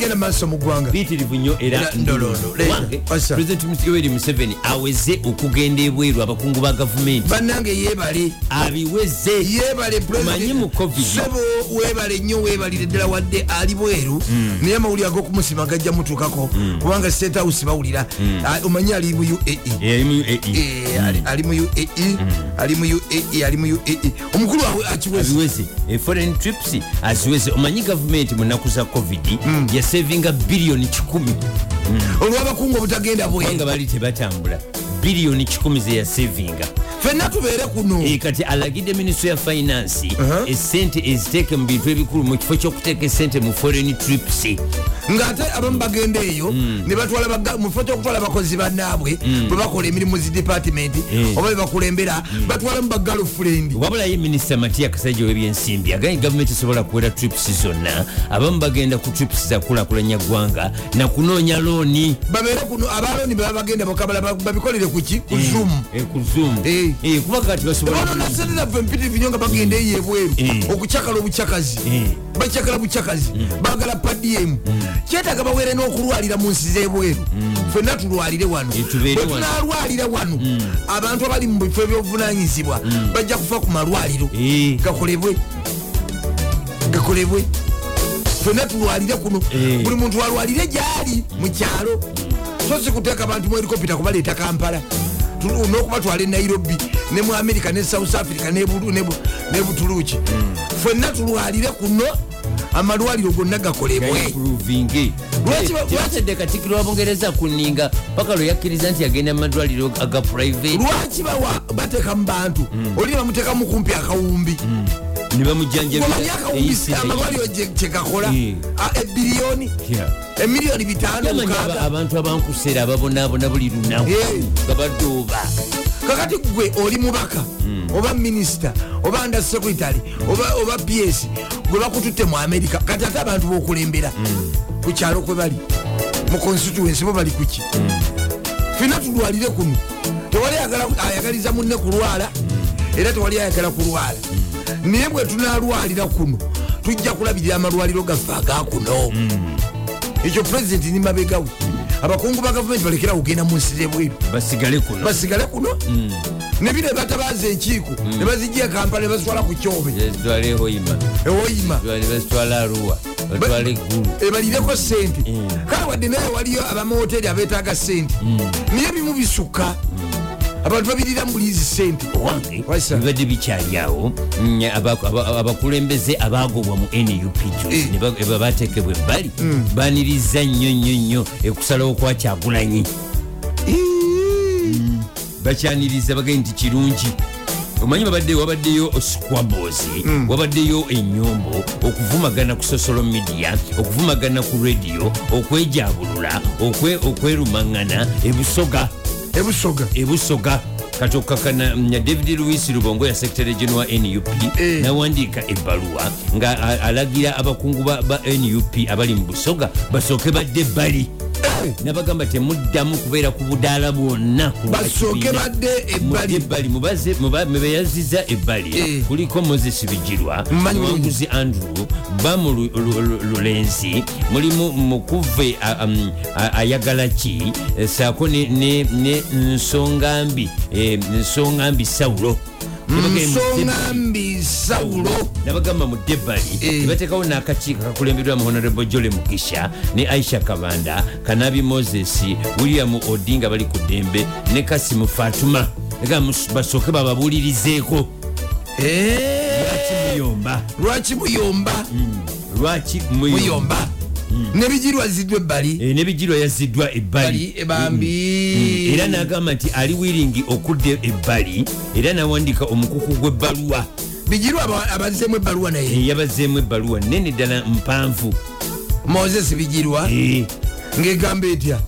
ebigenda maaso mu ggwanga. Biyitirivu nnyo era Era ndolondo. Leero, Wange, wasa. pulezidenti yoweri museveni aweze okugenda ebweru abakungu ba gavumenti. Bannange yeebale. Abiweze. Yeebale Omanyi mu COVID. sebo weebale nnyo weebalire ddala wadde ali bweru. Naye amawulire ag'okumusima gajja mutuukako. Kubanga state house bawulira. Ah, omanyi ali mu uae. Eh, ali- mu uae ali mu uae ali mu uae omukulu wawe akiwezi abiweze. E, foreign trips aziweze. Omanyi gavumenti mu nnaku za covid yasevinga biliyoni 1 olw'abakungu obutagenda bwe. Kubanga baali tebatambula. Biliyoni 1 zeyasevinga fenna tubeere kuno. Eh, kati alagidde minisitule ya finance Uh-huh. esente eziteeke mu bintu ebikulu mu kifo kyokuteeka esente mu foreign trips ng'ate abamu bagenda eyo ne batwala baga- mu kifo kyokutwala abakozi bannaabwe bwe bakola emirimu zi depatimenti Mm. oba bebakulembera batwalamu bagalofurendi wabulayo minisita matiya kasajja w'ebyensimbi aganye gavumenti esobola kuwera trips zonna abamu bagenda ku trips zakulakulanya ggwanga nakunoonya looni. Babeere kuno abaloni beba bagenda bakabala ba- babikolere kuki ku zoom. Eh, Eh. Eh, kuba kati basobola tebanona sente zaffe mpitirivu nyo nga bagenda eyo ebweru. Okucakala obucakazi bacakala bucakazi bagala padm kyetaaga baweere n'okulwalira mu nsi z'ebweru. Fenna tulwalire wano. Eh, tubeere bwe wano. wano abantu abali mu bifo ebyobuvunanyizibwa bajja kufa ku malwaliro. Eh. gakolebwe. Gakolebwe. Fenna tulwalire kuno. Eh. buli muntu alwalire gyali mu kyalo. So si kuteeka abantu mu helikopita kubaleeta kampala. N'okubatwala e nairobi ne mu america ne south africa ne butuluki. Fenna tulwalire kuno amalwaliro gonna gakolebwe. Tebatedde katikiro wa bungereza kuninga paka lwe yakkiriza nti yagenda mu madwaliro aga private? Lwaki bawa bateeka mu bantu? Oli bamuteekamu kumpi akawumbi. Ne bamujjanjabira omanyi akawumbi amalwaliro gye- kyegakola. Ah, ebiriyoni emiliyoni bitaano yamanyi mukaaga. abantu abankuseera ababonaabona buli lunaku nga badooba kakati gwe oli mubaka oba minisita oba nda secretary oba ps gwe bakututte mu amerika kati ate abantu bokulembera ku kyalo kwe bali mu constituency bo bali kuki fina tulwalire kuno. Tewali ayagaliza munne kulwala era tewali ayagala kulwala. Naye bwe tunalwalira kuno tujja kulabirira amalwaliro gaffe agakuno ekyo pulezidenti ni mabegawe abakungu ba gavumenti balekera kugenda mu nsi zebweru basigale kuno. Kuno? Nebino batabaza enkiiko ne bazijja ekampala ne bazitwala ku kyobe. Eggulu ebalireko sente kale wadde naye waliyo abamahoteri abeetaaga sente naye bimu bisukka abantu babirira mu buliizi sente wange Wasa. bibadde bikyali awo mm, aba- aba- abakulembeze abagobwa mu nup Eh. batekebwa ebbali baniriza nnyo nnyo nnyo ekusalawo kwa kyagulanyi. Bakyaniriza bagee nti kirungi. Omanyi babadde wabaddeyo squabos wabaddeyo enyombo okuvumagana ku social media okuvumagana ku radio okwejabulula okwe- okwerumaŋŋana ebusoga ebusoga. Ebusoga. Katokakana mm, david louis lubongo ya secretary general nup Eh. nawandiika ebbaluwa nga alagira abakungu ba ba nup abali mu busoga basooke badde ebbali nabagamba temuddamu kubeera ku budaala bwonna. Basooke badde ebbali. mubeyaziza ebbali. Eh. kuliko moses bijirwa Mmanyi muwanguzi andrew bamu Lu- Lu- Lu- lulenzi mulimu mukuve a- ayagala ki? Eh, saako ne- nsonga mbi eh, nsonga mbi sawulo nsonga mbi sawulo nabagamba mu debali nebateekawo n'akakiiko kakulemberwa mu honorable jole mugisha ne aisha kabanda kanabi moses william odinga bali ku ddembe ne kasimu fatuma. Basooke bababuulirizeeko Eh, lwaki muyomba. Lwaki muyomba. Lwaki muyomba muyomba nebigirwa ziddwa ebbali. Eh, nebijirwa yaziddwa ebbali. Bali ebambi. Era n'agamba nti ali wiringi okudda ebbali era n'awandika omukuku gw'ebbaluwa. Bigirwa aba- abazeemu ebbaluwa naye. Eh, yabazeemu ebbaluwa nene ddala mpanvu. Moses bigirwa Eh, ngegamba etya?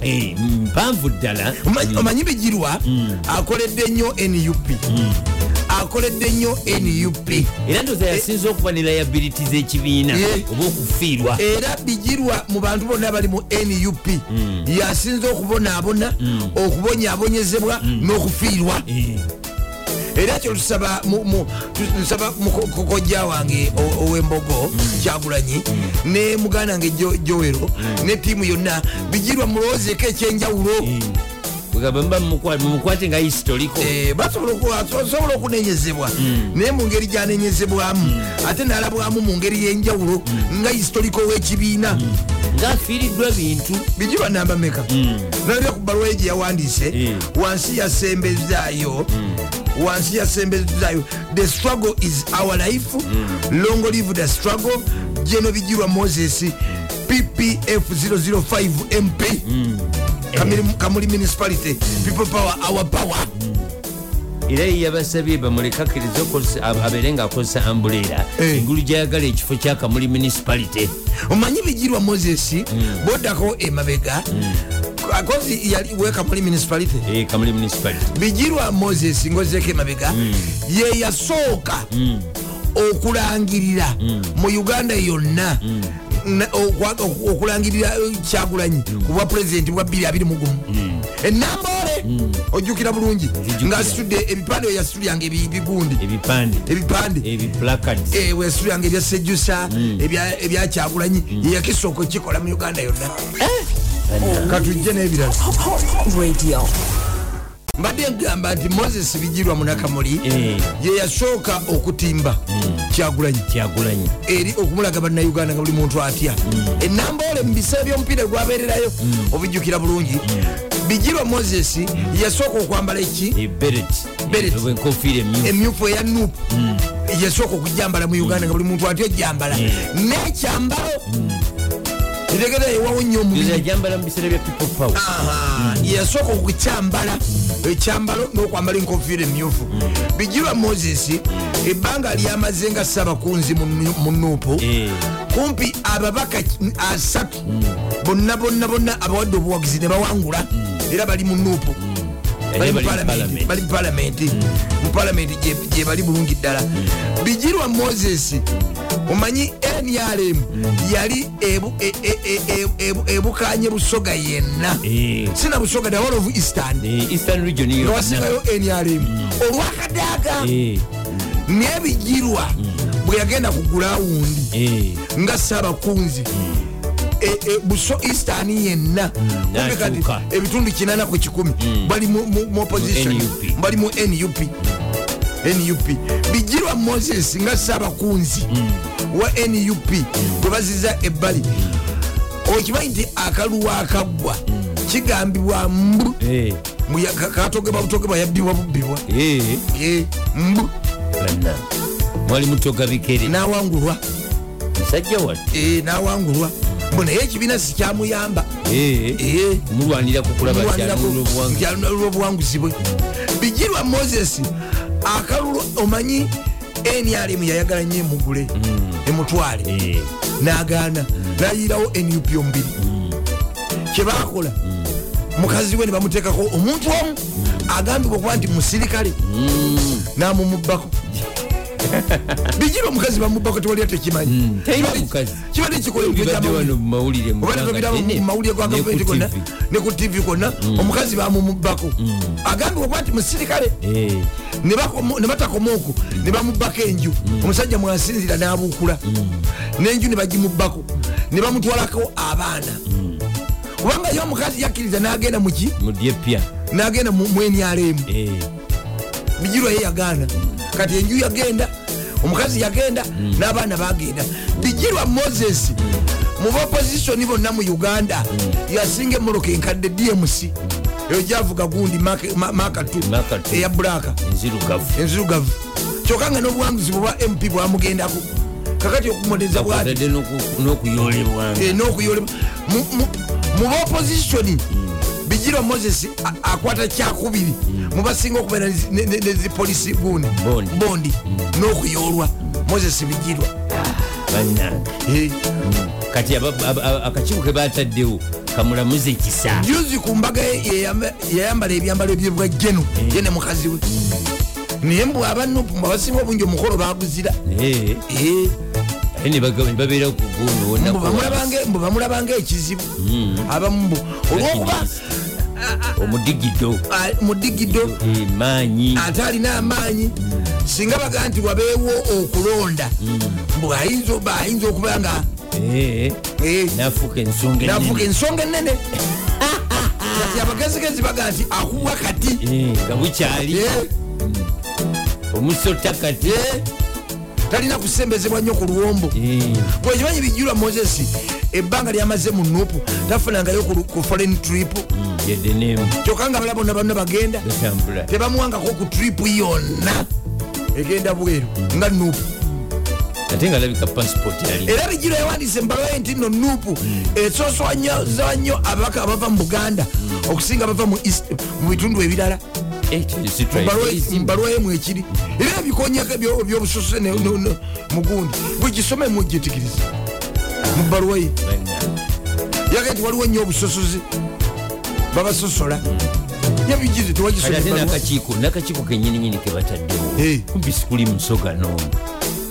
Mpanvu ddala. Omanyi- omanyi bigirwa akoledde nnyo nup akoledde nnyo nup era ndoza yasinza okuba ne layabiliti z'ekibiina Eh. oba okufiirwa. Era bigirwa mu bantu bonna abali mu nup yasinza okubonaabona okubonyaabonyezebwa n'okufiirwa. Eh, era ekyo tusaba mukokojja wange ow'embogo kyagulanyi ne muganda wange Jo- joero ne tiimu yonna. Bijirwa mulowoozeeko ekyenjawulo bwegamba mba mumukwate nga historiko Eh, basobola okunenyezebwa. Naye mu ngeri gyanenyezebwamu ate nalabwamu mu ngeri y'enjawulo nga historiko w'ekibiina. Ngaafiiriddwa bintu. Bijirwa namba meka nalabya ku baluwa ye gye yawandiise wansi yasembezaayo wansi yasembezaayo the struggle is our life. Long live the struggle. Geno bijirwa moses ppf 005 mp Kamuli- municipality. People power our power. Era ye yabasabye bamulekakiriza abeere ngaakozesa ambuleera Eh. engulu gyayagala ekifo kyakamuli municipality. Omanyi bijirwa moses? Bodako emabega kozi yali wekamuli municipality? Eh, kamuli municipality. Bijirwa moses ngozeeko emabega ye yasooka okulangirira mu uganda yonna. Oku- okulangirira eh, kyagulanyi ku bwa pulezidenti bwa 221 enambole ojjukira bulungi ngaasitudde ebipande bye yasitulyanga ebigundi. Ebipande. Ebiplacards Eh, wesitulyanga ebya sejusa ebya- ebya kyagulanyi yeyakisooka okikola mu uganda yonna. Katujje n'ebirala. Mbadde ngamba nti moses bijirwa munakamuli Eh. ye yasooka okutimba kyagulanyi. Kyagulanyi. Eri okumulaga bannayuganda nga buli muntu atya. Enambole mu biseera byomupiira gwabeererayo obijjukira bulungi. Bijirwa moses yasooka okwambala eki? Emyufu emyufu eya nup yasooka okujambala mu uganda nga buli muntu atya ojambala nekyambalo etegera ewawo nnyo omubiri. Yajambala mu biseera bya people power. Aha, yasooka okukyambala ekyambalo n'okwambala enkofiira emyufu bijirwa moses ebbanga lyamaze nga sabakunzi mu- nuupu Eh. kumpi ababaka asatu. Bonna bonna bonna abawadde obuwagizi ne bawangula. Era bali mu nuupu Bali mu bali mu palamenti, parliament. bali mu palamenti mu palamenti gye- gye bali bulungi ddala. Bijirwa moses omanyi nrm yali ebu- e- e- e- ebu- ebukanye busoga yenna. Eh. sina busoga the whole of eastern Eh, wasingayo nrm olwakadaaga Eh, nebijirwa bwe yagenda ku gulawundi eh, nga sabakunzi buso eastern yenna. N'akyuka. ebitundu 8 ku 1 bali mu- opposition. Bali mu nup nup bijirwa moses nga sabakunzi wa nup gwe baziza ebbali. Okimanyi nti akaluwa akaggwa kigambibwa mbu. Eh, Muya- ka- katogeba butogeba yabbibwa bubbibwa. Eh, mbu. Mwali mutoga bikere. Nawangulwa. Musajja wati Eh, nawangulwa naye ekibiina sikyamuyamba Eh, Eh, mulwanira kukulaba mulwanirako kyalulobwangu nti alunalula obuwanguzi bwe bijirwa moses akalulu omanyi nrm yayagala nnyo emugule emutwale n'agaana nayirawo nup omubiri. Kyebakola mukazi we ne bamuteekako omuntu omu agambibwa okuba nti musirikale. Namumubbako bijirwa omukazi bamubbako tewali atekimanyi kibadde bibadde wano mu mawulire mu obadde ggwanga tobira ddene, mu mawulire ga ne ku TV. konna omukazi bamumubbako agambibwa nti musirikale ne batakoma okwo ne bamubbako enju. Omusajja mwasinzira n'abuukula n'enju ne bagimubbako ne bamutwalako abaana kubanga ye omukazi yakkiriza n'agenda muki n'agenda mu mu NRM Eh, bijirwa ye yagaana kati enju yagenda omukazi yagenda n'abaana bagenda. Bijirwa moses mu baoppositioni bonna mu uganda yasinga emoroka enkadde dmc eyo gyavuga gundi maka t Mark two. eya bulaka enzirugavu. Kyokka nga n'obuwanguzi bwa mp bwamugendako. Kakati okumoneza bwati? N'okuyolebwa. Eh, n'okuyolebwa. Mu- mu- bijirwa moses akwata kyakubiri. Mubasinga okubeera ne- ne- nezipolisi gundi. Bondi. bondi n'okuyolwa moses bijirwa bannange kati akakiiko ke bataddewo kamulamuza ekisa. Juzi ku mbaga yayambala ebyambalo ebyebwa jeno ye ne mukazi we. Naye mbw abanupu mwe abasinga obungi omukolo baguzira. Mbu bamulabanga- mbu ekizibu. Abamu mbu. Olwokuba omudigido. Mudigido maanyi ate alina amaanyi. Singa bagaa nti wabeewo okulonda mbu ayinza oba ayinza okuba nga Eh, eh, nafuuka ensonga enene kati abagezigezi bagaa nti akubwa kati. Eh, nga bukyali. Omusota kati talina kusembezebwa nnyo ku luwombo. Eh, bwekimanyi bijulwa moses ebbanga lyamaze mu nupu tafunangayo ku- foreign trip. Mm, kyokka nga bala bonna bonna bagenda tebamuwangako ku tripu yonna. Egenda bweru nga nupu ate nga alabika passport yali. Era bijiro yawandise mbaloye nti no nupu esoswanyoza nnyo ababaka abava mu buganda okusinga abava mu bitundu ebirala Tribalism. mbalwaye mwekiri era ebikonyeko byobusose mugundi bwegisome mujetikiriza mu balwaye Bannange. yaga nti waliwo nnyo obusosozi babasosola yabigize kati ate tewagisome nakakiiko kenyininyini kebataddewo Eh. kumbi sikuli musoga n'omu.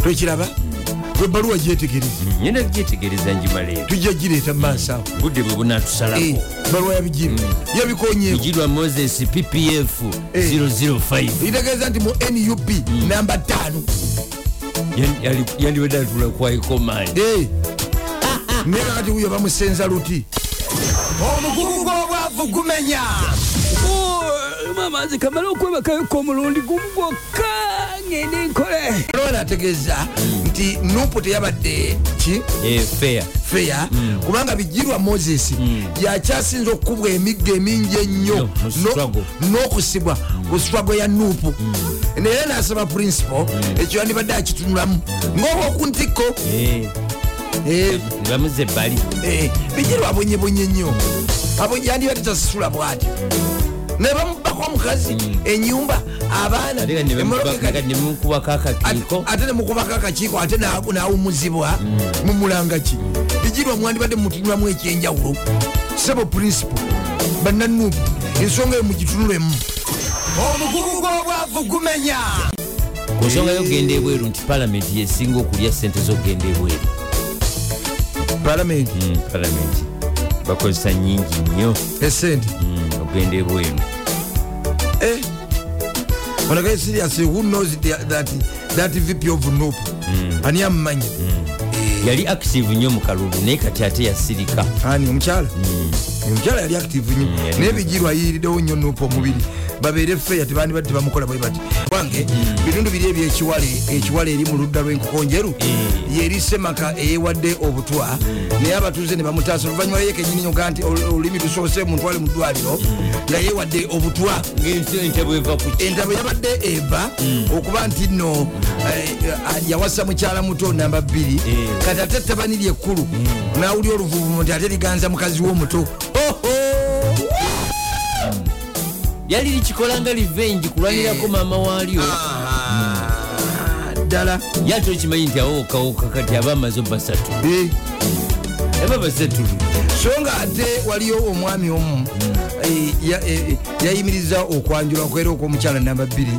Twekiraba webaluwa gyetegereza nyina gyetegereza njimaleero tujja gireeta mumaaso awo budde bwe Eh, bunaatusalako baluwa yabigiru yabikonyeko bijirwa moses ppf Eh. 005 litegeeza nti mu nup namba 5 Yan- yali- yandiwedde atula kwaikomandi naye kakati wuyo bamusenza luti. Omugugu gw'obwavu gumenya. Mama nze kamala okwebakayoka omulundi gumu gwokka ngende nkole. Lwana ategeeza nti nupu teyabadde ki? Fair feya. Kubanga bijirwa moses yakyasinza okukubwa emigga emingi ennyo. N'okusibwa ku struggle ya nupu naye nasaba principal ekyo yandibadde akitunulamu. Ngaoba okuntiko Eh, nibamuze ebbali. Bijirwa abonyebonye nnyo. Abo- yandibadde tasasula bwatyo naye bamubako omukazi enyumba abaana ate nemukubako akakiiko. Ate na- nawumuzibwa mumulangaki bijirwa mwandibadde mutunulamu ekyenjawulo. Sebo principal bannanubu ensonga eyo mugitunulemu omugugu gw'obwavu gumenya. Ku nsonga yogenda ebweru nti palamenti yesinga okulya sente zokugenda ebweru. Palamenti Mm, palamenti bakozesa nyingi nnyo. Esente mm, okugenda ebweru onagaye serious who knows that, that vp of nup ani amumanyi yali active nnyo mu kalulu naye kati ate yasirika. Ani omukyala? Omukyala yali active nnyo. Yali- naye bijirwa ayiyiriddewo nnyo nup omubiri babeere feya tebandibadde tebamukola bwe bati. Wange bitundu biri ebyekiwale ekiwale eri mu ludda lw'enkoko njeru. Yeri semaka eyewadde obutwa. Naye abatuuze ne bamutaasa oluvanyuma ye kenyini nyoga nti ol- olulimi lusoose mutwale mu ddwaliro nga yewadde obutwa. Entabo yabadde eva okuba nti nno eh, yawasa mukyala muto namba bbiri. Eh. kati ate ttabani lyekkulu nawulya oluvuvumu nti ate liganza mukazi w'omuto yali likikola nga revenge kulwanirako maama waalyo ddala yate okimanyi nti awokawuka kati aba amaze basatu Eh, aba basatu so nga ate waliyo omwami omu. Eh, eh, yayimiriza okwanjula okwera okw'omukyala namba bbiri.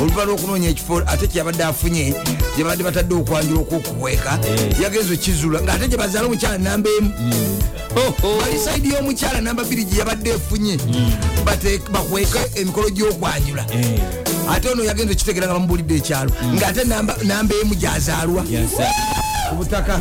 Oluva lw'okunoonya ekifo ate kyeyabadde afunye gyebadde batadde okwanjula okwokuweeka Eh. yagenza okizula ngaate gye bazaala omukyala namba emu. Bali saidi y'omukyala namba bbiri gye yabadde efunye. Bakweke emikolo gy'okwanjula. Ate ono yagenza okitegera nga bamubulidde ekyalo. Ngaate namba emu gyazaalwa ku butaka.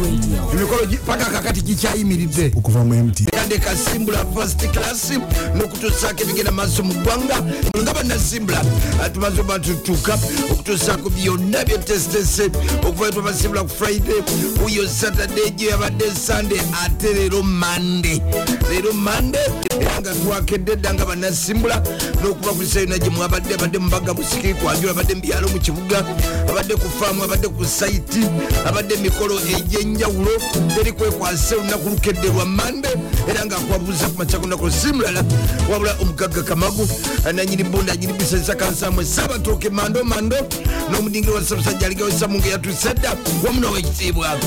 Emikolo paka kakati gikyayimiridde. Okuva mu mt kadde kasimbula first class n'okutuusaako ebigenda maaso mu ggwanga nga bannasimbula ah, tumaze oba tutuuka okutuusaako byonna byetesitese okuva twabasimbula ku friday kuyo saturday gye yabadde sunday ate leero mande leero mande era nga twakedde dda nga bannasimbula n'okuba ku sayona gye mwabadde abadde mubaga busiki kwanjula abadde mu byalo mu kibuga abadde ku faamu abadde ku saiti abadde emikolo egyenjawulo teri kwekwasa olunaku lukedde lwa mande era nga akwabuuza ku makya kunaku si mulala wabula omugagga kamagu nanyini bunda anyini bisesa kansamwe sabatooke mando mando n'omudingiro wa ssaabasajja aligawo samunga yatuse dda wamu nowekitiibwa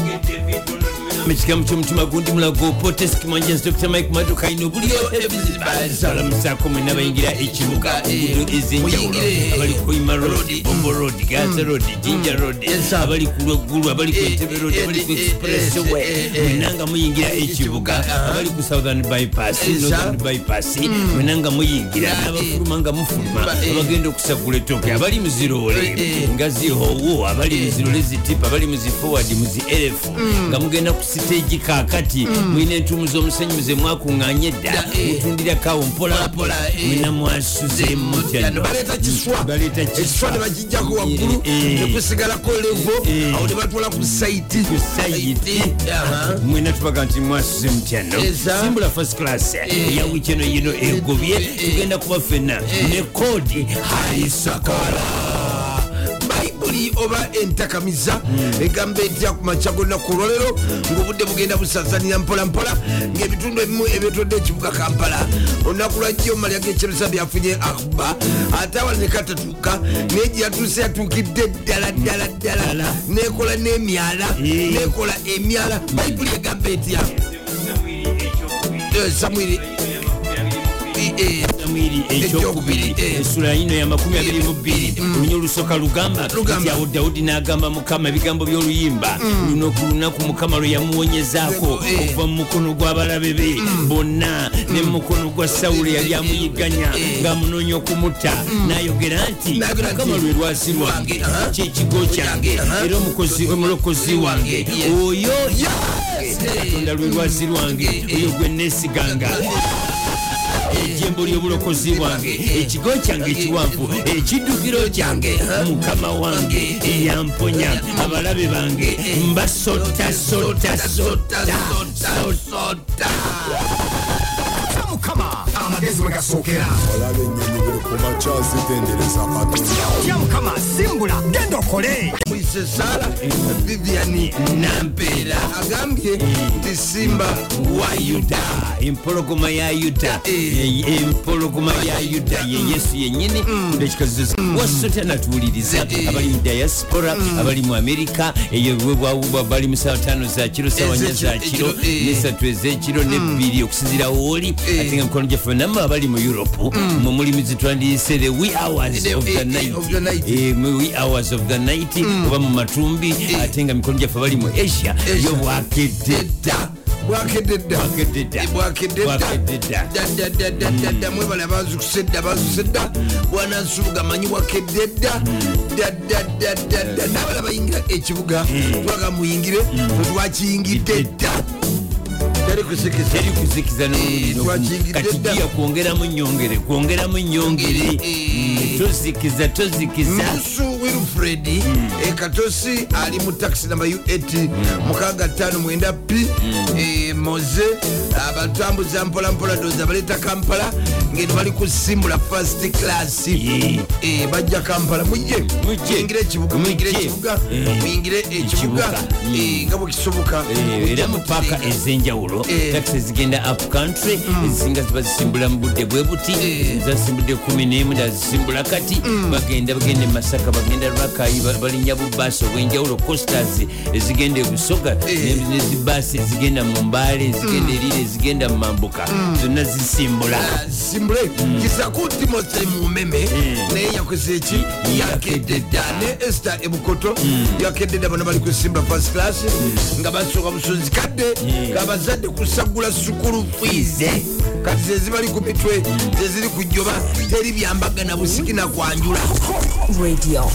mekikamu kyomutima gundi mulago poteskimwanjens dr mike emotoka ino buliobalamusako mwena bayingira ekibuga enguudo ezenjawulo abali koima road bombo road gaza road jinja road abali ku lweggulu abali ku entebe road abali ku expressway mwena nga muyingira ekibuga. abali ku southern bypass northern bypass mwena nga muyingira n'abafuluma nga mufuluma abagenda okusagula etoke abali muziroole nga zihowo abali muzirole zitipa abali muziforward muzi erefu nga mugenda ku siteegi kakati mwina entumu z'omusenyu ze mwakuŋŋanya edda mutundira kawo mpolampola mwina mwasuze mutyano baleeta kiswa. Ne bakijjako waggulu Eh, eh. nekusigalako levo Eh. awo ne batwala ku saiti sayiti Aha. mwena tubaga nti mwasuze mutyano simbula first class. Eya wiiki eno yino egobye. Tugenda kuba fenna ne koodi haisakala bayibuli oba entakamiza egamba etya ku makya golunaku olwalero ngaobudde bugenda busazanira mpolampola ngaebitundu ebimu ebyetodde ekibuga kampala. Olunaku lwajjo malya gekyeresa byafunye akuba ate awala nekatatuuka naye gye yatuuse yatuukidde ddala ddala ddala. Nekola n'emyala nekola emyala. Bayibuli egamba etya? Samwiri samwiri ekyokubiri Ekyokubiri, eh. yino ya 22 olunya olusooka lugamba Lugamba. nti awo dawudi n'agamba mukama ebigambo by'oluyimba. Luno ku lunaku mukama lwe yamuwonyezaako Eh. okuva mu mukono gw'abalabe be. Bonna ne mu mukono gwa sawulo yali amuyigganya ng'amunoonya okumutta n'ayogera nti mukama lwe lwasi lwange kyekigo kyange era omukozi omulokozi wange. oyo katonda lwe lwasi lwange oyo gwe neesiganga ejjembo ly'obulokozi bwange ekigo kyange ekiwanvu ekiddukiro kyange mukama wange eyamponya abalabe bange. Mbasota sota sota sota mukama amagezi mwe gasookera. Olaba ennyonyi buli ku makya zitendereza katonda tya mukama simbula genda okole. Mwise sara viviani nampeera agambye nti simba wa yuda empologoma ya yuda. Eh. Empologoma ya yuda. Ye yesu yenyini. Ekikazizo wasota natuwuliriza abali mu diaspora abali mu amerika. Eyo bwebwawubwa bali mu sawa tano za kiro sawa nya eh. nesatu ezekiro nebbiri okusinzira wooli ate nga mikono gyaffe nammwe abali mu europe. Mwe mulimu zitwandiyise the wee hours of eh, the eh, night. Eh, wee hours of the night. Oba mu matumbi. Ate nga mikono gyaffe bali mu asia. Yo bwakedde dda bwakedde dda Bwakedde dda. Bwakedde Bwakedde dda. dda mwebale abazukuse dda bazuse dda bwanansubuga manyi bwakedde dda ddaddaddaddadda nabala bayingira ekibuga. Twaga muyingire. Tetwakiyingidde dda. Teri kusikisa teri kuzikiza twakiyingidde kati dda. giya kwongeramu nyongere kwongeramu nyongere. Tozikiza tozikiza musu wilfred ekatosi ali mu taxi namba u8 mukaga tano mwenda p eh, moze abatambuza mpolampola doza baleeta kampala ngeno bali kusimbula fast class. Eh. Eh, bajja kampala mujje muyingire ekibuga muyingire ekibuga Eh. muyingire ekibuga eh, nga bwekisoboka Eh, era mu paaka ez'enjawulo Eh. takisi ezigenda up country ezisinga ziba zisimbula mu budde bwe buti Eh. zasimbudde 11 dda zisimbula kati bagenda bagenda e masaka bagenda rakayi ba- balinnya bubaasi obwenjawulo costers ezigenda e busoga Eh. ne- nezibaasi ezigenda mu mbaale ezigenda erire ezigenda mu mambuka. Zonna zisimbula simbule kisaku timothy mumeme naye yakoze eki? Yakedde dda. Ne ester ebukoto yakedde dda bano bali kusimba fast class. Nga basooka busozi kadde ngabazadde kusagula sukulu fiize kati zezibali ku mitwe zeziri kujoba teri byambagana busiki na kwanjula. Radio.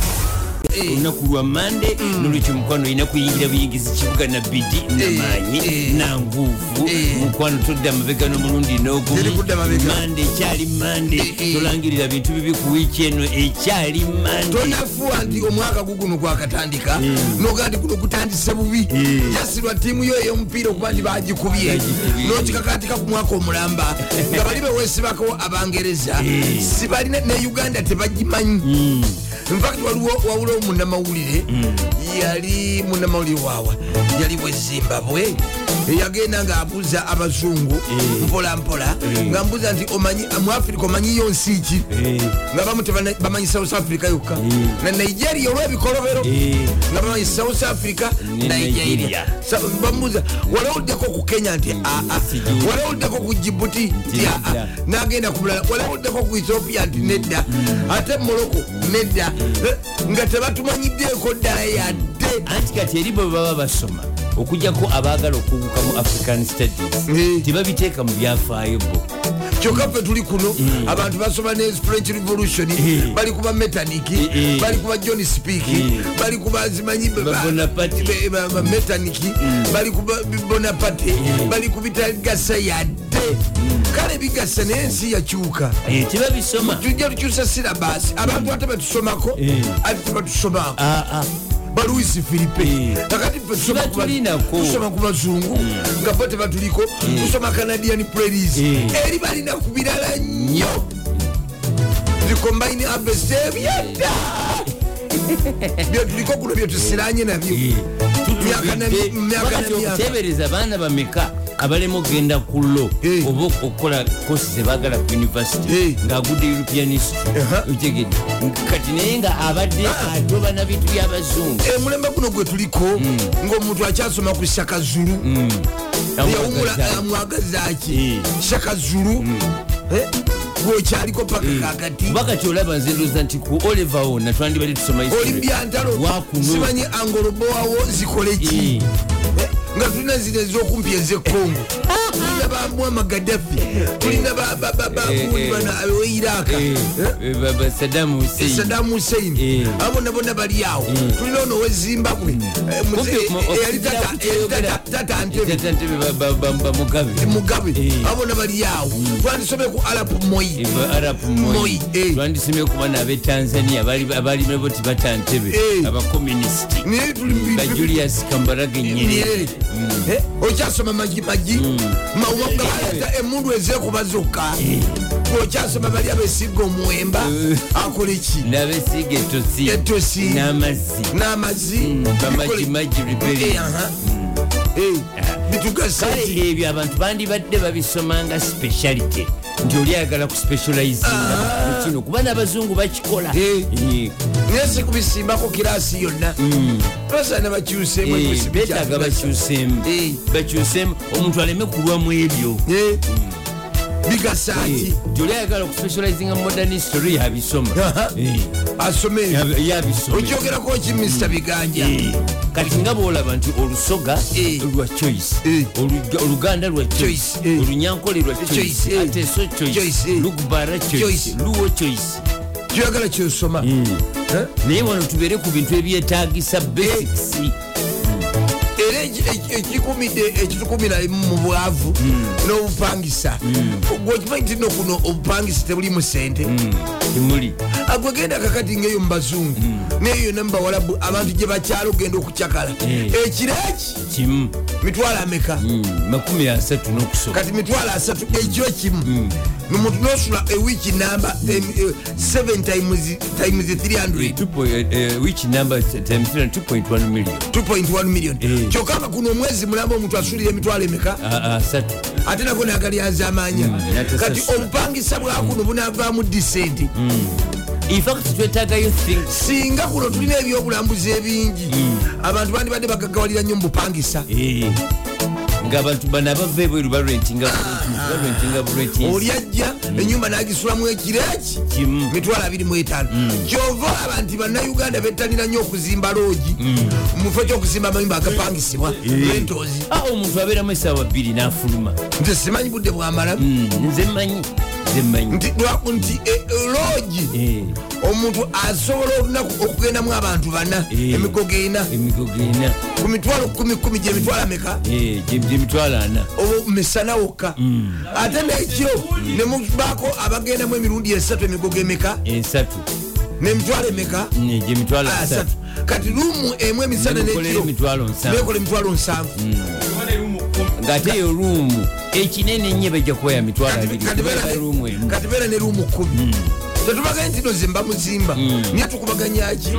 Olunaku lwa mande nolwekyo mukwano olina kuyingira buyingizi kibuga na bidi namaanyi eh. nanguvu Eh. mukwano todda mabega n'omulundi n'ogumumande ekyali mande eh. tolangirira bintu bibi ku wiiki eno ekyali mande. Tonafuwa nti omwaka guguno gwakatandika noga nti guno gutandise bubi. Jasirwa tiimu yo ey'omupiira okuba nti bagikubye Bagikubye. nokikakatika ku mwaka omulamba. Nga bali bewesibako abangereza. Sibalina ne uganda tebagimanyi. Infact waliwo wawula omunamawulire yali munamawulire waawa yali bwe zimbabwe eyagenda ngaabuuza abazungu Eh. mpola mpola nga mbuuza nti mu africa omanyiyo nsi ki? Eh, nga bamu tebana- bamanyi south africa yokka. Na nigeria olwebikolobero eh, nga bamanyi south africa nigeria. Bamubuuza walawuddeko ku kenya nti aa Sigimu. walawuddeko ku jibuti nti aa nagenda ku bulala. Walawuddeko ku ethiopia nti nedda. Ate moroko nedda. Eh, nga tebatumanyiddeeko ddala yadde. Anti kati eri bwe baba basoma okugjako abaagala okuwuka mu african studies tebabiteeka mu byafaayo bo. Kyokka ffe tuli kuno abantu basoma ne french revolution bali kuba metaniki bali kuba john speak bali kuba zimanyi be- Ba ba- Bonaparte. be- ba- ba- metaniki bali kuba bonaparte bali kubitagasa yadde kale bigasa naye ensi yakyuka Eh, tebabisoma tujja tukyusa sirabasi abantu ate batusomako ate tebatusomako ba louis philipe Eh. kakati tusoma ku bazungu nga bo tebatuliko tusoma canadian praries eri balina ku birala nnyo zikombaini abesebiyadda byetuliko kuno byetusiranye nabyo Eh, Myaka na- tutulidde. myaka na Wakati myaka. okuteebereza abaana bameka abalema okgenda ku lo Eh. oba okukola kosi zebaagala ku university Eh. ng'agudde european history Aha. otegedde kati naye nga abadde atoba na bintu by'abazungu mulembe guno gwe tuliko ngaomuntu akyasoma ku shaka zulu yawumula amwagazaki Eh. shaka zulu Eh? gweokyaliko paka eh, kakati? mubaka kyolaba nze ndooza nti ku oliver ona twandibadde tusoma olibyantalo simanyi angolobowawo zikole ki? Eh. Nga tulina zino ezokumpi ezekongo tulina bamwama gadafi tulina Eh, eh. Eh, eh, baba Saddam Hussein. Eh. abona bonna bali awo tulina ono wezimbabwe. Eh, muze- Kumpi, mo- eyali okugira tata- ntebe. Ntebe Eh. abona bali awo twandisome ku Arap Moi. Moi, eh. twandisomye ku baana ab'e tanzania. Baali- abaali nabo tibantantebe Eh. abakomunisiti naye tuli ba julius kambarage Nyerere. Eh, okyasoma magi magi. Mawanga baleta emundu ezekuba zokka okyasoma bali abesiga omuwemba akola eki n'abesiga etosi n'amazzi. N'amazzi. Bamajimaji Eh, rebellion aha. Bitugasa kale eki ebyo abantu bandibadde babisomanga speciality. Nti oli ayagala ku specializinga mu kino kuba n'abazungu bakikola. Naye si kubisimbako kirasi yonna. Basaana Eh, ebisibi beetaaga kyakugasa. bakyuseemu bakyuseemu omuntu aleme kulwamu ebyo. Eh, bigasa ki gyoli ayagala okuspecializinga modern history yabisoma. Eh, asome okyogerako ki mr biganja Eh, kati nga bwolaba nti olusoga Eh. lwa choice Eh. Oluga- oluganda lwa choice eh. olunyankole lwa Choice, eh. ateso choice eh. lugubara choice luwo choice kyoyagala kyosoma Eh? naye wano tubeere ku bintu ebyetagisa basics ekikumidde ekitukumira mu bwavu n'obupangisa. Gwekimanyi ti no kuno obupangisa tebulimu sente timuli agwegenda kakati ngaeyo mu bazungu naye yonna mu bawalabu abantu gye bakyala ogenda okucakala Eh. ekireki kimu. Mitwalo ameka? Mm, makumi asatu n'okusoka kati mitwalo asatu ekyo kimu. Nomuntu nosula ewiiki namba 7 times times 300 Two point- eh, eh, 2.1 million. 2.1 Eh. kyokka nga kuno omwezi mulamba omuntu asulira emitwalo emeka? Ah, asatu ate nago nagalyanza amanya nate kati sasula. obupangisa bwakuno bunavaamu disenti things singa kuno tulina ebyobulambuzi ebingi abantu bandibadde bagagawalira nnyo mubupangisa Eh, ngaabantu bano abava ebweru barentinga barentinga buleti oli ajja enyumba nagisulamu ekireki kimu. Mitwalo 25 kyova olaba nti bannayuganda bettanira nnyo okuzimba loogi. Mufo kyokuzimba amayumba agapangisibwa rentozi Ah, omuntu abeeramu esaawa bbiri n'afuluma. Nze simanyi budde bwamala. Mm, nze mmanyi nti lwa- nti e- e, loogi omuntu asobola olunaku okugendamu abantu bana Eh. emigogo ena. Emigogo ena. Ku mitwalo kumi kumi gyemitwalo ameka Eh, gye- gyemitwalo ana. Oba misana wokka. Ate nekyo nemubaako abagendamu emirundi esatu emigogo emeka. Esatu. Nemitwalo emeka. Mm, gyemitwalo asatu asatu kati lumu emu emisana nekiro. nsanvu nekola emitwalo nsanvu ng'ate yo luumu ekinene nnyo bajja kuba ya mitwalo Kati- abiri. kati beera kubanga ne- luumu emu. kati beera ne lumu kumi tetubaganye nti no ze mba muzimba naye tukubaganyaki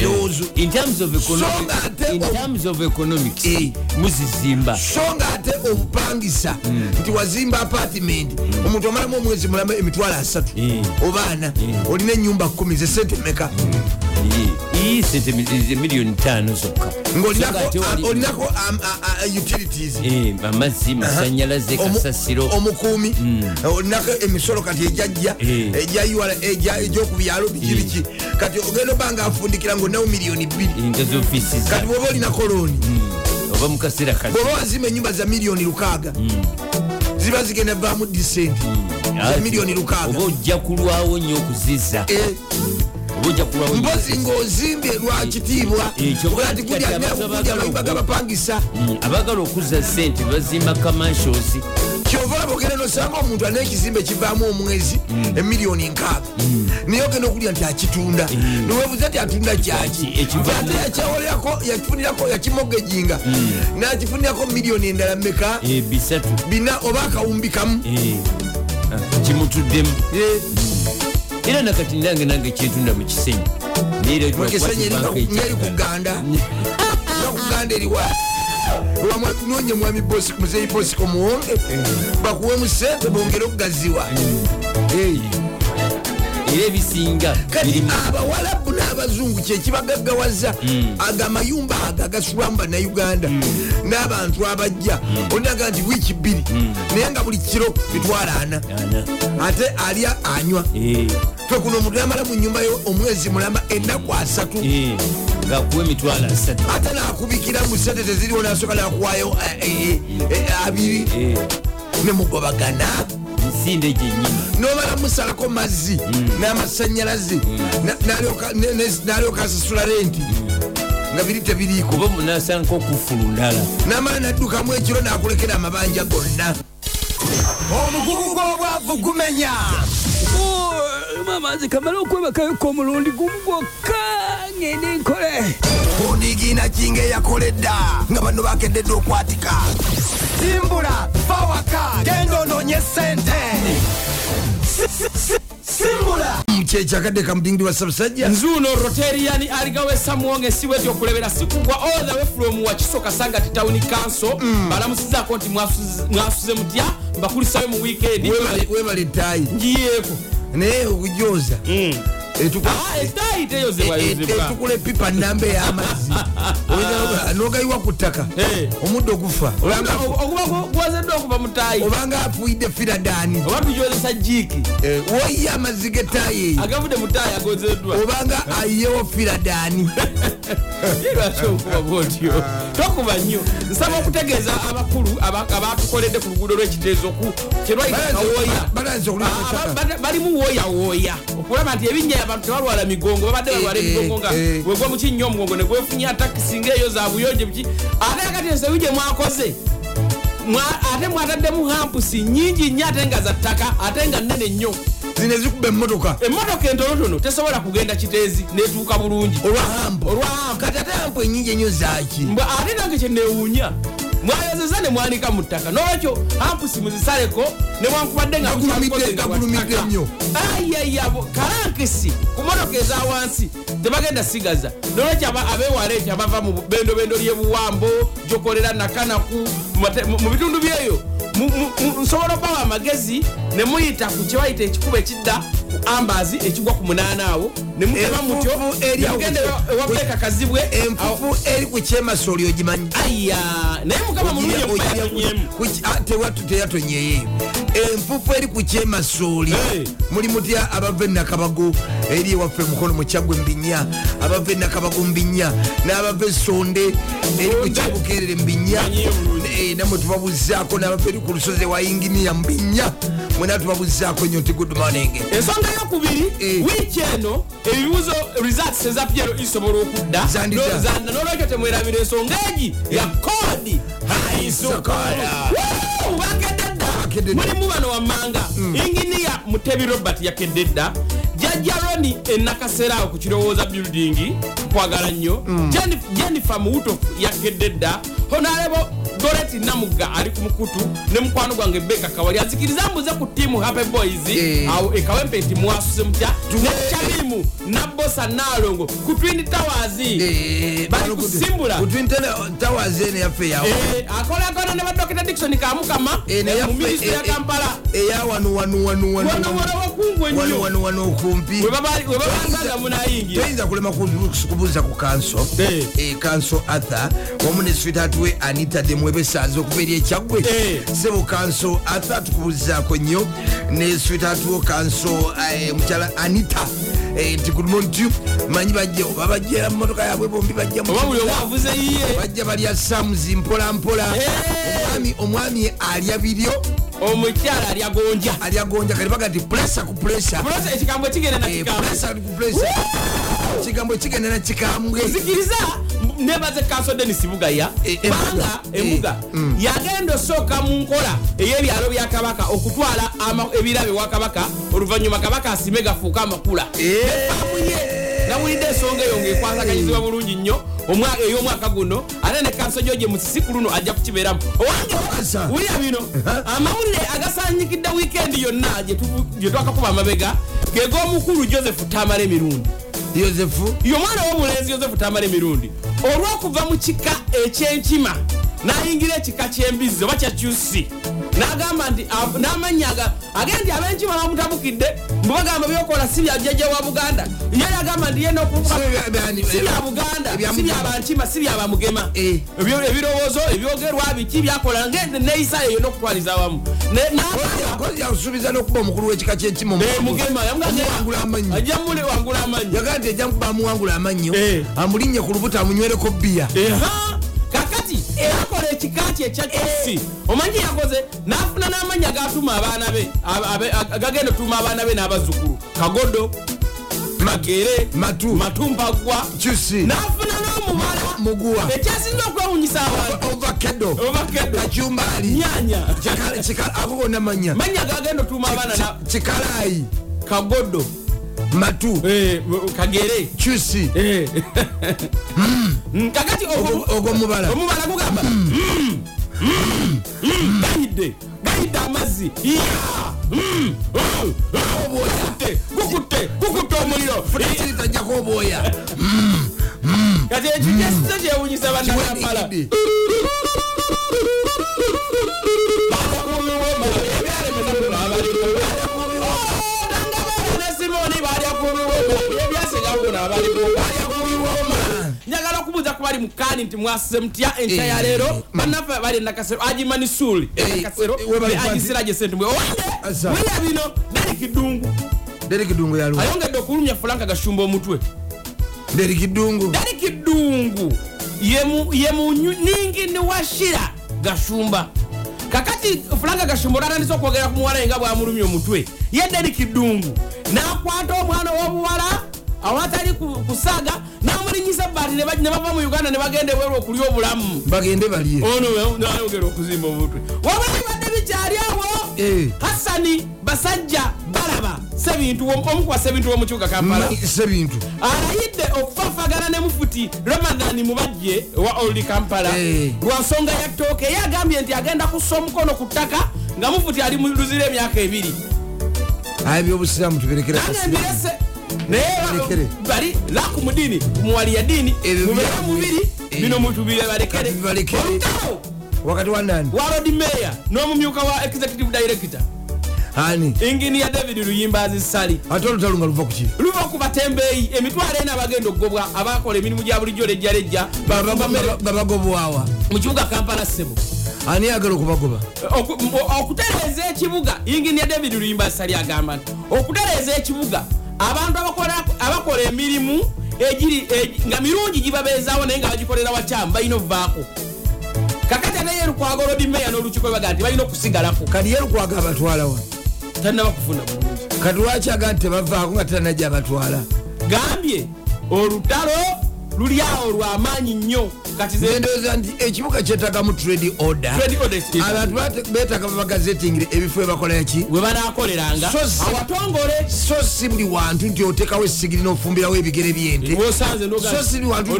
birowoozo So of economics Eh. muzizimba. So nga ate obupangisa nti wazimba apartiment omuntu omalamu omwezi mulama emitwalo asatu. Eh. oba ana olina enyumba kumi ze sente meka mi- miliyoni tano zokka. Ngaolinako um, uh, uh, utilities. Eh, amazzi masanyalaze kasasiro. omukuumi. Olinako emisolo kati ejajja Eh. ejya UR ejya- egyokubyalo biki biki. Kati ogenda oba nga afundikira ngaonawo miliyoni bbiri. Kati bwoba olinako looni oba mukaseera bwoba wazimba enyumba za miliyoni lukaaga ziba zigenda vaamu disenti. Za miliyoni oba lukaaga ojja kulwawo nnyo okuziza Mpozi ngaozimbye lwa kitiibwa kyokka ati kati abantu abagala kulya oku- gabapangisa Mm, abagala okuzza sente bazimba commercials kyova laba ogenda nosanga omuntu alina ekizimbe kivaamu omwezi emiliyoni nkaaga. Naye ogenda okulya nti akitunda. Niwebuza ti atunda kyaki? Ate yakyawolerako yakifunirako yakimogeginga nakifunirako miliyoni endala meka Eh, bina oba akawumbi kamu? Eh, ah, kimutuddemu. Eh, era nakati nange nange era mukisenyi ekyaga. kuganda. Nga kuganda eriwa nonye mwami muzeyi bosiko muwonge bakuwemu sente bongere okugaziwa Eh. Era ebisinga. Kati abawalabu n'abazungu kyekibagaggawaza ago amayumba ago agasulwamu bannauganda n'abantu abajja. Onaga nti wiiki bbiri naye nga buli kiro mitwalo ana. Ate alya anywa. Eh, fe kuno omuntu yamala mu nyumba yo omwezi mulama ennaku asatu. Eh, ng'akuwa emitwalo asatu ate nakubikira mu sente teziriwo nasooka nakuwayo eh, abiri. Nemugobagana nsinde gyenyini nomala musalako mazzi n'amasanyalaze na- n'alyoka- asasula renti nga biri tebiriiko. Kuba munasanga okufulu ndala. Namala naddukamu ekiro nakulekera amabanja gonna. Omugugu gw'obwavu gumenya mama nze kamala okwebakayoko omulundi gumu gwokka ngende nkole. Onigiina kinga eyakoledda nga bano bakededde okwatika simbula bawaka genda ononye sente. Simbula. Kyekakadde kamudingiri wa sabasajja nzuuno rotarian aligawe samuwonge siweti okulebera sikugwa all the way from wakiso kasanga ti town council balamusizaako nti mwasuze mutya mbakulisayo mu weekend. Webale- webale ettaayi ngiyeeko naye okujoza teyozebwayozebwa etukula epipa namba ey'amazzi nogayiwa ku ttaka. Eh. omuddo gufa. Obanga- oba tujozesa jiiki woyiye amazzi g'ettaayi eyo. Obanga ayiyewo bwotyo? Tokuba nnyo. Nsaba okutegeeza abakulu aba- abatukoledde ku luguudo lw'ekiteezo ku ba- balimu wooyawooya okulaba nti ebinnya abantu tebalwala migongo babadde balwala Eh, emigongo nga eh, eh. wegwa mu kinnya omugongo negwefunya takisi ngaeyo za buyonjo biki ate akati ensobi gye mwakoze? Mwa- ate mwataddemu hampusi nyingi nnyo ate nga za ttaka ate nga nnene nnyo. Zino ezikuba emmotoka. Emmotoka entonotono tesobola kugenda kiteezi netuuka bulungi. Olwahampo olwahampu kati ate hampo enyingi enyo zaki ate nange kyenewuunya mwayozeza ne mwanika mu ttaka nolwekyo hampusi muzisaleko newankubadde nga kalankisi ku motoka eza wansi tebagenda sigaza. Nolwekyo abewala ekyo abava mu bendobendo lyebuwambo gyokolera nakanaku mu bitundu byeyo nsobola okubawa amagezi ne muyita ku kyebayita ekikuba ekidda ambazi ekigwa ku munaana awo ne mutema mutyo Enfuufu eri ne awo mugenda ku- ewa- ewa beka kazibwe enfufu eri ku kyemasooli ogimanyi. Aya naye mukama mulungi Ogiria- okubayatonyemu ku- tewatu teyatonyeyo enfufu eri ku kyemasooli muli mutya abava enakabago eri ewaffe mukono mukyagwe mbinya abava enakabago mbinya n'abava esonde eri ku kyabukerere. Eh, namwe tubabuzaako n'abava eri ku lusozi ewa inginiya mbinya. Mwena tubabuzaako nyo nti morning. Ensonga yokubiri Eh. wiiki eno ebibuzo results eza pyero isobola okudda. Nolwekyo temwerabira ensonga egi ya kodi. Sokola. Woo! bakedde dda. Mulimu bano wammanga inginiya mutebi robert yakedde dda. Jajja roni enakaseraawo ku kirowooza building kwagala nnyo. Jenif- jennifer muwuto yakedde dda honarebo soleti namugga ali ku mukutu ne mukwano gwange beka kawali. Azikiriza mbuze ku tiimu happy boys Eh. awo ekawempe nti mwasuse mutya nekyalimu nabosa nalongo ku twin towers. Eh, bali kusimbula. Eh, akolagana ne badokita dikson kamukama Eh, naye mu yaffe- minisitule ya eh, eh, kampala. eya wano wano wano wano wano wala wakungu wano ennyo wano wano okumpi we babanga munayingira toyinza kulema kubuuza ku kanso Eh. Eh, kanso arthur wamu ne switaati we anita demwebesanze okuva eri ekyaggwe Eh. sebo kanso arthur tukubuuzizaako nnyo ne switaati wo kanso eh, mukyala anita. Eh, nti good morning to you. manyi bajja oba bajjera mu motoka yaabwe bombi bajja mu oba buli kibuga. omu avuze yiye. Bajja balya samuzi mpola mpola Eh. Omwami- alya biryo. Omukyala alya gonja. Alya gonja kali baga nti presa ku Bulose ekigambo Eh, kigambo na kikambwe nebaze kanso denis bugaya Eh, banga eh, ebuga mm. yagenda osooka mu nkola ey'ebyalo bya kabaka okutwala ebirabe wa kabaka oluvannyuma kabaka asime gafuuka amakula. Eh. amuye nawulidde ensonga eyo ngaekwasaganyizibwa bulungi nnyo omwa- ey'omwaka guno ate ne kanso gyoje musisiku luno ajja kukibeeramu wulya bino amawulire agasanyikidde wiikendi yonna gye gye twakakuba amabega geg'omukulu joseph tamala emirundi yosefu? Ye omwana w'omulenzi yosefu tamala emirundi olw'okuva mu kika ekyenkima n'ayingira ekika kyembizi oba kyakyusi n'agamba nti n'amannya aga agenda nti ab'enkima bamutabukidde mbubagamba byokola si bya jjajja wa buganda. Ye yagamba nti ye n'okuvuga Si bya- buganda si byabankima si byabamugema Eh. Ebirowoozo ebyogerwa biki byakola ngende neeyisa eyo n'okutwaliza awamu. Yakusuubiza n'okuba omukulu w'ekika ky'enkima Eh, ajja mule wangula amannyo. Yagaa nti ejja nkuba amuwangula amannyo Eh. amulinnya ku lubuto amunywereko bbiya. Kakati ekika kye ekya kisi omanyi yakoze n'afuna n'amanya gatuma abaana be gagenda otuma abaana be n'abazzukulu. Kagodo magere Matu. matumpagwa n'afuna n'omubala muguwa ekyasinza okwewunyisa abantu ovakedo obakedo kacumbali nyanya. Ako gonna manya gagenda otuma abaana na kikalayi kagodo matu. Eh, kagere. Kyusi. Eh. Mm, kakati ogwo- ogwo mubala. Omubala gugamba Mm, mm, mm, gayidde gayidde amazzi. Ya! Mm, mm, gukutte gukutte gukutte omuliro. Futakiri tajjako obwoya. Kati ekyo kyesize kyewunyisa bannakampala Kiwedde. njagala okubuuza ku bali mukani nti mwasize mutya enkya ya leero. bannaffe bali nakasero agimani suuli Eh, nakasero we bali kwanti- agisira gye sentumwe owange Asa. wulya bino? Derikidungu derikidungu yalu ayongedde okulumya fulanka gashumba omutwe. Derikidungu derikidungu ye mu- ye munyingini wa shira gashumba kakati fulanga gashumba olatandisa okwogera ku muwala ye nga bwamulumya omutwe ye derikidungu nakwata omwana w'obuwala awatali ku- kusaga namulinyisa baati ne ba- ne bava mu uganda ne bagenda ebweru okulya obulamu. Bagende balye. Ono we- nayogera okuzimba omutwe wabali badde bikyali awo Eh. hasani basajja balaba sebintu omukuba sebintu womukibuga kampala. Sebintu. Alayidde okufaafagana ne mufuti ramadani mubajje wa old kampala. Eh. lwa nsonga ya ttooke ye agambye nti agenda kussa omukono ku ttaka nga mufuti ali mu luzira emyaka ebiri. Aye byobusiraamu tubirekera nange mbirese naye bali laku mu ddiini muwali ya mubeere bya- mubiri Eh. bino mutubire balekere olutalo! Wakati wa nani? Wa rod meya n'omumyuka wa executive director. Ani inginiya david luyimbazi sali. Ate olutalo nga luva kuki luva ku batembeeyi emitwalo ena abagenda okugobwa abakola emirimu gya bulijjo lejja lejja babagobwawa mu kibuga kampala sebo. Ani yagala okubagoba? Okutereeza ekibuga inginiya david luyimba sali agamba nti okutereeza ekibuga abantu abakola- emirimu egiri egi- nga mirungi gibabeezaawo naye nga bagikolera wakyamu balina obuvaako kakati ate ye lukwago rodi meya n'olukiiko baga nti balina okusigalako kati ye lukwaga abatwalawa talina bakufuna bulungi. Kati lwaki aga nti tebavaako nga tetanajja abatwala? Gambye olutalo luli awo lwamaanyi nnyo. Kati ze- ndowooza nti ekibuga kyetagamu trade order. Trade order abantu beetaaga babagazetingire ebifo ebakolaaki we banaakoleranga. So si- awatongole. so si buli wantu nti oteekawo essigiri n'ofumbirawo ebigere by'ente. So si buli wantu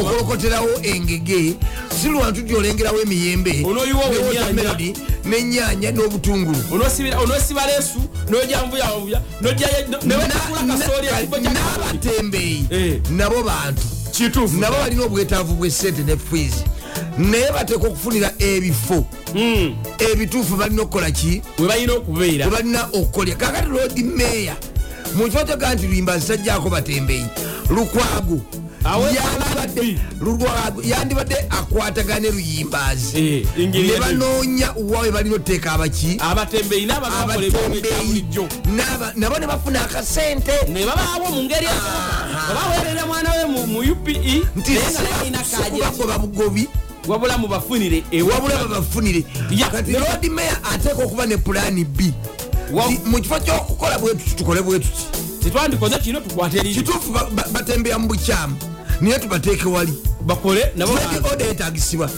okolokoterawo engege. Si buli wantu nti olengerawo emiyembe Onooyiwawo ne ennyaanya. watermelon, n'ennyaanya n'obutungulu. Onoosibira- onoosiba leesu noja nvuyavuya newetakula kasooli ekifo kya n'abatembeeyi. Eh. nabo bantu kituufu. Nabo balina obwetaavu bwesente ne fees naye bateeka okufunira ebifo. Hmm. ebituufu balina okukola ki? We balina okubeera. Tebalina okukolya kakati lodi meeya mukifo kyoga nti luyimba zisajjako batembeeyi. Lukwago yandibadde- Lukwago yandibadde akwatagana ne luyimbazi. Eh, ne banoonya wawe balina oteeka abaki? N'aba- nabo ne bafuna akasente. Ne babaawo mu ngeri esoboka obaweerera mwana we mu- upe nti naye nga talina kaje kubagoba bugobi wabula mubafunire wabula babafunire kati lodi meya ateeka okuba ne pulaani b. Mu kifo kyokukola bwetuti tukole bwetuti tetwandikoze kino tukwate kituufu ba- ba- batembeya mu bukyamu naye tubateeke wali. Bakole order etagisibwa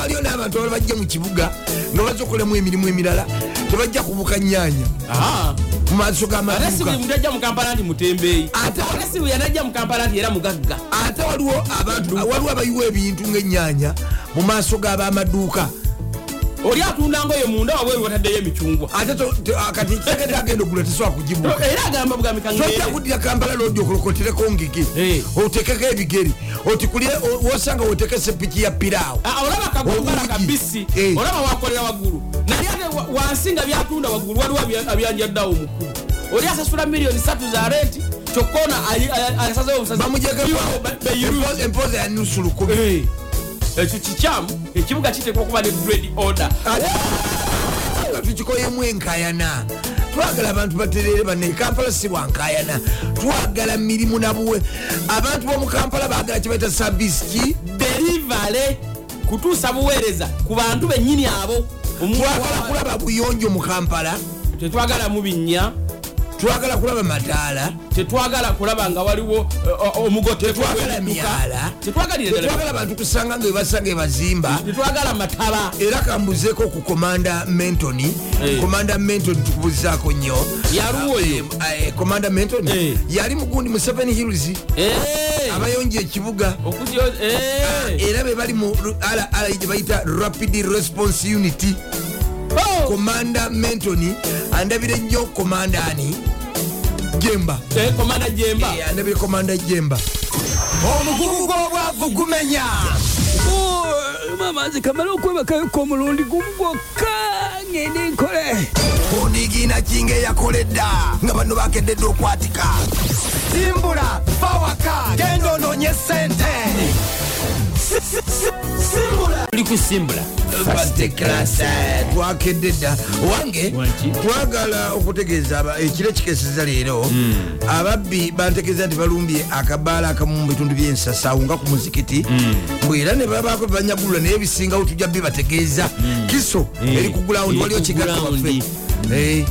waliyo n'abantu abala bajja mu kibuga nga bazza okolamu emirimu emirala tebajja kubuka nyanya Aha. mu maaso ate si buli g'amaduuka muntu ajja mu kampala nti mutembeeyi. Ate- yanajja mu kampala nti era mugagga. Ate waliwo abayiwa ebintu ng'ennyanya mu maaso g'abamaduuka oli atunda ngoyo munda wabweru wataddeyo emicungwa ate to- kati kyagenda agenda ogula tesobola kugibuka era agamba tojja bugamikangere kuddira kampala lodi okolokotereko ngege Eh. otekeko ebigere oti kulye wosanga wotekese piki ya piraawo olaba kagongala Obuugi. kabisi. Eh. olaba wakolera waggulu. Naye ate wa- wansi nga byatunda waggulu waliwo abya- abyanjaddawo mukulu oli asasula miliyoni satu za renti kyokka ono asazewo obusazi empoza ya nusu lukumi Eh. Ekyo kikyamu ekibuga kitekwa okuba ne grade order. Tukikoyemu enkayana. Twagala abantu baterere bane kampala si bwankayana twagala mirimu nabuwe abantu bomu kampala bagala kibaita sabisi ki derivale kutuusa buweereza ku bantu bennyini abo. Twagala wa- kulaba buyonjo mu kampala. Tetwagala mu binnya twagala kulaba mataala. Tetwagala kulaba nga waliwo eh, omugote Tetwagala myala. tetwagalire ddala tetwagala bantu kusanga nga webasanga ebazimba tetwagala mataba era kambuzeeko ku komanda mentoni Eh. komanda mentoni tukubuzaako nnyo. Yaluwa oyo? Eh, eh, komanda mentoni Eh. yali mugundi mu seven hills. Eh, abayonja ekibuga. Eh. era be bali mu rra gye bayita rapid response unity komanda mentoni andabire nnyo komandani jemba. Eh, komanda jemba. Eh, andabire komanda jemba. Omugugu gw'obwavu gumenya mama nze kamala okwebakayoko omulundi gumu gwokka ngende nkole. Onigina kinga eyakoledda nga bano bakededde okwatika. Simbula bawaka genda ononye sente simbula tuli kusimbula First class, eh, twakedde dda Wanki? twagala okutegeeza ekiro ekikeseza leero. Ababbi bantegeeza nti balumbye akabaala akamu mu bitundu byensasaawo nga ku muzikiti. Mbwe era ne babaako bebanyagulula naye ebisingawo tujja bibategeeza kiso Eh, eri kugulawundi eri waliyo ku kigatta waffe ground. Eh.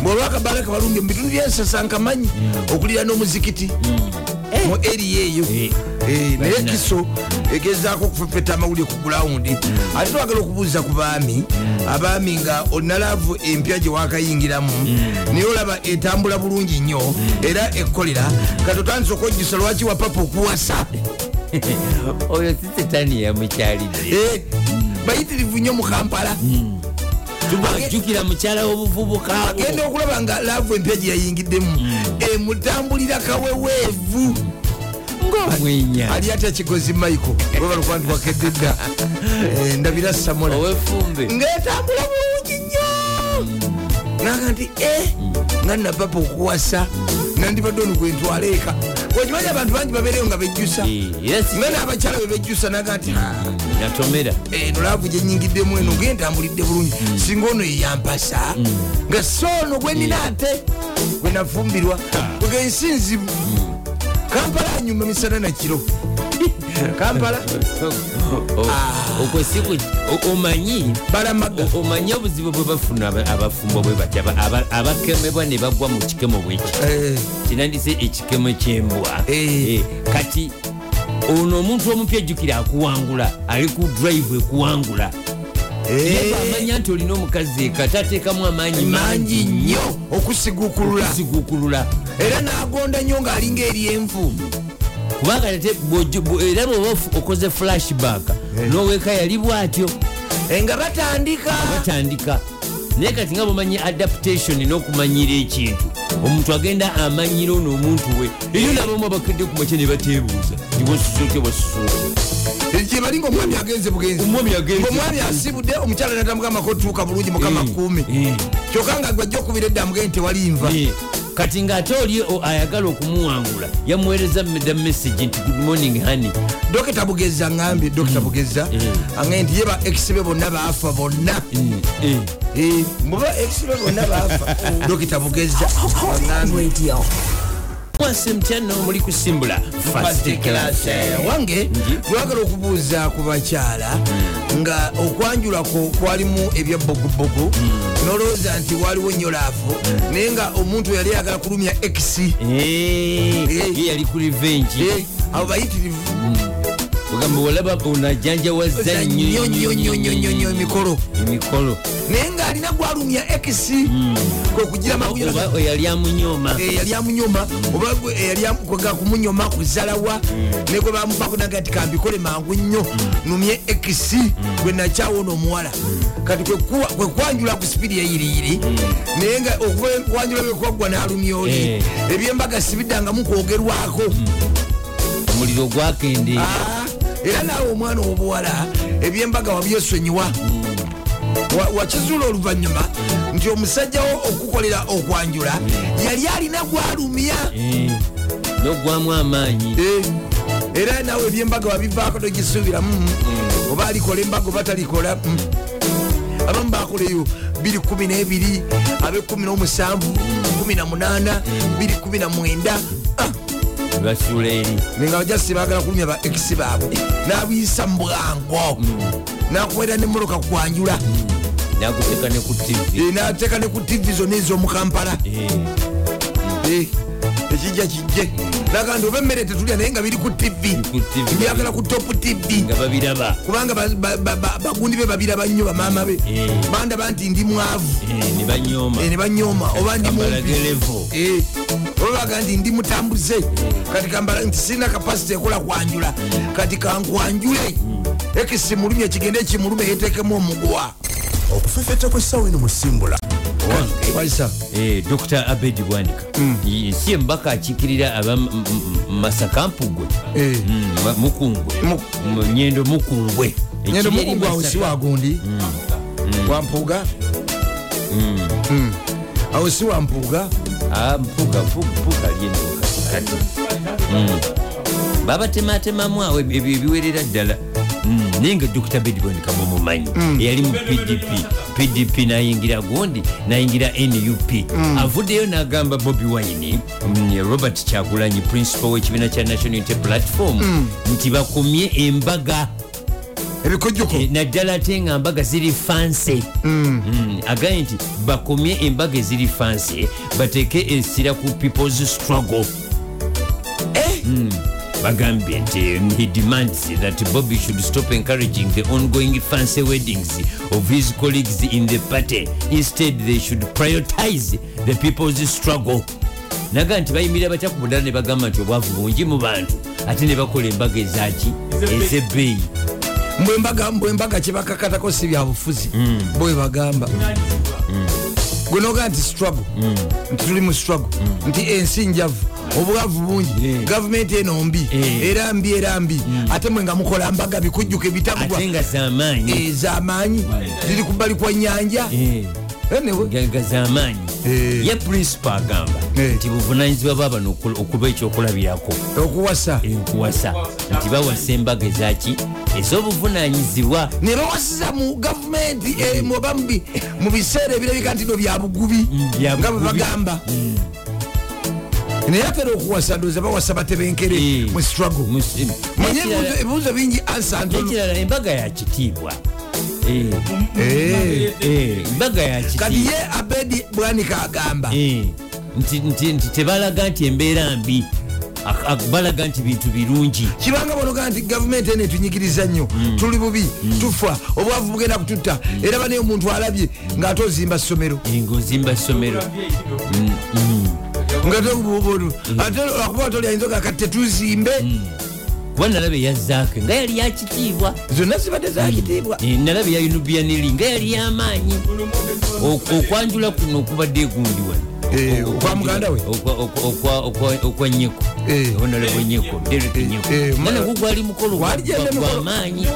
mbwe olwakabaala kabalumbye mu bitundu byensasa nkamanyi okulira n'omuzikiti mu eriya eyo. Eh. Eh, naye kiso egezaako okufepeta amawulire ku gulawundi ate twagala okubuuza ku baami abaami nga olina laavu empya gye wakayingiramu naye olaba etambula bulungi nnyo era ekkolera kati otandise okwejjusa lwaki wapapa okuwasa? Oyo si setani yamukyalidde Eh, bayitirivu nnyo mu kampala tubajjukira mukyala w'obuvubuka. Agenda okulaba nga laavu empya gye yayingiddemu. Emutambulira kaweweevu. Ngaomwenya ali atya kigozi michael? Webalikuba nti wakedde dda Eh, ndabira samola. Ngaetambula bulungi nnyo. Naga nti e nga napapa okuwasa nandibadde ono gwentwala eka wekimanyi abantu bangi babeereyo nga bejjusa. Nga n'abakyala bebejjusa naga nti natomera eno laavu gyenyigiddemu eno ngentambulidde bulungi. Singa ono yeyampasa nga soono gwenina ate gwenafumbirwa wegensi nzibu kampala anyuma misana nakiro kampala. Okwo siku omanyi. Omanyi obuzibu bwe bafuna aba- abafumbo bwe batya aba- aba- abakemebwa ne bagwa mu kikemo bweki Eh, kinandise ekikemo kyembwa. Eh. Eh, kati ono omuntu omupya ejjukira akuwangula ali ku drive ekuwangula. Amanya nti olina omukazi eka tateekamu amaanyi mangi nnyo. okusigukulula era n'agonda nnyo ng'alinga eryenvu kubanga era bwoba okoze flashback n'oweeka yali bw'atyo. Eh, nga batandika. Batandika. Naye kati nga bwemanyi adaptation n'okumanyira ekintu omuntu agenda amanyira ono omuntu we eyo nabamu abakedde ku makya ne bateebuuza nti wasusuutya wasusuutya gye bali ngaomwami agenze bugenzi. Omwami agenze omwami asibudde omukyala natambugamba ko tuuka bulungi mukama Eh, kuumi eh. kyokka nga gwajja okubira edda mugende tewali nva. Eh, kati ng'ate oli ayagala okumuwangula yamuweereza da message nti good morning honey. Dokita bugeza ngambye dokita bugeza Eh. aŋe nti ye ba ex be bonna baafa bonna. Eh, eh. Eh, muba ex be bonna baafa. Dokita bugeza aŋambye mwase mutyano muli kusimbula wange lwagala okubuuza ku bakyala nga okwanjulako kwalimu ebyabbogobogo nolowooza nti waliwo nnyo laavu naye nga omuntu yali ayagala kulumya ex Eh, Eh. ye yali ku revenge. Abo bayitirivu ogamba olaba onajjanjawaza nnyo nnyo nnyo nnyo nnyo emikolo emikolo naye ng'alina gwalumya ex kwe kugira maguyo oba yali amunyoma oba gwe eyali am- kwega kumunyoma kuzalawa ne gwe bamubakunaga nti kambikole mangu nnyo. Numye ex gwe nakyawona omuwala kati kwe kuwa- kwe kwanjula ku sipidi eyiriyiri. Naye nga okuva kwanjula bwekwaggwa n'alumya oli. Eh. ebyembaga sibiddangamu kwogerwako. Omuliro gwakendeera Ah, era naawe omwana obuwala ebyembaga wabyesonyiwa Wa- wakizuula oluvanyuma nti omusajja wo okukolera okwanjula yali alina gwalumya Eh, nogwamu amaanyi Eh, era naawe ebyembaga wabivaako togisuubiramu mm. oba alikola embaga oba talikola mm. abamu bakoleyo 212 abe 17 18 219 basuula eri nga bajasi bagala kulumya ba ex baabwe nabiyisa mu bwango nakwera nemoloka kwanjula. Nakuteeka ne ku tv Eh, nateeka ne ku tv zonna ez'omukampala Eh, Eh, ekijja kijje naga nti oba emmere tetulya naye nga biri ku tv byagala ku top tv kubanga ba- ba- ba- ba- bagundi be babiraba nnyo bamaama be. Eh. bandaba nti ndi mwavu. Eh, ne banyooma. Oba ndi mumpi Baga nti ndi mutambuze. Kati kambala nti sirina kapasite ekola kwanjula kati kankwanjule ekisi mulumye kigende kimulume yetekemu omugwa okufefeta kw'essaawa eno musimbula Eh, dr abedi bwanika. Ye- si embaka akiikirira aba masaka mpugwe. Eh. Mm, ma- mukungwe. Nyendo mukungwe. Eri mukugwa awo Masaka. si wagundi wampuuga awo si wampuuga Ah, mpuga pu- mpuga lyenokato babatematemamu awo ebyo ebiwerera ddala Mm, naye nga dr bediboneka mumumanyi eyali mu pdp pdp nayingira gundi nayingira nup avuddeyo nagamba bobi wine. Robert kyagulanyi principal w'ekibiina kya national unity platform. Nti bakomye embaga ebikojjoko. Eh, naddala ate nga mbaga ziri fanse Mm, agaye nti bakomye embaga eziri fanse bateeke essira ku peoples struggle. Mm, bagambye nti he demands that bobby should stop encouraging the ongoing fancy weddings of his colleagues in the party. Instead they should prioritize the people's struggle. Naga nti bayimirira batya ku mudala ne bagamba nti obwavu bungi mu bantu ate ne bakola embaga ezaki ezebbeeyi mbwembaga kyebakakatako si byabufuzi bwe bagamba. Gwe nogaa nti struggle. Nti tuli mu struggle. Nti ensi njavu obwavu bungi. Gavumenti eno mbi. Eh. era mbi era mbi. Ate mwe nga mukola mbaga bikujjuka zamaanyi ez'amaanyi ziri ku bbali kwa nyanja Eh, Eh, zamaanyi Eh. ye principal agamba Eh. nti buvunanyizibwa bwabano okul- okuba ekyokulabirako okuwasa. Enkuwasa nti bawasa embaga ezaki ez'obuvunanyizibwa ne bawasiza mu gavumenti eh, mu- oba mu bi- mu biseera ebirabika nti no byabugubi bya nga bwe bugubi. bagamba. Naye atera okuwasa ndooza bawasa batebenkere Eh. mu struggle. N'ekirala- ebibuuzo bingi ansa ntono. n'ekirala embaga ya kitiibwa Eh, Eh. eh, embaga ya kati ye abedi bwanika agamba nti- tebalaga nti embeera mbi. Balaga nti bintu birungi. Kibanga bonoga nti gavumenti ene etunyigiriza nnyo. Tuli bubi tufa obwavu bugenda kututta. Era baneyo omuntu alabye ngaate ozimba ssomero. Ng'ozimba ssomero. Nga tobubudu ate akuba tolya nzoga kati tetuzimbe kuba nalaba eyazaake nga yali yakitiibwa. Zonna zibadde zakitiibwa. Eh, nalaba eya unubianeri nga yali yamaanyi. Ok- okwanjula kuno okubadde egundi wano. Eh, okwa muganda we? Okwa- nyeko onalaba nyeko derek nyeko eh, ma- nagwo gwali mukolo gwamaanyi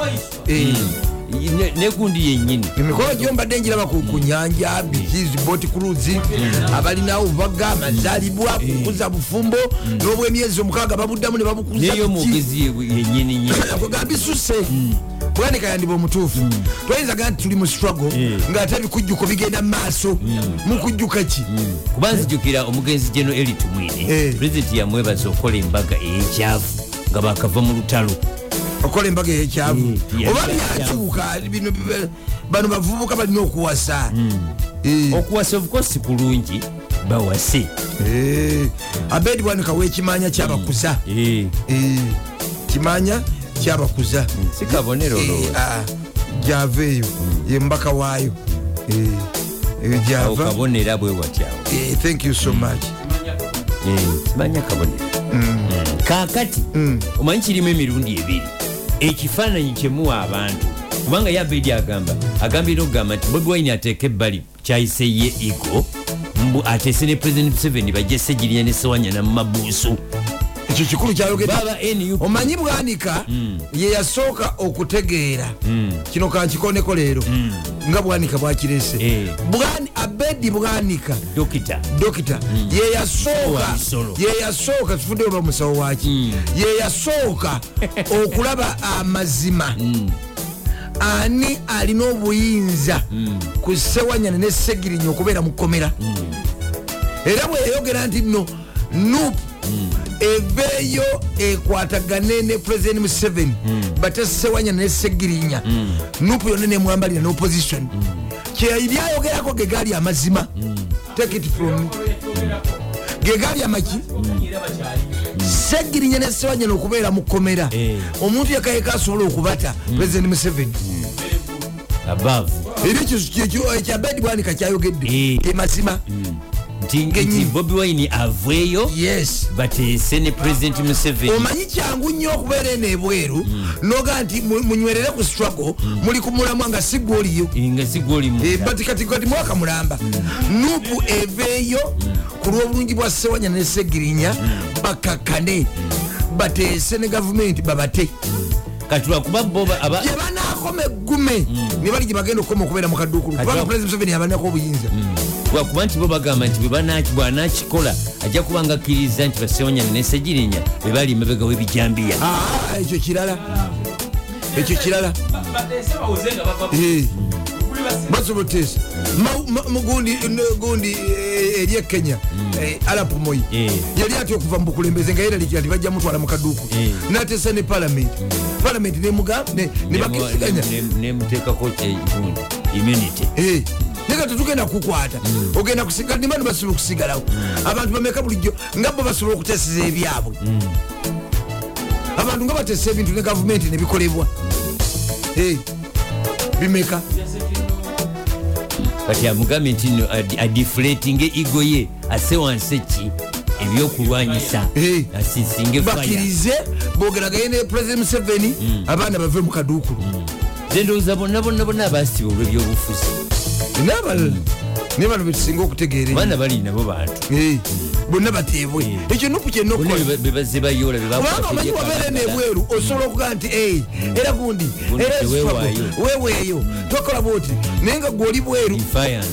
negundi yennyini. Emikolo gyo. mbadde njiraba ku nyanja bikizi boti cruise abalinawo bubaga amazaalibwa kukuza bufumbo n'obwemyezi omukaaga babuddamu ne babukuza neyo biki. omwogezi yennyini nyini gambisuse. Bwanika yandiba omutuufu. Twayinzaga nti tuli mu struggle ngaate ebikujjuko bigenda mu maaso. Mukujjuka ki? Kuba nzijukira omugenzi geno erit mwine. Eh. pulezidenti yamwebaza okukola embaga ey'ekyavu nga bakava mu lutalo okola embaga eyekyavu Eh, oba byakyuka bino bano bavubuka balina okuwasa. Eh, okuwasa obukosi kulungi bawase. Eh, abedi bwanika wekimanya kyabakuza. Eh, Eh, kimanya kyabakuza. Si kabonero olwo ah, gyava eyo ye mbaka waayo. Eh, eyo awo gyava kabonera bwe watyawo thank you so much. Kimanya kabonero. Kakati omanyi kirimu emirundi ebiri ekifaananyi kyemuwa abantu. Kubanga yabedi agamba agambire okugamba nti bobi wine ateeka ebbali kyayise ye mbu ateese ne president museveni bajje segirinya ne sewanyana mu mabuusu ekyo kikulu kyayogedde. Baba nup omanyi bwanika ye yasooka okutegeera. Kino kankikoneko leero. Nga bwanika bwakirese Eh. Abedi bwanika. Dokita. Dokita. Ye yasooka. Wa bisolo. ye yasooka tufudde oba musawo waki ye yasooka okulaba amazima. Ani alina obuyinza ku sewanyana ne segirinya okubeera mu kkomera? Era bwe yayogera nti no nup eveeyo ekwatagane ne president museveni bate sewanyana ne segirinya. Nup yonna nemwambalira neopposition kyebyayogerako ge gaali amazima. Take it from me. Ge gaali amaki. Segirinya ne sewanyana okubeera mu kkomera. Eh. omuntu yakayeka asobola okubata president museveni. Era ekyo ekyabedi bwanika kyayogedde. Eh. Emazima nti bobi wine aveeyo bateese ne president museveni. Omanyi kyangu nnyo okubeera eno ebweru noga nti mu- munywerere ku struggle muli ku mulamwa nga si gwe oliyo nga sigwoli Eh, but kati kati mwaka mulamba. Nupu eveeyo ku lw'obulungi bwa sewanya ne segirinya bakakane. Bateese ne gavumenti babate. Kati lwakuba bo ba- aba- gye banakoma eggume. Ne bali gye bagenda okukoma okubeera mu kaduukulu. Kubanga president museveni yabanako obuyinza lwakuba nti bo bagamba nti bwanakikola ajja kuba nga akkiriza nti basewanyana nesegirinya bwe bali emabega w'ebijambiya. Ah, ekyo kirala. Ekyo kirala. Eh. basobotesa gundi eh, eri ekenya alapu moyi Eh. yali atya okuva mu bukulembeze nga yeralikira ti bajja mutwala mu kaduuku. Natesa ne palamenti palamenti nebakkisiganya nemuteekako gundi immunity naye tetugenda kukwata ogenda kusiga nimani basobola okusigalawo. Abantu bameka bulijjo nga bo basobola okuteeseza ebyabwe. Abantu nga bateesa ebintu ne gavumenti nebikolebwa bimeka kati amugambye nti no adi- adiflatinga ego ye ase wansi ki? Ebyokulwanyisa. Asisinge fire. bakkirize bogeragaye ne president museveni abaana bave mu kaduukulu. Zendowooza bonna bonna bonna abasiba olw'ebyobufuzi nabalala bano betusinga okutegeera abaana bali nabo bantu. Bonna bateebwe. Ekyo nuku kyena bonna okukola be- bebazze bayoola kubanga omanyi wabeera nebweru osobola okugaa nti "Eh, era gundi era teweewaayo." struggle, weeweeyo. Tokola bwoti naye nga gwoli bweru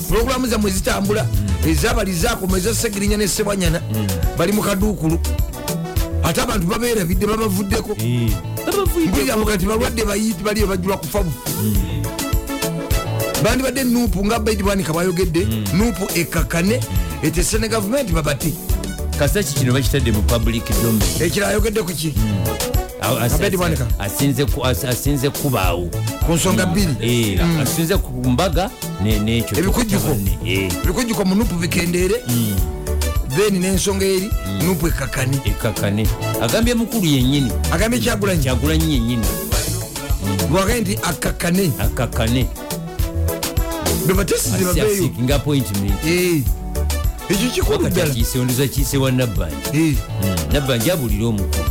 puroguramu zammwe zitambula ezabalizakoma ezasegirinya nesebanyana bali mu kaduukulu. Ate abantu babeeravidde babavuddeko. Mpuliramuga nti balwadde bayiti baliyo bajula kufa bufu bandibadde nuupu nga baidi bwanika bwayogedde nuupu ekakane etese ne gavumenti babati. Kasaki kino bakitadde mu public domain? Ekirala ayogedde ku ki? Bwanika. asinze ku- as- asinze kubaawo. Ku nsonga bbiri. Asinze ku mbaga ne- n'ekyo Ebikujjuko. Eh. ebikujjuko mu nuupu bikendeere then n'ensonga eri nupu ekakane. Ekakane. Agambye mukulu yenyini agambye kyagulanyi kyagulanyi yenyini bwagaye nti akakane. Akakane bebatesize babeeyo asiasinga appointment ekyo kikulu ddala wakati ondoza kiise wa nabbanja Eh, nabbanja abulira omukulu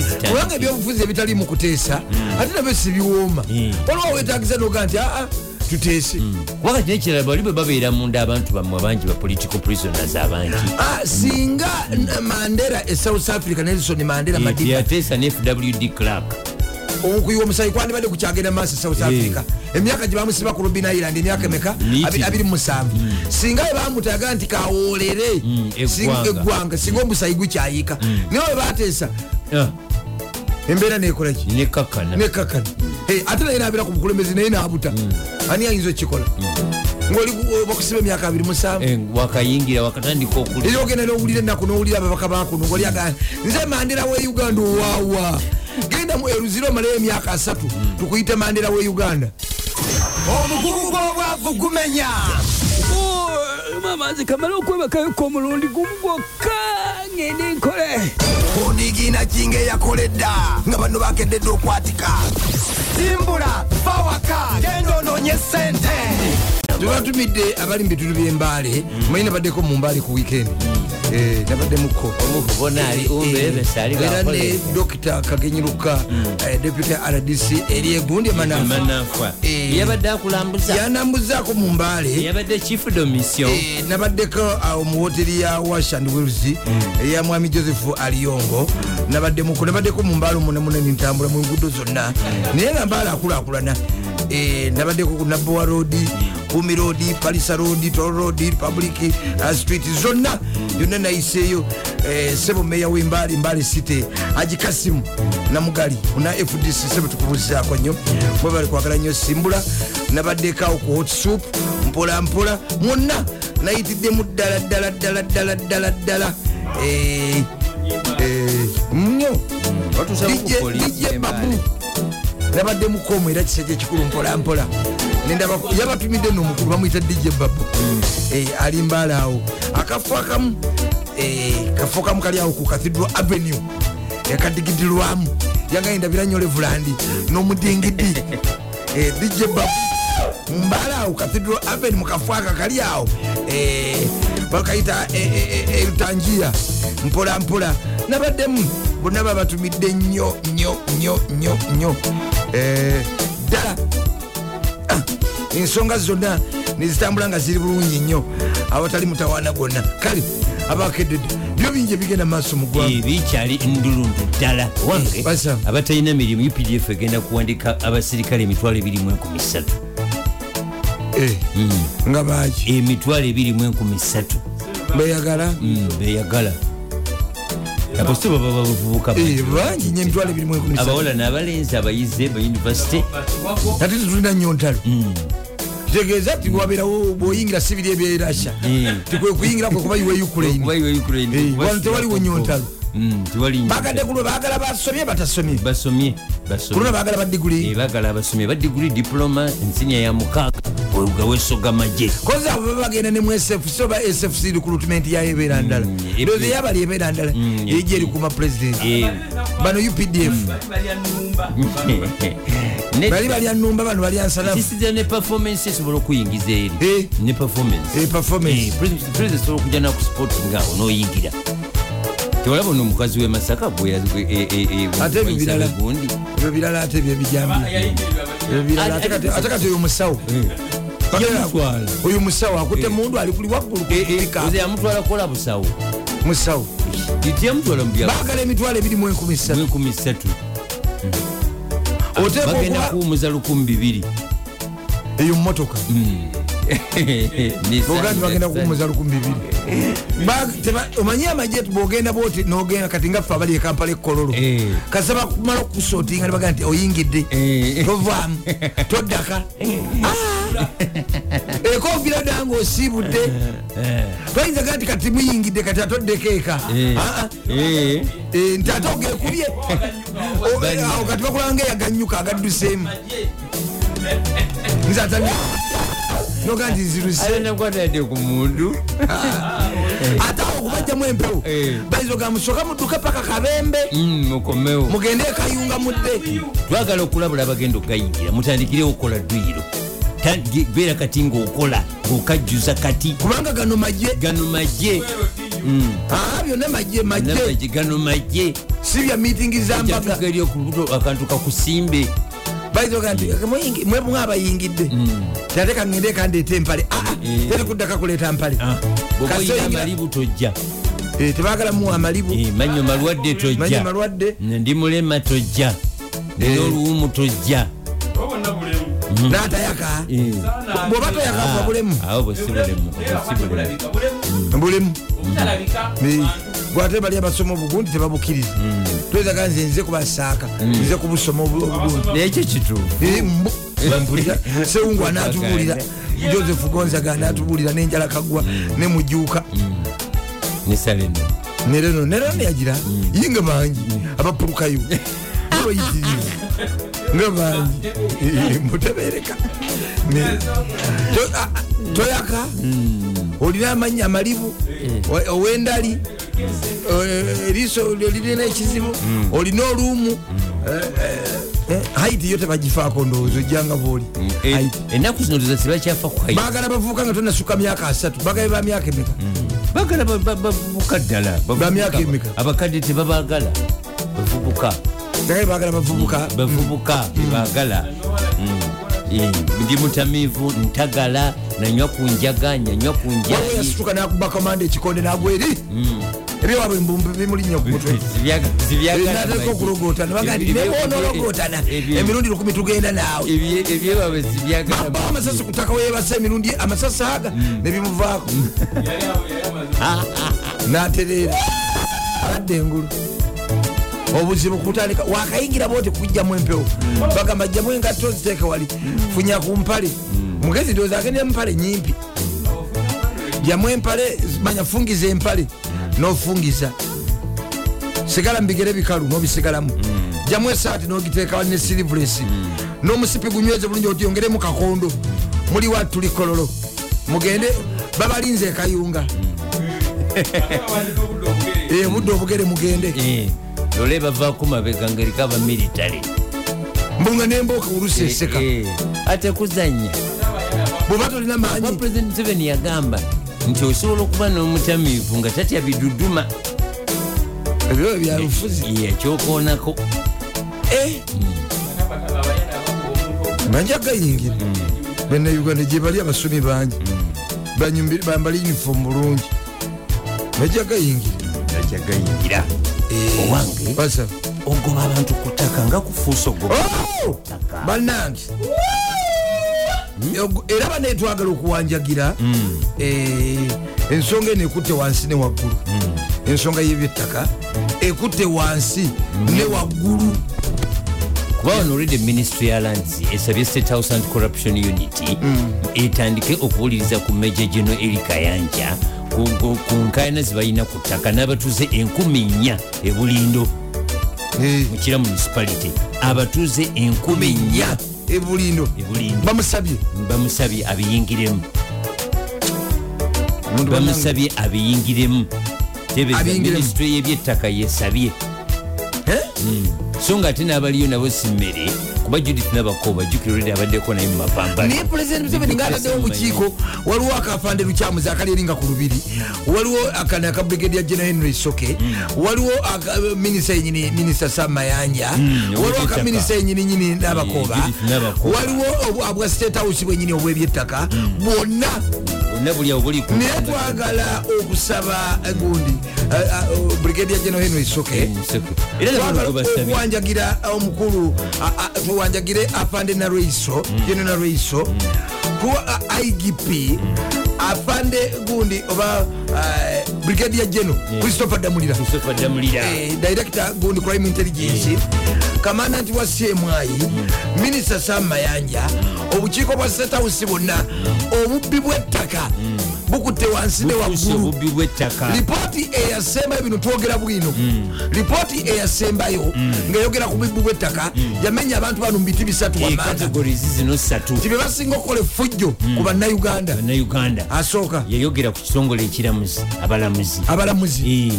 zitandika ebyobufuzi ebitali mu kuteesa ate nabyo sibiwooma waliwo wetagisa noga nti aa tuteese wakati nekirala bali bwe babeera munda abantu bammwe abangi ba political prisoners abangi singa mandela e south africa nelson mandela madiba. Yateesa ne fwd clark omukuyiwa omusayi kwandibadde kukyagenda maaso e south africa? Emyaka gye bamusiba ku robin island emyaka emeka Liiti. abiri mu musanvu. Singa bwe bamutaga nti kawoolere Mm, eggwanga. singa omusayi gukyayika naye bwe bateesa Ah, embeera nekolaki nekakana Eh, ate naye nabeera ku bukulembezi naye nabuta. Ani ayinza okukikola ngaoli bakusiba emyaka abiri musanvu. Eh, ogenda nowulira ennaku nowulira ababaka bakuno ngaoli agamba nze mandera we uganda owaawa genda mu eruzire omalayo emyaka asatu tukuyite mandera we uganda. Omugugu gw'obwavu gumenya mama nze kamala okwebakayoka omulundi gumu gwokka ngende nkole. Onigina kinga eyakoledda nga bano bakededde okwatika. Simbula fawaka genda onoonye sente tubatumidde abali mu bitundu byembaale manyi nabaddeko mu mbaale ku weekend. Eh, nabadde muko omuvubona ali umbebesa ali era ne dokita kagenyiruka eh, deputy rdc eri egundi emanafu manafa Eh. yabadde akulambuza. yanambuzaako mu mbaale. Eh, nabaddeko mu hoteri ya wash and wills eya mwami joseph aliyongo nabadde muko nabaddeko mu mbaala omunamunani ntambula mu ngudo zonna. Naye nga mbaala akulakulana. Eh, nabaddeko ku nabowa road kumi road palisa road tol road republic uh, street zonna. Yonna nayiseeyo Eh, sebo meya wembaali mbaali city. Agikasimu namugali una fdc sebo tukubuzizaako nnyo. Mwe bali kwagala nnyo simbula nabaddekaawo ku hot soup mpola mpola. Mwonna nayitiddemu ddala ddala ddala ddala ddala ddala. Eh, eh, nnyo. Y'embaale. babu. Nabadde mukomu era kisajja ekikulu mpola mpola yabatumidde nomukulu bamwyita dj babu. Eh, ali mbaala awo akafo akamu eh, kafo kamu kali awo ku cathedral avenue. Ekadigidirwamu yagayindabira nnyo levulandi n'omudingidi Eh, dj babu. Mumbaala awo cathedral avenue mukafo aka kali awo Eh, bakayita erutangiya mpola mpola. Nabaddemu bonna babatumidde nnyo nnyo nnyo nnyo nnyo Eh, ddala ensonga zonna nezitambula nga ziri bulungi nnyo awatali mutawaana gwonna. Kale abakededde byo bingi ebigenda maaso mu ggwanga bikyali ndulundu ddala. Wange abatalina mirimu updf egenda kuwandika abasirikale emitwalo 23 Eh, nga baki emitwalo 23 beyagala beyagala abo si baba bavubuka bangi nyo emitwalo ebirimu enkumi ssatu. abawala n'abalenzi abayize bayunivasite ate tetulina nnyo ntalo kitegeeza ti wabeerawo bwoyingira sibiri ebyerasha Eh. tikwe kuyingira kwe kuba iwe ukraine? Wano tewaliwo nnyo ntalo bagadde kulwe baagala basomye batasomye. Basomye kulona baagala badiguli bagala abasomye badiguli diploma ensinya ya mukaaga. Wegaweso gamagye kozi abo baba bagenda ne mu sfc oba sfc recruitment yayo ebeera ndala. Mm, ndoze yabali ebeera ndala Mm, ejja erikuma president. Eh, bano updf bali balya numba bano balya nsalafu. Kisiza ne performance esobola okuyingiza eri? Eh. ne performance. Eh. Eh, president asobola okujja naku sport ngaawo n'oyingira tewalaba ono omukazi w'e masaka Ate ebyo birala. gundi ebyo birala ate. Ebyo birala, ate kati- ate kati oyo musawo oyo musawo akutte mundu ali kuli waggulu ku pika oze yamutwala kukola busawo musawo baagala emitwalo ebiri mu enkumi ssatu. Enkumi ssatu. Oteeka bagenda okuba kuwumuza lukumi bibiri. Eyo mumotoka bogandi bagenda kuwumuza lukumi bibiri omanyi amagye bwogenda bwoti nogenda kati nga ffe abali ekampala ekololo Eh. kasaba kumala okusotinga nebaga nti oyingidde Eh. tovaamu toddaka ekovira dda nga osiibudde toyinza ga nti kati muyingidde kati atoddeko eka Ah, ah. Eh, nti ate ogekubye awo kati bakulanga eyaganyuka agadduseemu. Nze atani noga nti nakwatadde ku mundu. Ate awo kuba mugijjamu empewo. Eh. bayizoga musoka mudduke paka kabembe. Mm, mukomewo. Mugende ekayunga mudde. Twagala okulabula abagenda okugayingira. Mutandikire okukola dduyiro beera kati ngaokola ngaokajjuza kati. Kubanga gano majje gano majje aa byonna majje majje Namajje, gano majje si bya miitingi zambaga akantu kakusimbe bayizoga nti muyingi- mwe mwe abayingidde tate kangende kandeeta empale Eh. teri kuddaka kuleeta mpale. Ah, bwoba oyina Kasoyingira- amalibu tojja. Eh, tebagala muwa amalibu Eh, manyo malwadde tojja. malwadde. Ndi mulema tojja. Eh. nina oluwumu tojja n'atayaka? Eh. bwoba toyaka Ah, va bulemu. Bulemu. Bulemu. Bulemu gwate bali abasoma obugundi tebabukiriza. Twezaga nze nze kubasaaka nze kubusoma obu- obulungi nekyo kituufu Eh, mpulira sewungu anatubuulira. Joseph gonzaga anatubuulira nenjala kagwa nemujuuka nesaleno nereno nereno neyagira yinga bangi. Abapulukayo. Abayitiriza nga bangi. Eh, mutebereka. Toyaka. Olina amannya amalibu o- owendali. eh, eriiso lyo lirina ekizibu. Olina oluumu haiti yo tebagifaako ndowooza ojjanga bwoli. Haiti. ennaku zino toza tebakyafa ku haiti. Baagala bavubuka nga tonasuka myaka asatu bagabe ba myaka emeka? Bagala ba- ba- bavubuka ddala bavubuka. Ba myaka emeka? abakadde tebabagala bavubuka. Bagabe baagala bavubuka. Bavubuka bebagala Eh, ndi mutamiivu ntagala nanywa ku njaga nyanywa ku waliwo njayi. yasituka nakuba kamanda ekikonde nagweri ebyowabwe embumbi bimulinya ku mutwe. Sibyaga- sibyagala nateka magi. okulogootana baga nti Ebyo- neboonologootana ebyo- emirundi lukumi tugenda naawe. amasasi kutaka weyebasa emirundi amasasi aga nebimuvaako natereera. Adda engulu. Obuzibu kutandika wakayingira boti kujjamu empewo. Bagamba jjamu engatto ziteeke wali. Funya ku mpale. Mugezi ndowooza agende empale nyimpi jjamu empale manya fungiza empale nofungiza sigala mubigere bikalu nobisigalamu jjamu esaati nogiteeka ne silivulesi. N'omusipi gunyweze bulungi otyongeremu kakondo. Muli watu tuli kololo mugende babalinze ekayunga Eh, budde obugere mugende. Eh, lole bavaako mabega ngaeriko abamilitale mbunga nembooka oluseseka ate kuzanya. Bwoba tolina maanyi president museveni yagamba nti osobola okuba n'omutamiivu nga tatya biduduma ebyo byabufuzi yakyokoonako manja gayingira bannayuganda gye bali abasomi bangi. Banyumbi- bambala uniform bulungi. Majja gayingira. Akyagayingira owange ogoba abantu ku ttaka nga kufuusa ogoba Oh! Ogo- era banetwagala okuwanjagira eh, ensonga eno ekutte wansi ne waggulu. Ensonga y'ebyettaka ekutte wansi ne waggulu. Kuba wano olwedde ministry ya lands esabye state house and corruption unity etandike okuwuliriza ku meja geno eri kayanja ku- nkayana zebalina ku ttaka n'abatuuze enkumi nnya ebulindo Eh, mukira municipality. Abatuuze enkumi nnya ebulindo. Bamusabye. Bamusabye abiyingiremu. Bamusabye abiyingiremu. Abiyingiremu. ministry y'ebyettaka yesabye? So nga ate n'abaliyo nabo si mmere kuba judith nabako bajjukira olwedde abaddeko naye mu mapambano naye pulezidenti museveni ngaataddewo obukiiko waliwo akafande lukyamuzi akali eringa ku lubiri waliwo akana aka brigadier general henry soke waliwo minisita yenyini minisita sam mayanja waliwo aka ow'ebyettaka. minisita yenyini nyini nabakoba Eh, Judith Nabakoba. waliwo obwa- bwa state house bwenyini obwebyettaka bwonna naye twagala okusaba eh, gundi eh, eh, oh, brigadier general henry soke gwebasabye okuwanjagira omukulu a- a- tuwanjagire afande nareiso geno nareiso tuwa a- igp afande gundi oba eh, brigadier geno christopher damulira. Eh, director gundi crime intelligence. Kamandanti wa cmi minisita sam mayanja obukiiko bwa state house bwonna obubbi bw'ettaka bukutte wansi ne waggulu. Lipooti eyasembayo bino twogera bwino. Lipooti eyasembayo ng'eyogera ku bubbi bw'ettaka yamenya abantu bano mu biti bisatu wamanda kategorizi zino ssatu. Ti be basinga okukola effujjo ku bannayuganda. Asooka. Yayogera ku kitongole ekiramuzi abalamuzi. Abalamuzi.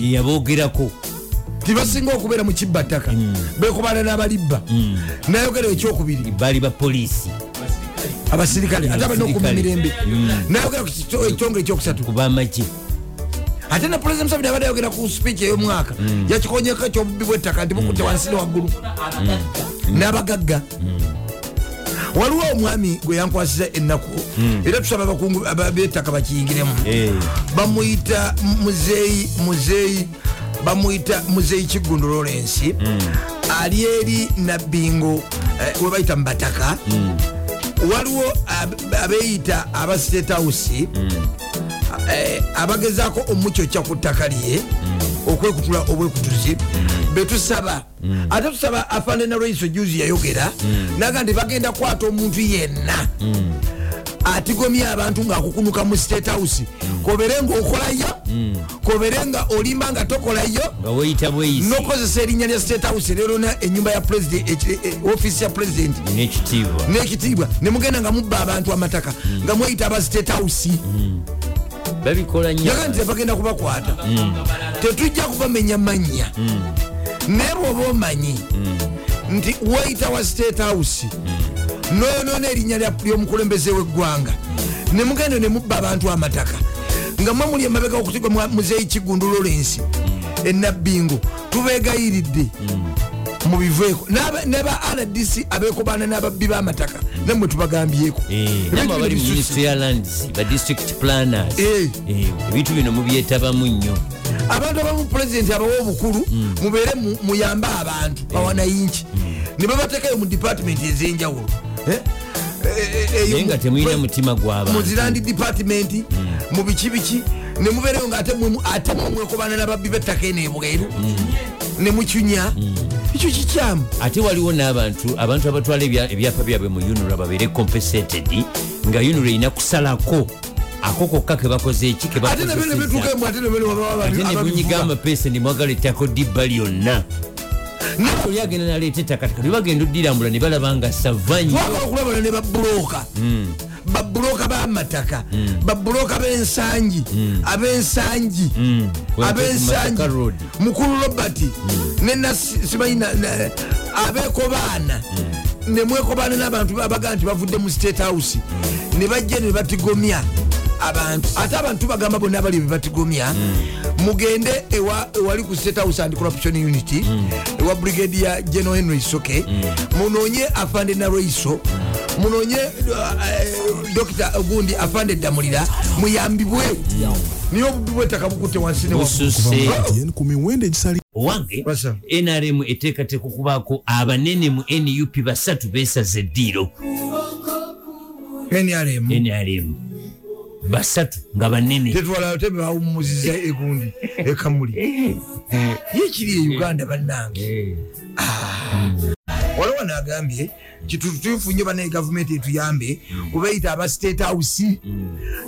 Yaboogerako. Tibasinga okubeera mu kibbattaka bekubana n'abalibba. Nayogera ekyokubiri. Baali bapoliisi abasirikale ate abalina okuma Abasirikale. mirembe. Nayogera ekitongole ekyokusatu ku bamagye ate ne pulezidenti museveni abadde ayogera ku sipiiki ey'omwaka yakikonyeko ekyobubbi bw'ettaka nti bukutte wansi ne waggulu. N'abagagga waliwo omwami gwe yankwasiza ennaku era tusaba abakungu aba- b'ettaka bakiyingiremu. Eh, bamuyita muzeeyi muzeeyi bamuyita muzeeyi kiggundu lawrence. Ali eri nabbingo eh, we bayita mubataka waliwo ab- abeeyita aba state house eh, abagezaako omukyokya ku ttaka lye okwekutula obwekutuzi betusaba ate tusaba afande naraiso juzi yayogera naga nti bagenda kukwata omuntu yenna atigomya abantu ngaakukunuka mu state house. Kobere nga okolayo kobere nga olimba nga tokolayo nokozesa erinnya lya state house. Lerona enyumba ya president eki- e- offisi ya president. N'ekitiibwa. Nemugenda nga mubba abantu amataka nga mweyita aba state house. Nnyo. Yaga nti tebagenda kubakwata. Tetujja kubamenya mannya naye bwoba omanyi nti wayita wa state house noyonoona erinnya ly'omukulembeze w'eggwanga. Nemugenda nemubba abantu amataka nga mwe muli emabega okutigwa muzeeyi kigundu lawrence enabbingo tubegayiridde mubiveeko N'aba- ne ba rdc abekobaana n'ababbi b'amataka nammwe tubagambyeko Eh, namwe Eh. Eh, ebintu bino mubyetabamu nnyo. Abantu abamu pulezidenti abawa obukulu mubeere mu- muyambe abantu bawanayinki ne babateekayo mu department ez'enjawulo Eh? Eh, eh, naye nga mu- temulina mutima gw'abantu muzirandi department mu biki biki nemubeereyo nga ate mwe- ate mwe mwekobana nababbi bettaka eno ebweru nemukyunya ekyo kikyamu. Ate waliwo n'abantu abantu abatwala ebya- ebyapa byabwe mu unura babeere compensated nga unura erina kusalako. Ako kokka ke bakoze eki ke ate nebyo nebituuka bakozeseza emu ate nebyo ate ne bunyiga amapeesa ne mwagala ettako dibba lyonna oli agenda naleeta ettaka taka libagenda oddirambula ne balaba nga sava nnyo twagala okulabana ne babuloka babuloka b'amataka babuloka b'ensangi ab'ensangi ab'ensangi. Road. mukulu robert nena simanyi abekobaana nemwekobaana n'abantu abagaa nti bavudde mu state house. Ne bajja ne batigomya abantu. Ate abantu bagamba bonna abali bebatigomya mugende ewa- ewali ku state house and corruption unity ewa brigadier general henry soke munoonye afande naroiso munoonye uh, dokita gundi afande damulira muyambibwe. Niye obubbi bw'ettaka bukutte wansi owange nrm eteekateeka okubaako abanene mu nup basatu beesaza eddiiro. Nrm basatu nga banene tetwala te bawumuziza egundi ekamuli yekiri e uganda bannange. Waliwo nagambye kitutufunye banaye gavumenti etuyambe kubeeyita aba state house.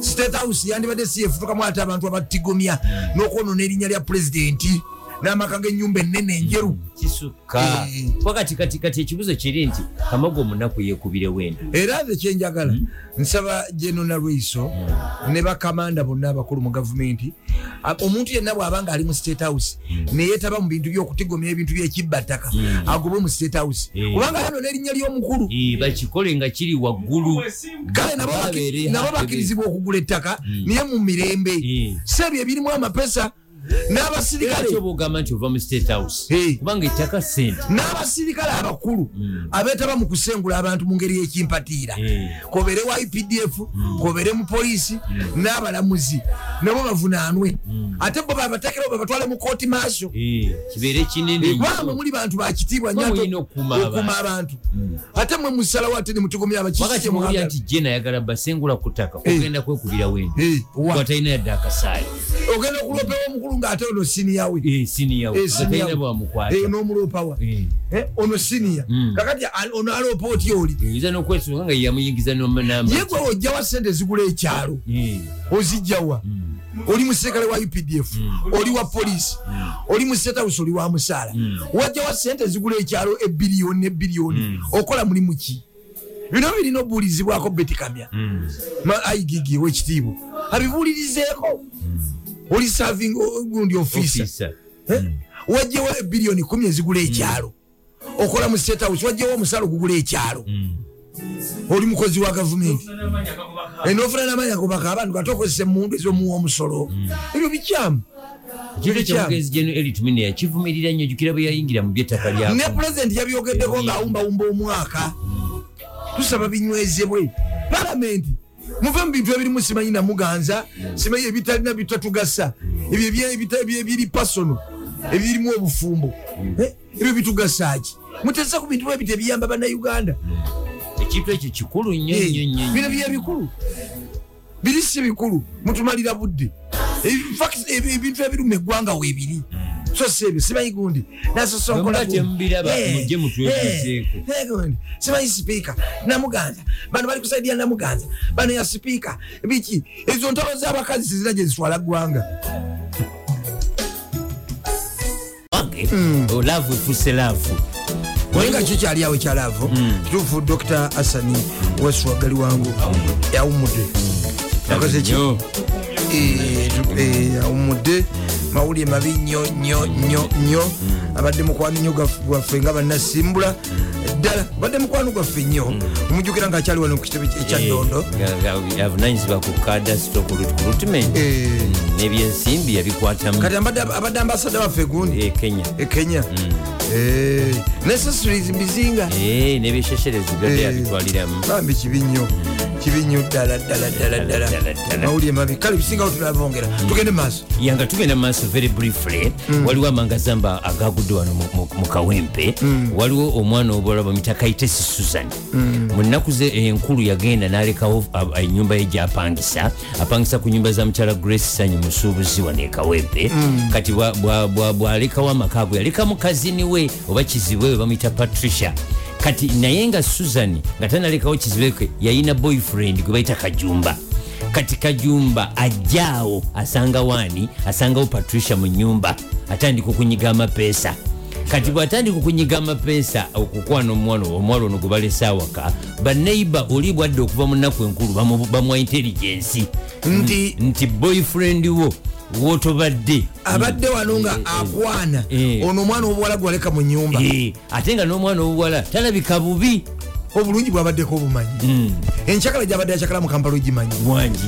State house yandibadde si yefutukamu ate abantu abatigomya n'okwonona erinnya lya pulezidenti n'amaka g'ennyumba ennene enjeru. Kisukka. Eh. wakati kati kati ekibuzo kiri nti kamago omunaku yekubire wenda era nze kyenjagala nsaba genona lwiso ne bakamanda bonna abakulu mu gavumenti omuntu yenna bw'abanga ali mu state house neyetaba mu bintu byokutigomya ebintu byekibbattaka agobwe mu state house. Eh. kubanga yano n'erinnya ly'omukulu. Eh, bakikole nga kiri waggulu. Kale nabo baki- Babeere nabo happy. bakkirizibwa okugula ettaka naye mu mirembe. Eh. si ebyo ebirimu amapesa era n'abasirikale. Ati oba ogamba nti ova mu state house? Kubanga ettaka sente n'abasirikale abakulu abeetaba mu kusengula abantu mu ngeri y'ekimpatiira. Kobere wa ipdf kobere mu polisi n'abalamuzi nabo bavunaanwe. Ate bo babatekerawo babatwale mu kooti maaso. Kibeere kinene kubanga nnyo. muli bantu bakitiibwa okukuuma abantu. Ate mwe musalawo ate ne mutugomya wakati muwulira abakisi nti je nayagala basengula ku ttaka ogenda kwekubira wenda Eh, wa- nga talina yadde akasaale. Ogenda okulopewa omukulu mukulu ngaate ono siniya we. Eh, we. Eh. Eh, ono siniya Mm. kakati ono oli. N'okwesuka nga yamuyingiza n'ama- ye gwe ojjawa sente zigula ekyalo ozijjawa oli muserikale wa updf oli wa polisi oli mu state house oli wa musaala. Wajjawa sente zigula ekyalo ebiriyoni nebiriyoni okola mulimu ki? Bino birina obuulizibwako betikamya aigigi wekitiibwa abibuulirizeeko oli serving gundi Officer. wajjawo ebiriyoni kumi ezigula ekyalo. Okola mu state house wajjawo omusaala ogugula ekyalo. Oli mukozi wa gavumenti. Enofuna namanya kubaka abantu kati okozesa emundu ezomuwa omusolo. Ebyo bikyamu. Yakivumirira nnyo jukira bwe yayingira mu byettaka ne lyako pulezidenti yabyogeddeko ngaawumbawumba omwaka. Tusaba binywezebwe palamenti muve mu bintu ebirimu simanyi namuganza simanyi ebitalina bitatugasa ebyo ebiri pasono ebirimu obufumbo. Eh, ebyo bitugasa ki? Mutesa ku bintu bwebito ebiyamba bannayuganda. Ekintu ekyo kikulu nnyo. bino byebikulu biri si bikulu. Mutumalira budde. Ebintu ebiruma eggwanga weebiri so si ebyo simanyi gundi Bwe temubiraba, mujje mutwebuzeeko. simanyi sipiika namuganza bano bali kusaidia namuganza bano ya sipiika biki ezo ntalo z'abakazi sizina gye zitwala ggwanga wange olaavu efuuse laavu naye nga kyo kyali awo ekyalaavu kituufu dr asani weswagali wangu. Yawumudde akoze ki. Eh, eh, awumudde mawulire mabi nnyo nnyo nnyo nnyo. Abadde mukwano nnyo gwaffe nga bannasimbula. Ddala badde mukwano gwaffe nnyo. Omujjukira nga akyali wano ku kitebe ekyaddondo nga avunanyizibwa ku kadasito ku recruitment n'ebyensimbi yabikwatamu. Kati abadde ambasada waffe gundi. E kenya. E kenya. Eh, necessaries mbizinga. Eh, n'ebyeshesherezi byadde Eh. yabitwaliramu. Bambi kibi nnyo kibi nnyo ddala ddala. Ddala, ddala. mawulire mabi. Kale bisingawo tunabongera tugende maaso. Yanga tugenda maaso very briefly waliwo amangazamba agagudde wano mu- kawempe waliwo omwana obuwala bamita kaitesi susan. Mu nnaku ze enkulu yagenda n'alekawo enyumba ye gyapangisa apangisa ku nyumba za mukyala grace sanyu musuubuzi wano ekawempe kati bwa- bwa- bwalekawo amaka ago yalekamu kazini we oba kizibwe we bamuyita patricia. Kati naye nga susan nga tanalekawo kizibe ke yayina boyfriend gwe bayita kajumba kati kajumba ajjaawo asanga waani asangawo patricia mu nyumba atandika okunyiga amapeesa kati bw'atandika okunyiga amapeesa okukwana omwana omwala ono gwe balese awaka baneiba oli bwadde okuva mu nnaku enkulu bamu- bamwa intelligensi nti nti boyfriend wo wotobadde abadde wano nga akwana. Eh. ono omwana obuwala gwaleka mu nyumba Eh, ate nga n'omwana owuwala talabika bubi obulungi bwabaddeko obumanyi. Enkyakala gyabadde akyakala mu kampala ogimanyi.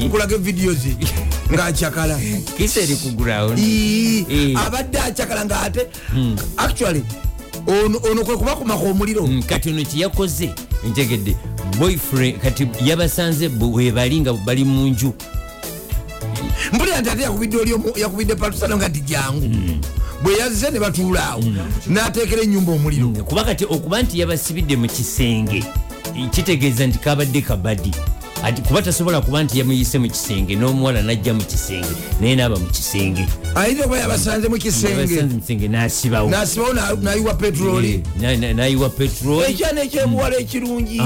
Nkulaga evidiyo ze ngaakyakala abadde akyakala nga ate. Actually ono kwe kubakumako omuliro. Mm, kati ono kyeyakoze ntegedde boyfriend kati yabasanze webali nga bali mu nju. Mpulira nti ate yakubidde patusano nga nti jangu bwe yazze ne batuulaawo n'ateekera ennyumba omuliro. Kuba kati okuba nti yabasibidde mu kisenge kitegeeza nti kabadde kabadi kuba tasobola kuba nti yamuyise mu kisenge n'omuwala najja mu kisenge naye naaba mu kisenge. Ayinza okuba yabasanze mu kisenge. n'asibawo. N'asibawo na- n'ayiwa petroli. Na- n'ayiwa petroli. Ekyana ekyebuwala ekirungi.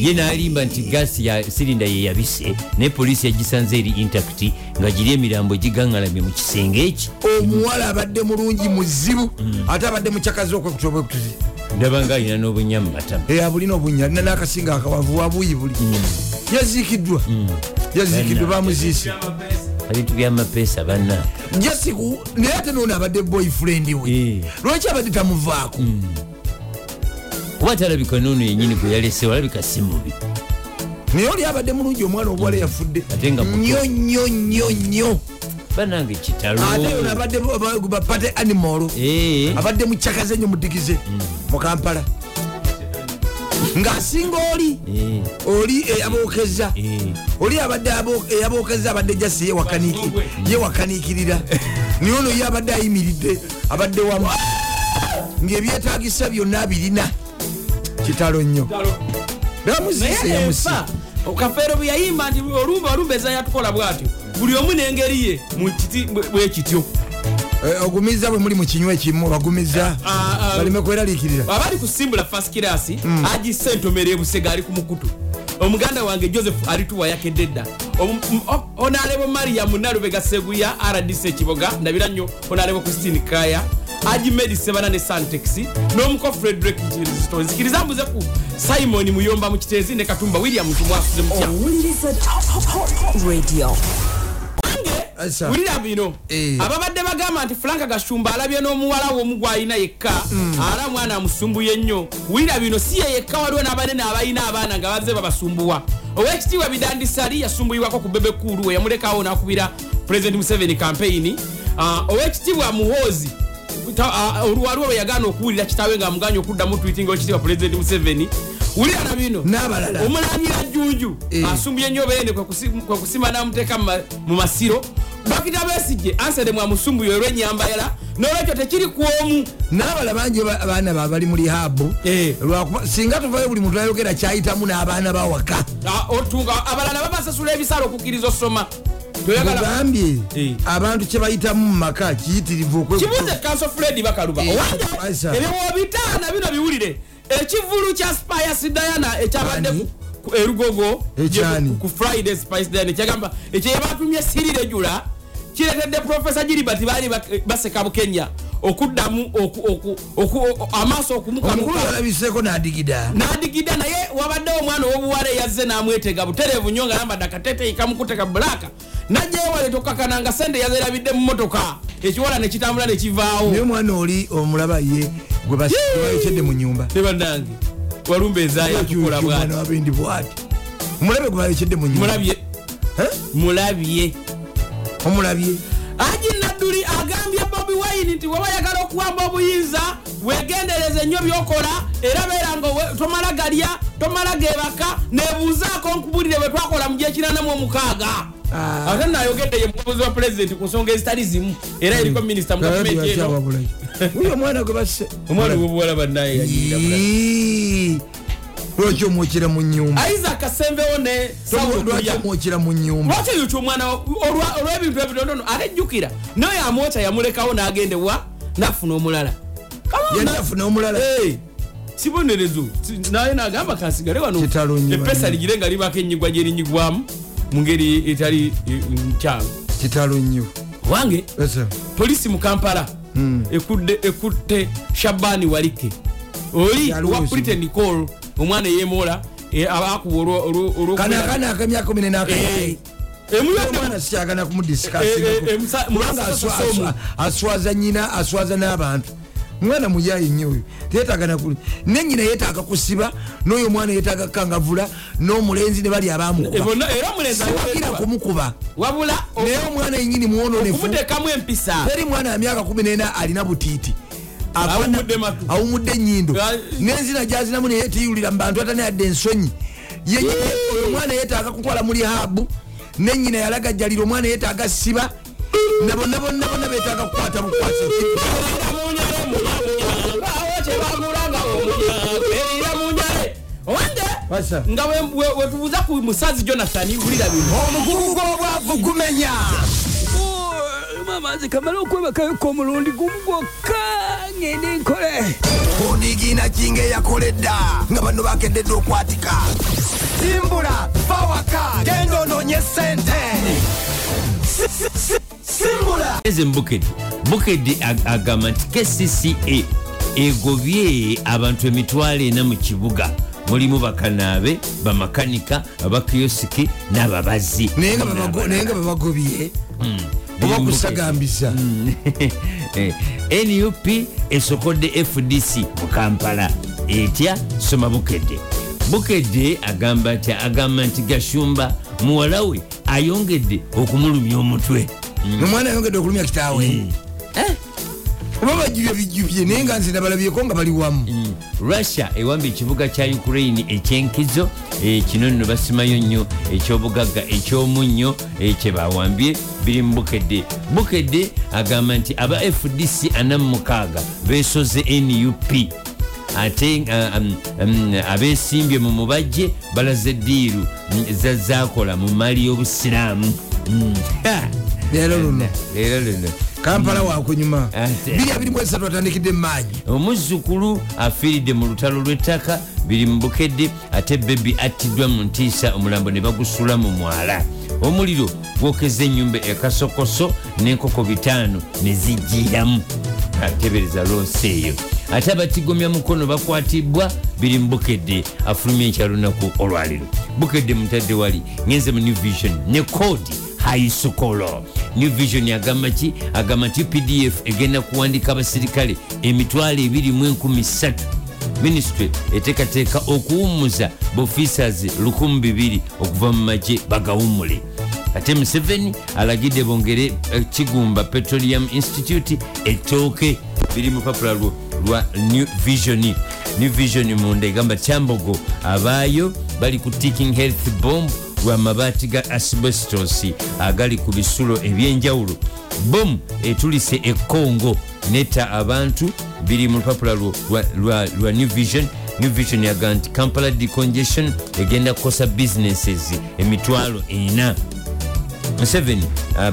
Ye n'alimba nti gaasi sirinda ye yabise naye poliisi yagisanze eri intact nga giri emirambo gigaŋŋalamye mu kisenge eki. Omuwala abadde mulungi muzibu ate abadde mukyakazi okwekutobwekutuzi ndaba nga alina n'obunya mu matama abulina obunya alina n'akasinga akawavu wabuuyi buli. Yaziikiddwa. Yaziikiddwa bamuziise ebintu byamapeesa banna. Jasiku naye ate noono abadde boyfriend we. Eh. lwaki abadde tamuvaako? Kuba talabika noono yenyini gwe yalesewo alabika si mubi. Naye oli abadde mulungi omwana obuwala yafudde. Ate nga muto. nnyo nnyo nnyo nnyo banange kitalo ate abadde bapate animal. Eh, abadde mukyakaze nnyo mudigize. Mu kampala. Ng'asinga oli eh, oli eyabookeza eh. oli abadde abo- eyabookeza abadde jasi yewakanikirira naye ono ye abadde ayimiridde abadde wamu. Ng'ebyetagisa byonna birina. Kitalo nnyo. Bamuziise yamusi okafeero bwe yayimba nti olumba olumba eza yatukola bwatyo buli omu n'engeri ye mu kiti bwe- bwe kityo Eh, ogumiza bwe muli mu kinywa ekimu bagumiza Ah, ah. baleme kweraliikirira. Abali kusimbula fast class agi sentomera ebusega ali ku mukutu. Omuganda wange joseph alituwa yakedde dda. Onalebo mariam nalubega seguya rdc ekiboga ndabira nnyo onalebo christine kaya agi medi sebana ne santex n'omuko frederick kirisito nzikiriza mbuze ku simon muyomba mu kitezi ne katumba william tumwasuze mutya wulira bino. Eh. ababadde bagamba nti franka gashumba alabye n'omuwala womu gwalina yekka. Ala mwana amusumbuye nnyo. Wulira bino si ye yekka waliwo n'abanene abalina abaana nga bazze babasumbuwa. Owekitiibwa bidandisali yasumbuyiwako ku bebekulu we yamulekawo n'akubira president museveni campaign. Ah, owekitiibwa muhoozi ah, oluwaliwo lwe yagaana okuwulira kitaawe ng'amuganya okuddamu tweetinga owekitiibwa president museveni wulira na bino N'abalala. omulangira jjunju Eh. asumbuye nnyo beene kwe kusi- kwe kusima namuteeka mu ma- mu masiro bakita besijje ansede mwamusumbuye olw'enyambayala n'olwekyo tekiri ku omu n'abala bangi ba- abaana ba bali mu lihabu Eh. singa tuvayo buli muntu ayogera kyayitamu n'abaana bawaka otunga abalala babasasula ebisala okukkiriza osoma ogambye Eh. abantu kyebayitamu mu maka kiyitirivu kibuze kanso fredi bakaluba owange Aisha. ebiwo bitaana bino biwulire ekivulu kya spice diana ekyabadde erugogo ku- friday spice diana ekyagamba ekyo yebatumye sirire jula kiretedde profesa gilibert baali baseka bukenya okuddamu amaaso omukulu okumukamuka yalabiseeko n'adigida. Nadigida naye wabaddewo omwana ow'obuwala eyazze n'amwetega butereevu nnyo ngayambadde akateteyi kamukuteka bulaka najja ewale tokakana nga sente yazerabidde mu motoka ekiwala ne kitambula ne kivaawo. Naye omwana oli omulaba ye gwe bayokyedde mu nyumba. Ne bannange walumba ezaayo akukola omwana bwati. omulabe gwe bayokyedde mu nyumba. Mulabye. Mulabye. Omulabye. Aji nadduli agambye bobi wine nti weba yagala okuwamba obuyinza wegendereze nnyo byokola era beera nga tomala galya tomala gebaka nebuuzaako nkubulire bwe twakola mu gyekiranamu omukaaga. Ah. ate nayogedde ye mukozi wa pulezidenti ku nsonga ezitali zimu era eriko minisita mu gavumenti eno uyo omwana gwe basse omwana wobuwala bannaye yanyirira bulala. Ii, lwaki omwokera mu nyumba isaac asembewo ne lwaki omwokera mu nyumba lwaki oyo kyomwana olwa- olw'ebintu ebitonotono ate jjukira noyo amwota yamulekawo n'agendewa nafuna omulala. Yali afuna omulala. Kibonerezo naye nagamba kansigale wano epesa ligire nga libako ennyigwa gyerinyigwamu mu ngeri etali nkyamu kitalo nnyo wange Esa. polisi mu kampala ekutte shabani walike. Oli wa britain call omwana yemola abakuba olwo- olwo- olwo- kana akaana akamyaka kumi Eh, nenakati emuyodde omwana sikyagana Eh, eh, eh, kumudisikasinga aswa- aswaza nyina aswaza n'abantu mwana muyayi nnyo oyo. Teyetagana kuli nenyina yetaaga kusiba n'oyo omwana yetaaga kukangavula n'omulenzi ne bali abamukuba bonna- era omulenzi siwagira ayoleddwa. kumukuba. Naye omwana yenyini mwononefu. Teri mwana wa myaka kumi nena alina butiiti. Awumudde Ga- n'enzina gyazinamu neyetiyulira mu bantu atane yadde ensonyi. Oyo omwana yetaaga kutwala mu lihabu nenyina yalagajjalira omwana yetaaga siba. Na bonna bonna bonna betaaga kukwata bukwasi Basa. nga we- we- wetubuuza ku musazi jonathan wulira bino. Omugugu gw'obwavu gumenya mama nze kamala okwebakayoka omulundi gumu gwokka ngende nkole. Onigina kinga eyakoledda nga bano bakededde okwatika. Simbula bawaka genda ononye sente Si- si- si- simbula. Eze mbukedi. Bukedi ag- agamba nti kcca egobye abantu emitwalo ena mu kibuga. Mulimu bakanaabe bamakanika abakiyosiki n'ababazi. Naye nga babagobye. Oba kusagambiza Eh, nup esokodde fdc mu kampala. Etya soma bukedde bukedde agamba nti agamba nti gashumba muwala we ayongedde okumulumya omutwe. Omwana ayongedde okulumya kitaawe oba bajjubye bijjubye naye nga nze nabalabyeko nga bali wamu. Russia ewambye ekibuga kya ukraine ekyenkizo eh, kino nno basimayo nnyo ekyobugagga ekyomunnyo eh, kyebawambye biri mu bukedde. Bukedde agamba nti aba fdc 46 besoze nup ate um, abesimbye mu mubajje balaze eddiiru mm, zazakola mu mali y'obusiraamu. Mm. Leero luno kampala wakunyuma Ate. 23 atandikidde mumaanyi omuzzukulu afiiridde mu lutalo lw'ettaka biri mu bukedde ate bebi attiddwa mu ntiisa omulambo ne bagusula mu mwala. Omuliro gwokeza ennyumba ekasokoso n'enkoko bitaano ne zijjiramu atebereza loosi eyo. Ate abatigomya mukono bakwatibwa biri mu bukedde afulumya ekyolunaku olwaliro. Bukedde mutadde wali ngenze mu new vision ne koodi high school new vision agamba ki agamba nti pdf egenda kuwandika abasirikale emitwalo 23 ministry eteekateeka okuwummuza bofisas 1200 okuva mu magye bagawummule. Ate museveni alagidde bongere eh, kigumba petroleum institute ettooke biri mu papula lwa new vision. New vision munda egamba kyambogo abaayo bali ku taking health bomb lwa mabaati ga asbestos agali ku bisulo ebyenjawulo. Bom etulise ekongo netta abantu biri mu lupapula lwa- new vision. New vision yaga nti kampala decongestion egenda kukosa businesses emitwalo ena. Museveni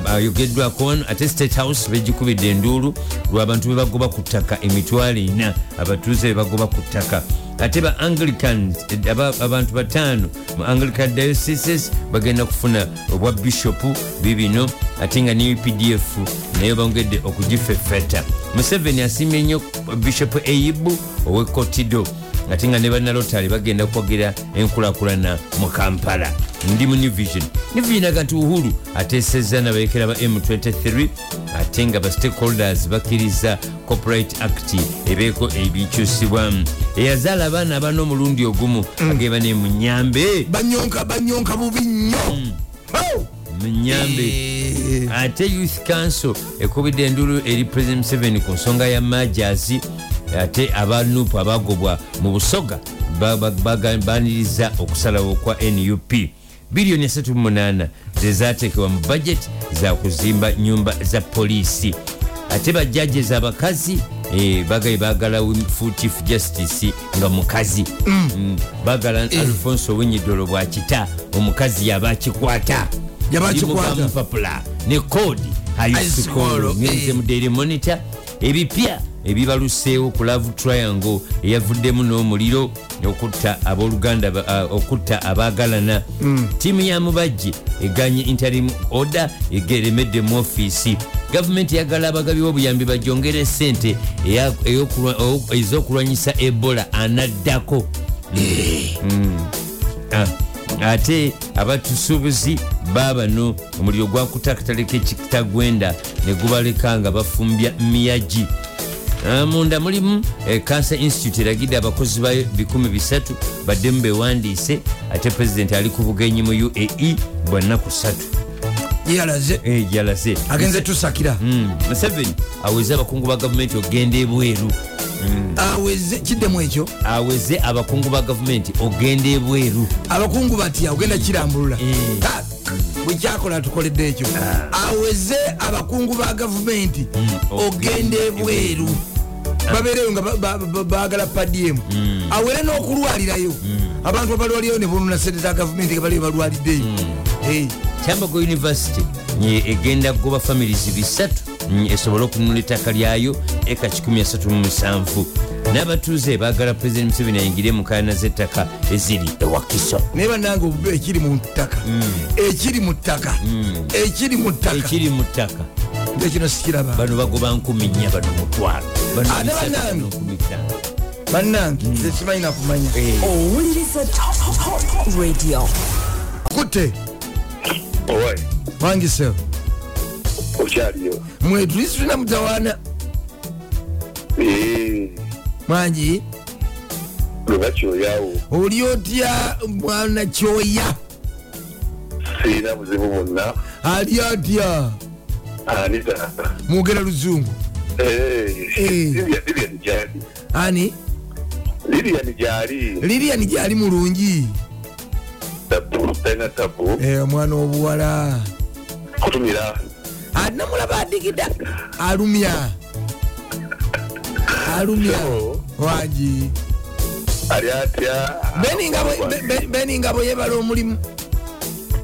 ayogeddwako wano ate state house begikubidde enduulu lwabantu bebagoba ku ttaka emitwalo ena. Abatuuze bebagoba ku ttaka ate ba anglicans aba- abantu bataano mu anglican dioceses bagenda kufuna obwa bishopu bibino ate nga ne updf naye bongedde okugifefeta. Museveni asiimye nnyo bishopu eibu ow'ekotido ate nga ne bannalotale bagenda kwogera enkulakulana mu kampala. Ndi mu new vision. New vision aga nti uhuru ateesezza nabayekera ba m23 ate nga ba stakeholders bakkiriza corporate act ebeeko ebikyusibwamu eyazaala abaana abana omulundi ogumu ageba ne munyambe banyonka banyonka bubi nnyo. Oh! munyambe Eh, ate youth council ekubidde endulu eri president museveni ku nsonga ya majazi ate abanup abagobwa mu busoga baniriza okusalawo kwa nup biliyoni 38 zezateekebwa mu budget za kuzimba nyumba za poliisi. Ate bajajes abakazi eh, bagaye bagala fu chief justice nga mukazi. Mm, bagala alfonso wenyidolo bwakita omukazi yaba akikwata Yaba akikwata. mupapula ne kodi school. Ngenze eh. mu daily monitor. Ebipya ebibaluseewo ku love triangle eyavuddemu n'omuliro okutta abaagalana. Ttiimu ya mubajje eganye interim order egeremedde mu ofiisi. Gavumenti eyagala abagabi b'obuyambi bajongere sente eya- ey'okulwa- o- ez'okulwanyisa ebola anaddako. Ah, ate abatusuubuzi baabano omuliro gwakuta akatale k'ekitagwenda ne gubaleka nga bafumbya miyagi munda mulimu eh, cancer institute eragidde abakozi bayo 13 baddemu bewandiise ate pulezidenti ali ku bugenyi mu uae bwa nnaku 3 yalaze agenze tusakira. Mm, museveni aweze abakungu ba gavumenti ogenda ebweru. Aweze kiddemu ekyo? Aweze abakungu ba gavumenti ogenda ebweru. Abakungu batya ogenda kirambulula. Eh. Ah, bwekyakola tukoledde ekyo. Aweze abakungu ba gavumenti ogenda ebweru babeereyo nga ba- ba- ba- baagala padiemu awere n'okulwalirayo. Abantu abalwalireyo ne bonona sente za gavumenti nga bali balwaliddeyo. Kyambago university nye egenda kugoba families bisatu mm, esobole okununula ettaka lyayo eka 137 n'abatuuze baagala pulezidenti museveni ayingire mu kaayana z'ettaka eziri ewakiso naye mu ttaka. Ekiri mu ttaka. Ekiri mu ttaka. Ekiri mu ttaka ekino sikiraba. Bano bagoba 14 bano mutwalo. Ate bannange. bano 15. bannange nze simanyi nakumanya. Owuliriza Top radio. Kutte. Wangise okyaliyo. Mwetulisi tulina mutawaana. Mwangi? Lwe bakyoyawo oli otya mwana kyoya? Sirina buzibu bwonna ali atya ani taata mwogera luzungu. Eh. ani? Lilian gyali liriani gyali mulungi. Eh, omwana obuwala. Kutumira. Anamulaba adigida. Alumya. Alumya. Wangi. Ali atya? Beningabo yebala omulimu.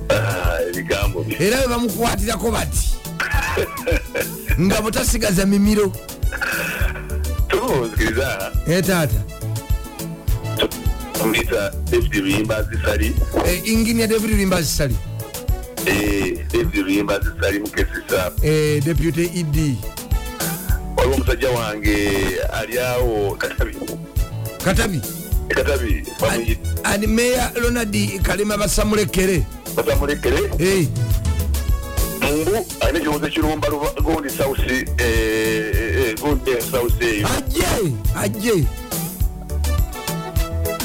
Ah, ebigambo era bwe bamukwatirako bati nga butasigaza mimiro. Tusikiriza e taata. Tumuyita david luyimba zisali. Eh, inginia david limba zisali. Eh, david luyimba zisali mukesisa Eh, deputy ed waliwo omusajja wange ali awo katabi. Katabi? Katabi ani meya ronald kalema basamulekere batamulekere Eh, mbu alina ekirowoozo ekirumba luba- gundi sausi gundi sausi eyo ajje ajje.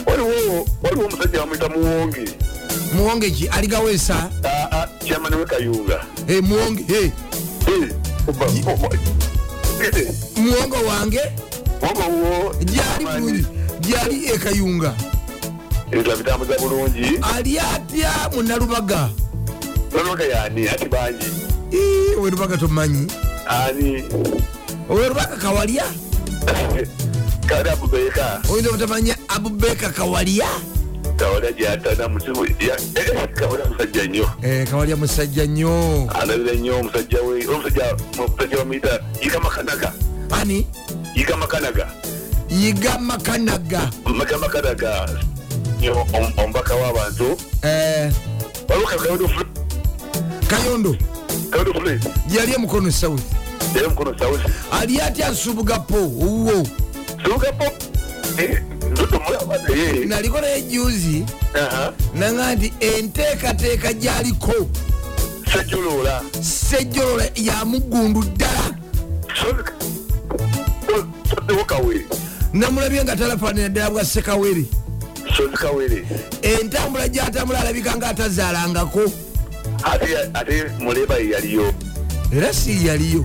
Waliwo waliwo omusajja bamuyita muwonge. Muwonge ki? Aligaweesa kyamani wekayunga Eh, muwonge eh, muwonge wange? Gyali bulungi gyali ekayunga bitambuza bulungi. Ali atya munalubaga nonoga yani ati bangi Owerubaga tomanyi. Ani. Owerubaga kawalya? Kale abubeeka oyinza obutamanya abubeka kawalya? Kawala gyatana musibu kawala musajja nnyo. Eh, kawalya musajja nnyo. Alabira nnyo omusajja we omusajja omusajja bamuyita yiga makanaga. Ani? Yiga makanaga. Yiga makanaga. Yiga makanaga. Omubaka w'abantu Eh, waliwo kayondo kayondo gyali emukono south ali atya asubugapo owuwo naye naliko nejuzi Aha. nanga nti enteekateeka gyaliko sejjolola ya muggundu ddala namulabye nga talafaanira ddala bwa sekawere. Entambula gyatambula alabika nga atazaalangako ate muleba ye yaliyo. Era si yaliyo.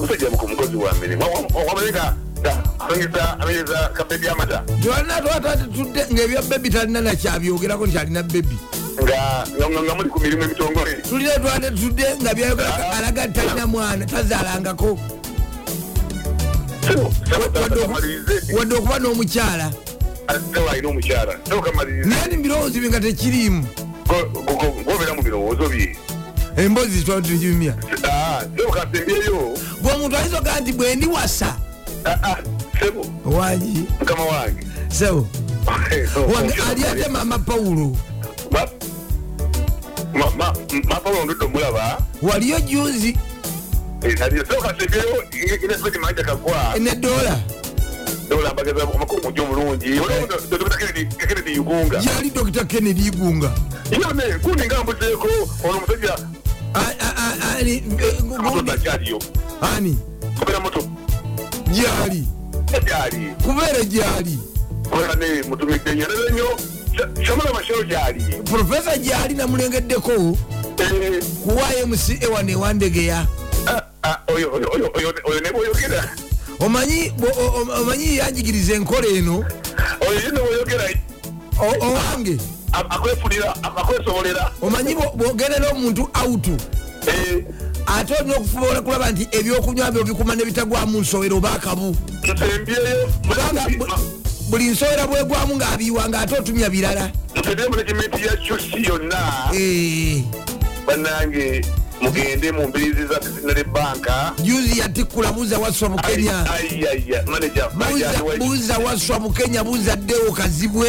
Musajja ku mukozi wa mirimu wamanye nga nga alongeza amenyeza kabebi amata twalina twata tutudde ngaebya bebi talina nakyabyogerako nti alina bebi nga muli ku mirimu emitongole. Tulina twate tutudde nga byayogera alaga nti talina mwana tazaalangako. Wadde okuba n'omukyala. Sewo alina omukyala. Naye ni birowoozo bye nga tekiriimu gobeera mu birowoozo bye emboozi zitwala tujumya Ah, sewo kasembyeyo gwe omuntu ayinza ogaa nti bwe ndi wasa sebo. Wangi mukama wange sebo. Ali ate mama pawulo mapalo ndodo mulaba waliyo juzi. Sewo olambagaza amakulu mujja omulungi kennedy ugunga yali dr kennedy igunga yone gundi nga mbuzeeko ono omusajja A- a- a- ani eh, gu- gundi- akyaliyo ani kubera moto gyali gyali kubeera gyali kubera ne mutumidde nyalala nnyo shamala mashero gyali profesa gyali namulengeddeko kuwayo mc ewan ewandegeya oyo oyo- omanyi omanyi yanjigiriza enkola eno. Oyo ye ne bwoyogera o- owange. a- akwefulira akwesobolera. Omanyi bwogerera omuntu autu Eh, ate olina okufubola kulaba nti ebyokunywa byo bikuma nebitagwamu nsowero oba akabu. Buli nsowera bwegwamu ng'abiiwanga ate otumya birala. Nsembyeyo managimenti ya chusi yonna. Eh, bannange mugende mu mbirizi za bizinare banka. Juzi yatikkula buuza waswa mu kenya. Ayaya manager Buuza- buuza waswa mu kenya buuzaddewo kazibwe.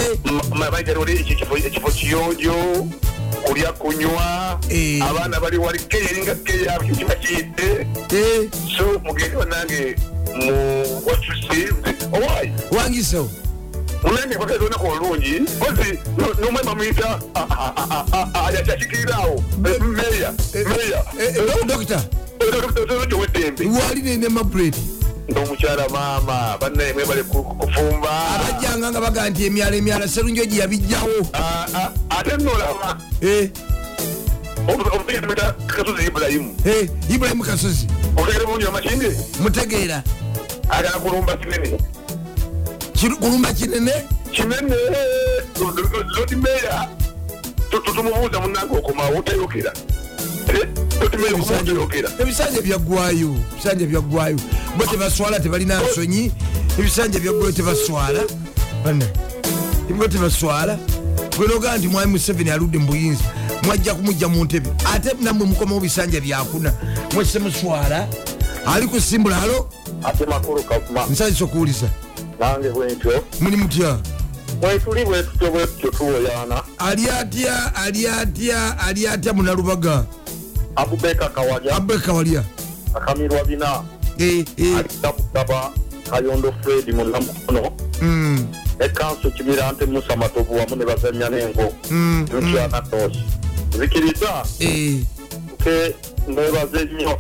Ekifo kiyonjo kulya kunywa. Eh. abaana bali wali keya eringa keya kiba kiyidde Eh, so mugende bannange mu wachusi owaayi wangisewo munange kwageza olunaku olulungi ozi nomwema muyita yakikirirawo meya meya. Eh, eh, dokita. ow'eddembe wali nene mabredi n'omukyala maama bannaye mwebale ku- kufumba. Abajjanga nga baga nti emyala emyala serunjo gye yabijjawo Ah, ah, ate nolaba Eh, kasozi ibulayimu eh, ibulayimu kasozi otegere bulungi amakinde mutegeera. Agala kulumba kinene kulumba kinene kinene lodi meya. Tumubuuza munange okomawo tayokera totimeyaokera ebisanja byaggwayo ebisanja byaggwayo bo tebaswala tebalina nsonyi. Ebisanja byaggwayo tebaswala. Bo tebaswala. Gwenogaa nti mwami museveni aludde mu buyinza mwajja kumujja mu ntebe ate nammwe mukomawo bisanja byakuna. Mwese muswala ali kusimbula alo ate makulu kavuma nsanyisa okuwuliza nange bwentyo muli mutya? Bwetuli bwetutyo bwetutyo tuwoyaana. Ali atya ali atya ali atya munalubaga? Abubeka kawalya abeka walya akamirwa bina. Eh, eh, alita butaba kayondo fredi munamukono. Mm, ne kanso kimirante musa matovu wamu ne bazanya n'engo. Mm, lukyana tosi zikiriza. Eh, ke mwebaze nnyo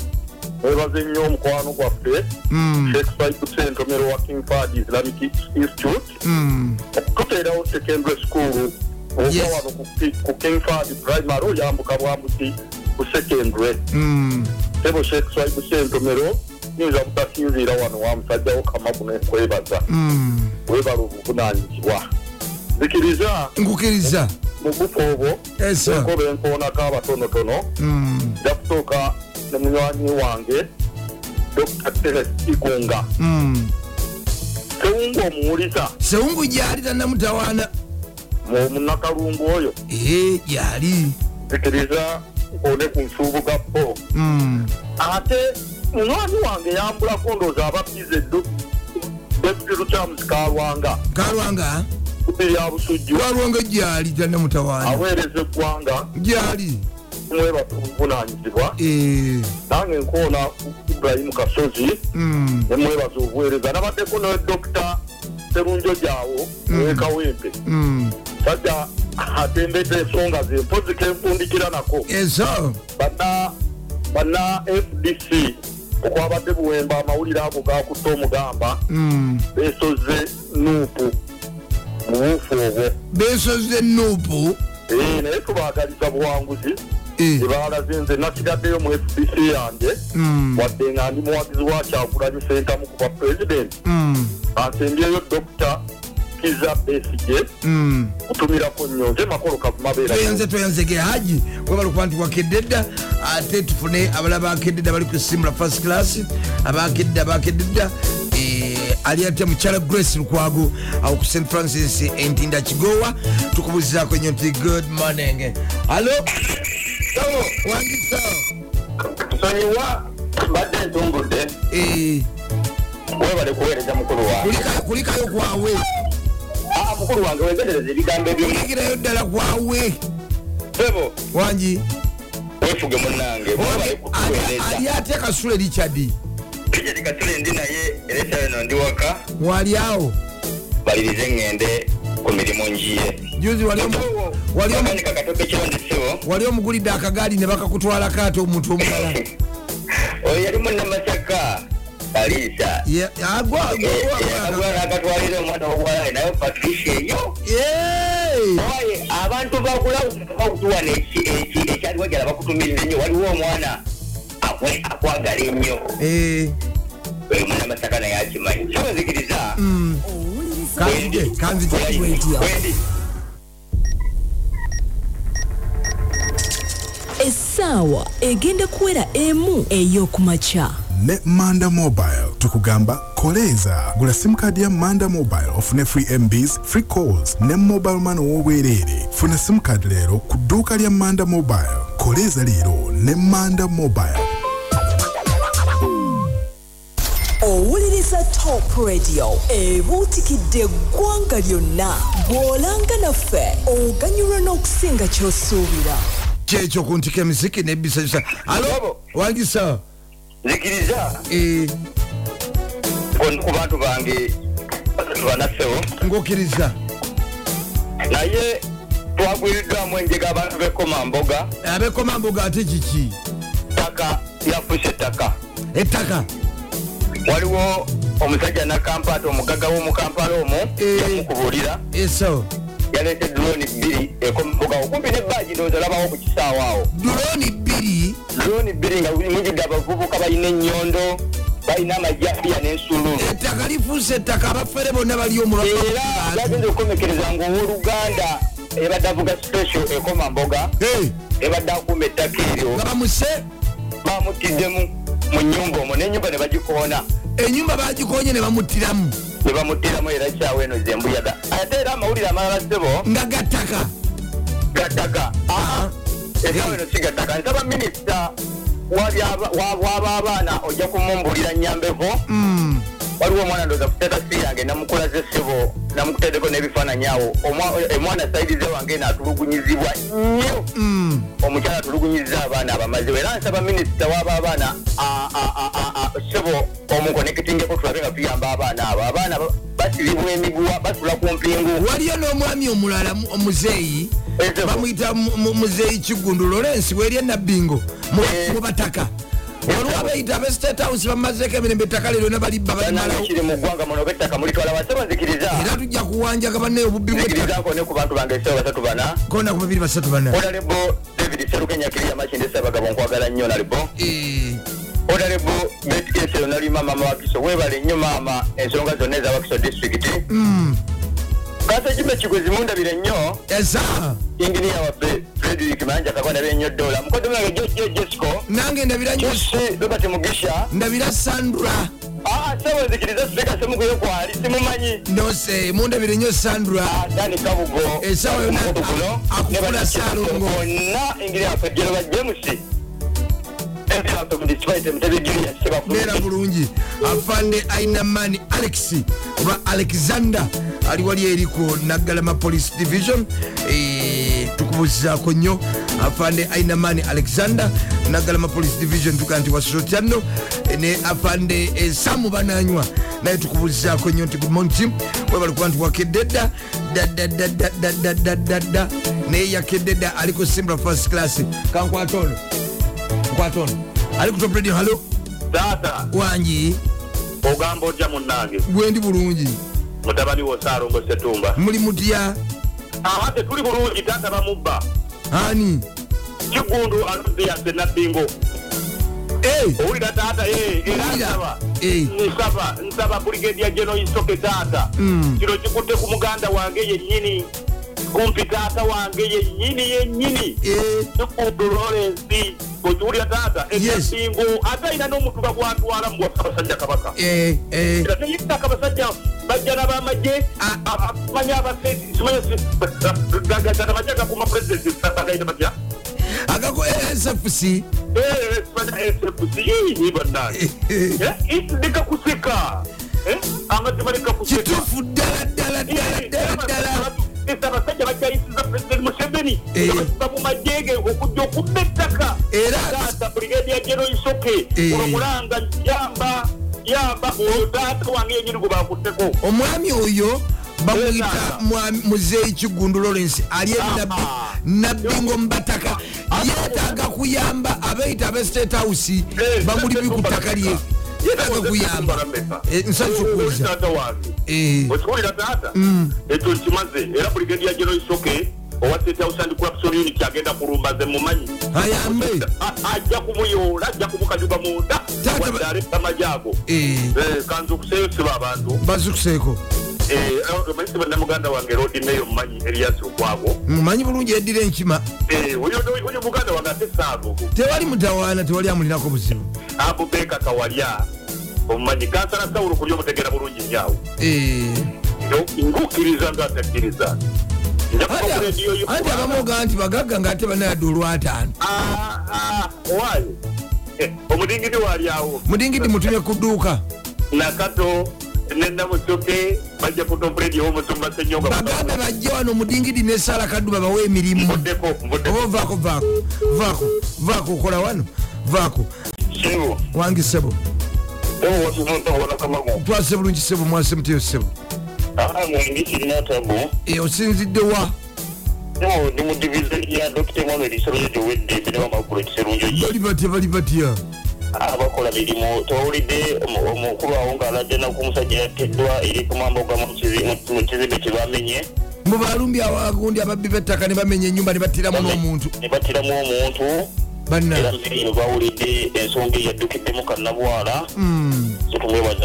mwebaze nnyo omukwano gwaffe mm, sheikh saibu sentomero wa king fad islamic institute. Mm. okututeerawo secondary school ova wano ku Ki- ku king fad primary oyambuka bwambuti ku secondary. Sebo sheikh saibu sentomero yinza butasinziira wano wa musajjawo kamagu nekwebaza. Webala obuvunanyizibwa zikiriza. Nkukiriza mu bufu obwo enkoba enkoonako abatonotono. Nja kusooka ne munywanyi wange dr teres igunga mm. sewungu omuwuliza sewungu gyali tanamutawaana mu munakalungu oyo? Gyali. Zikiriza nkone ku nsuubuga po Mm. ate munywanyi wange yambulako ndooza abapize deputy lucamus kalwanga. Kalwanga? Lya busujju kalwanga gyali tanamutawaana aweereza eggwanga. Gyali obuvunanyizibwa Eh, nange nkoona ibrahimu kasozi. Nemwebaza obuweereza nabaddeko ne dokita serunjo gyawo owekawempe mm. sajja atembedde ensonga ze mpozi kenfundikira nako bana fdc okwabadde buwemba amawulire ago gakutta omugamba Mm. besoze nuupu mu buufu obwo besoze nuupu Eh, naye tubagaliza buwanguzi Eh, ebalaze nze nasigaddeyo mu fdc yange mm, wadde nga ndi muwagizi wa kyagulanyi sentamu kuba pulezidenti mm, ansembyeyo dokita kiza besige mm. kutumirako nnyo nze makolo kavuma toyanze toyanzege haji. Webali kuba nti wakedde dda ate tufune abala bakedde dda bali kusimbula first class abakedde abakedde dda eh, ali atya mukyala grace lukwago awo ku st francis entinda kigowa tukubuzizako nnyo nti good morning alo wangisa nsonyiwa mbadde ntumbudde Eh, webale kuweereza mukulu wange kulika- kulikayo kwawe aa mukulu wange wegendereza ebigambo ebyo. Kulikirayo ddala kwawe sebo wangi? Wefuge munnange webale ali kutuweereza atya kasule richard kijeri kasule ndi naye eresa eno ndi waka. Wali awo? Balirize ŋŋende ku mirimu juzi wali omugulidde akagaali ne bakakutwalako ate omuntu omulala. Oyo yali munnamasaka aliisa. Ye- agwa- agwa- agwa- agwana akatwalira omwana wobwalawe naye patricia eyo. Abantu bakutuwana ekyaliwo gyala bakutumirira ennyo waliwo omwana akwagala ennyo. Eh, oyo munnamasaka naye akimanyi. Kibazikiriza mm, kanzige kanzige Radio. essaawa egenda kuwera emu ey'okumakya ne manda mobile tukugamba koleeza gula simukadi ya manda mobile ofune free mbs free calls ne mobile man ow'obwereere funa simukadi leero ku dduuka lya manda mobile. Koleeza leero ne manda mobile owuliriza top radio ebuutikidde eggwanga lyonna. Bw'olanga naffe oganyulwa n'okusinga ky'osuubira. Kyekyo ku ntika emiziki nebisabisa alo wangisa zikiriza. Ndi ku bantu bange basatu banafewo ng'okkiriza. Naye twagwiriddwamu enjega abantu b'ekomamboga abekomamboga ate kiki? Ttaka lyafuse ettaka. Ettaka waliwo omusajja nakampata omugaga w'omukampala omwo Eh. yamukubuulira. Eso yaleeta droni bbiri ekomamboga okumpi nebbaaji ndowooza labawo ku kisaawa awo. Duroni bbiri? Droni bbiri nga mujjudde abavubuka balina ennyondo balina amajafiya n'ensululu ettaka lifuuse ettaka abafere bonna bali era omulwa bagenza okukomekereza ngaowooluganda ebadde avuga special ekomamboga ebadde akuuma ettaka eryo. Nga bamuse. Bamutiddemu mu nyumba omwo n'enyumba ne bagikoona. Enyumba bagikonye ne bamuttiramu. Ne bamuttiramu era kyawo eno zembuyaga ate era amawulire amalala sebo nga gattaka gattaka esawo eno si gattaka nsaba minisita wali aba- wa- waba abaana ojja kumumbulira nyambevo. Mm. Waliwo omwana ndoza kuteekasi yange namukola ze ssebo namukuteddeko n'ebifaananyi awo. Omwa- omwana sayidize wange naatulugunyizibwa nnyo. Mm. omukyala atulugunyiza abaana abamazibu era nsaba minisita waba abaana a- a- a- a- a- ssebo omunkonekitingeko tulabe nga tuyamba abaana abo. Abaana ba- basibibwa emiguwa basula ku mpingu waliyo n'omwami omulala mu- omuzeeyi bamuyita mu- mu- muzeeyi kigundu lorensi weeri enabbingo mu Eh. waliwo abayita abe state house bamazeeko emirembe ettaka lero ne balibba banange balimalawo kiri mu ggwanga muno bettaka mulitwala wasebo nzikiriza era tujja kuwanjaga banne obubbi kona ku babiri basatu bana. David serukenya kiriya makinde sabagabo nkwagala nnyo nalibo Eh, honorable bet esero nalima maama wakiso webale nnyo maama ensonga zonna eza wakiso district kasajime kigwezi mundabire nnyo. Esa inginiya waffe frederick manja kabana bennyo dola. Mukozi wange jojo jesco nange ndabira nnyo kyusi robert mugisha. Ndabira sandura aa sewe nzikiriza sipika semukuyo kwali simumanyi. Nose mundabire nnyo sandura Ah, dani kabugo. Esawa yonna. Mukutukulo, a- akufuna Saalongo. bonna inginiya waffe jeroba james. Beera bulungi. Afande ainamani alex oba alexander ali wali eriko naggalama police division. Eh, tukubuzizaako nnyo. Afande ainamani alexander naggalama police division tuga nti wasotyano ne afande eh, samu bananywa naye tukubuzizaako nnyo nti gumonti webali kuba nti wakedde dda daddadaddadaddadda naye yakedde dda aliko simbula first class. Kankwata ono. Nkwata ono. Ali ku top radio halo taata wangi. Ogamba ojja munnange gwendi bulungi mutabani wo saalongo setumba. Muli mutya? Aha tetuli bulungi taata bamubba. Ani? Kigundu aluziyase nabbingo Eh, owulira taata era nsaba. Eh. nsaba nsaba brigedia geno isoke taata. Mm. kino kikutte ku muganda wange yennyini kumpi taata wange yennyini yennyini. Eh, kigundu lorensi okiwulira taata Yes. enabbingo ate ayina n'omutuba gwatwala mu gwasabasajja kabaka. Eh, eh. era teyitaka basajja bajja n'abamagye Ah. manyi abasesimanyi amagye gakuma pulezidenti agaita batya agako sfc sfc bannange nekakuseka amazima nekakuseka kituufu ddala ddala ddala ddala ddala abasajja bajayisiza pulezidenti museveni. Eh. abasiba mu majege okujja okubba ettaka. Taata brigedia geno isoke Eh. olomulanga yamba yamba oyo taata wange yenyini gwe bakutteko. Omwami oyo bamuyita Taata. mwami- muzeeyi kigundu lawrence. Ali eri Aha. nabbi- nabbingo mubataka yeetaaga kuyamba abeeyita abe state house bamuli ku ttaka lye yeetaaga kuyamba Eh, nsanyukukuwuliza taata wange Eh, okiwulira taata ekyo nkimaze era buligedia geno isoke owa state house and corruption unit agenda kulumba ze mumanyi ayambe ajja kumuyoola ajja kumukajuga munda wadde aleta amajaago Eh, kanzukuseyo siba abantu. Bazukuseeko manyi banna muganda wange rodi meyo mumanyi erias okwago mumanyi bulungi eddira enkima. Eh, oyo muganda wange ate saalugo tewali mutawaana tewali amulinako buzibu. Abubeka kawalya. Omumanyi kansala sawulo kuli omutegera bulungi nyawo Eh, ngukkiriza nga atakkiriza anti abamuga nti bagagga ngaate banayadde olwataano. Ah, ah, Eh, omudingidi waliawo mudingidi mutumye ku dduuka. Nakato nenamusoke bajja kutompulediyo omusumba senyonga bagambe bajje wano mudingidi ne sala kadduba bawe emirimu oba vaako vaako vaako vaako okola wano? Vaako wange sebo. Twase bulungi sebo mwase muteyo sebo mwengi kirina tabu osinzidde wa? Ewo ndi mu divize ya dokita emmanuel isoroyo gyowedde ne bamagulu ekiserunjoyi bali batya bali batya abakola mirimu towulidde omu- omukulu awo ng'aladde naku omusajja yatteddwa eri mu kizi- mu kizimbe kye bamenye mu balumbi awagundi ababbi b'ettaka ne bamenya ennyumba ne battiramu n'omuntu ne battiramu omuntu era mbiri bawulidde ensonga eyaddukiddemu kannabwala Mm.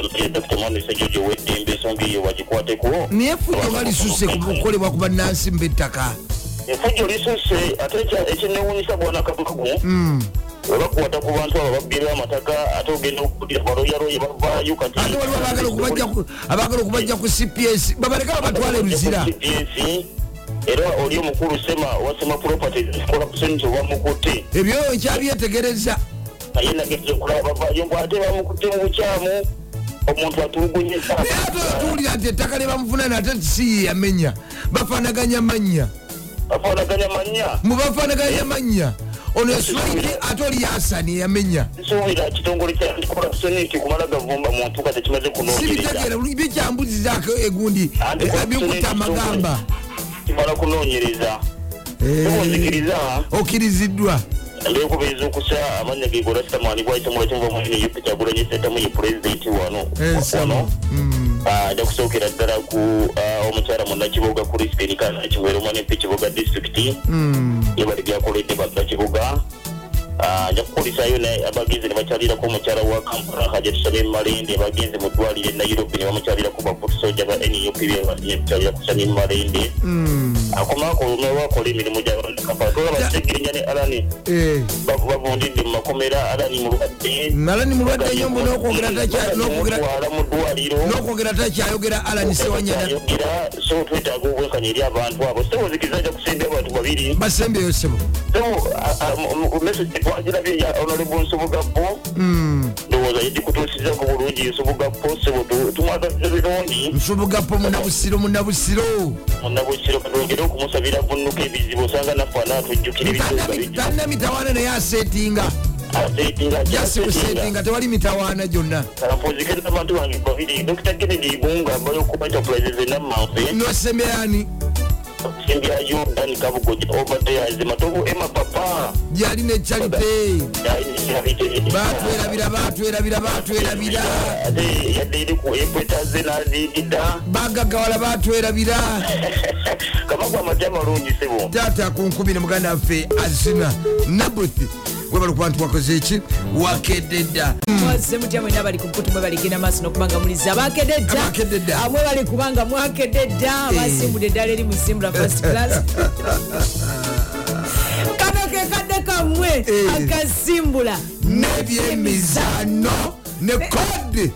mbiri dokita emmanuel isajja gyowedde ensonga eyo bagikwateko naye fujjo balisuse ku kukolebwa ku bannansi mb'ettaka efujjo lisuse ate ekya- ekinewunyisa webakwata ku bantu abo babbirwa amataka ate ogenda okuddira baloyaloye bavaayo kati abaagala okubajja ku- cps babaleka babatwala eruzira CPS, era oli omukulu sema wa sema properties corruption obamukutte ebyo ekyabyetegereza naye nageze kulaba bayo mbw ate bamukutte mu bukyamu omuntu atulugunyisa naye ate otuwulira nti ettaka lye bamuvunana ate tisiye yamenya. Bafanaganya mannya bafanaganya manya. Mubafanaganya mannya ono eswaiki ate oli yasani eyamenya nsuubira kitongole kya anticorruption nti kumala gavumba muntu kati kimaze kunoonyereza sibitegeera bikyambuzizaako egundi eh, bikutta amagamba. kimala kunoonyereza ebonzikiriza okkiriziddwa. Ndekubiriza okusa amanya gegola sitamani bwaitamula kimuva mwini yupi kyagulanyi setamu ye pulezidenti wano. Wano ajja kusookera ddala ku ah, omukyala munakibuga kristeni kanakiwera omwanempe kibuga disitulikiti yebali byakoledde bannakibuga ajja kukulisayo abagenzi ne bakyalirako omukyala wa kampala ajja tusaba emalende abagenzi mu ddwaliro e nairobi ne bamukyalirako bafutusoja ba nup bekyalira kusani mumalende akomako olumwewakola emirimu gyabakampala tolaba segirinya ne alani Eh, bavundidde mu makomera alani mulwadde nala ni mulwadde nnyo mbu n'okwogera mu ddwaliro. n'okwogera takyayogera alani sewanyana. ayogera so twetaaga obwenkanya eri abantu abo. Sewozikiriza ajja kusembya abantu babiri. Basembeyo sebo so message twagirabye honorable nsobugappo ndowooza yegikutuusizako bulungi nsobugappo sebo tumwagaliza birungi nsubugapo munabusiro munabusiro munabukiro katwongere okumusabira vunnuka ebizibu osanga naffe anaatujjukira ebizibu talina mitawaana naye asetinga jasi kusetinga tewali mitawaana gyonna. Kampozike n'abantu bange babiri dr kennedy bunga mbali okuba enterprises enammanve nosemeyani sembyayo dani kabugoja obadde matovu ema papa. Gyali ne charite batwerabira batwerabira batwerabira. Yadde eri ku ekwetaze naziyigidda bagagawala batwerabira. Kamaku amagye amalungi sebo taata ku nkumi ne muganda waffe azina nabuthi webali kuba nti wakoze eki wakedde dda mwaze mutya mwena bali kumputu mwe baligenda maaso nokubanga muliza abakedde dda amwe bali kubanga mwakedde dda abasimbudde eddala eri musimbula first class. Kano ke kadde kammwe Eh. akasimbula. N'ebyemizano ne kode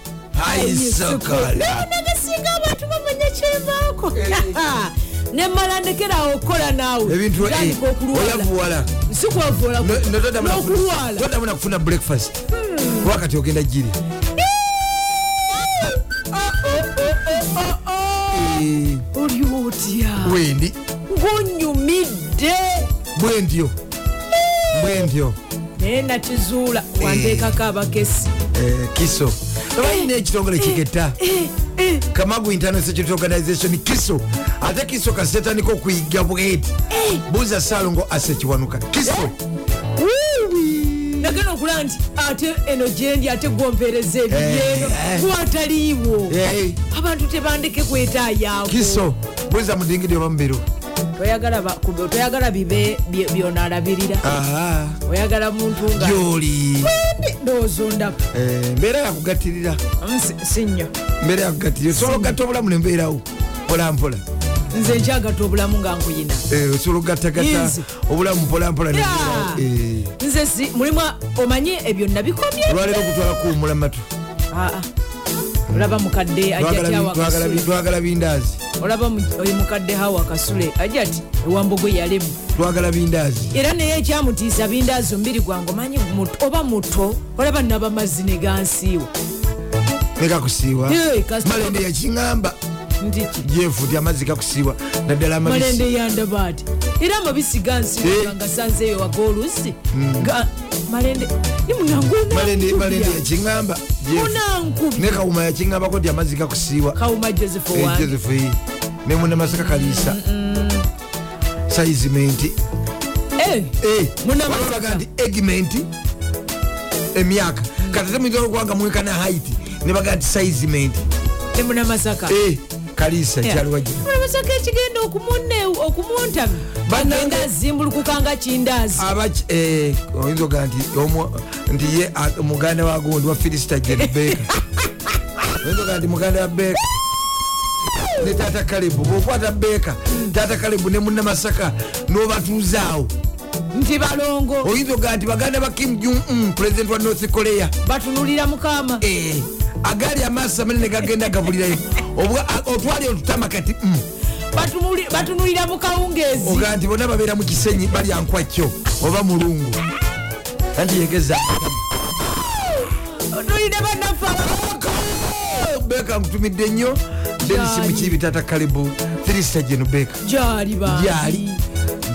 aisokola nagasinga abantu bamanya kyevaako nemala ndekerawo okukola naawe. Ebintu Ntandika okulwala oyavuwala sikwavuola n'okulwala toddamu nakufuna breakfast. Wakati ogenda giri Eh, oli otya wendi ngonyumidde bwendyo bwendyo naye nakizuula wanteekako abakesi Eh, kiso. Obalina ekitongole kigetta kamagu security organization kiso. Ate kiso kasetandika okuyiga bweti buuza salongo asekiwanuka kiso. Nagenda okulaba nti ate eno gyendi ate gwompereza ebibyeno Eh, eh. gwataliiwo. Eh, abantu tebandeke kwetaayaako. Kiso. Buuza mudingidi oba mubiru toyagala bibe byonaalabirira oyagala muntu nga gyoli. Ndowooza ondaba Eh, mbeera yakugatirira si- nnyo mbeera yakugatirira osobola okugatta obulamu nembeerawo mpolampola nze nkyagatta obulamu nga nkuyina. Eh, osobola okugattagatta obulamu mpolampola Eh, nze si mulimu omanyi ebyo nabikomye olwaleero okutwala kuwumula matu. Ah, ah. Olaba mukadde ajja Twagala bi- tyawa twagala bi- kasule twagala bindaazi olaba mukadde hawa kasule ajja ati ewambogwe yalemu twagala bindaazi era naye ekyamutiisa bindaazi omubiri gwange omanyi oba muto olaba nabamazzi ne gansiiwa. Nekakusiiwa malende yakiŋamba ndiki jefu ti amazzi gakusiiwa. Naddala malende yandaba ati era amabisi gansiiwa nga sanzeeyo waga oluusi Ga- malende nimunangu malende yakiŋamba ne kawuma ti amazzi gakusiiwa kawuma joseph wange josefu ne munamasaka kaliisa saizimenti Eh, Munamasaka. walaga nti egimenti emyaka katate muyinza okubanga mwekana haiti. Ne baga nti saizimenti ne munamasaka Eh, munamasaka ekigenda okumunne okumuntamu bagenda azimbulukuka nga kindaazi eh, oyinza oga nti ye muganda wa gundi wa filisita jeribeka oyinza oga nti muganda wa beka ne tata kalebu bwokwata beka tata kalebu ne munamasaka nobatuuzaawo. Nti balongo. Oyinza oga nti baganda ba kim jong un president wa north korea. Batunulira mukama. Eh, agali amaaso amanene gagenda gabulirayo otwali otutama kati mm. Batunuli- batunulira mu kawungeezi oga nti bonna babeera mu kisenyi balya nkwakyo oba mulungu. Anti yegeza tuwulire bannaffe beka nkutumidde nnyo. Denisi mukibi tata kalibu firisita jenu beka gyali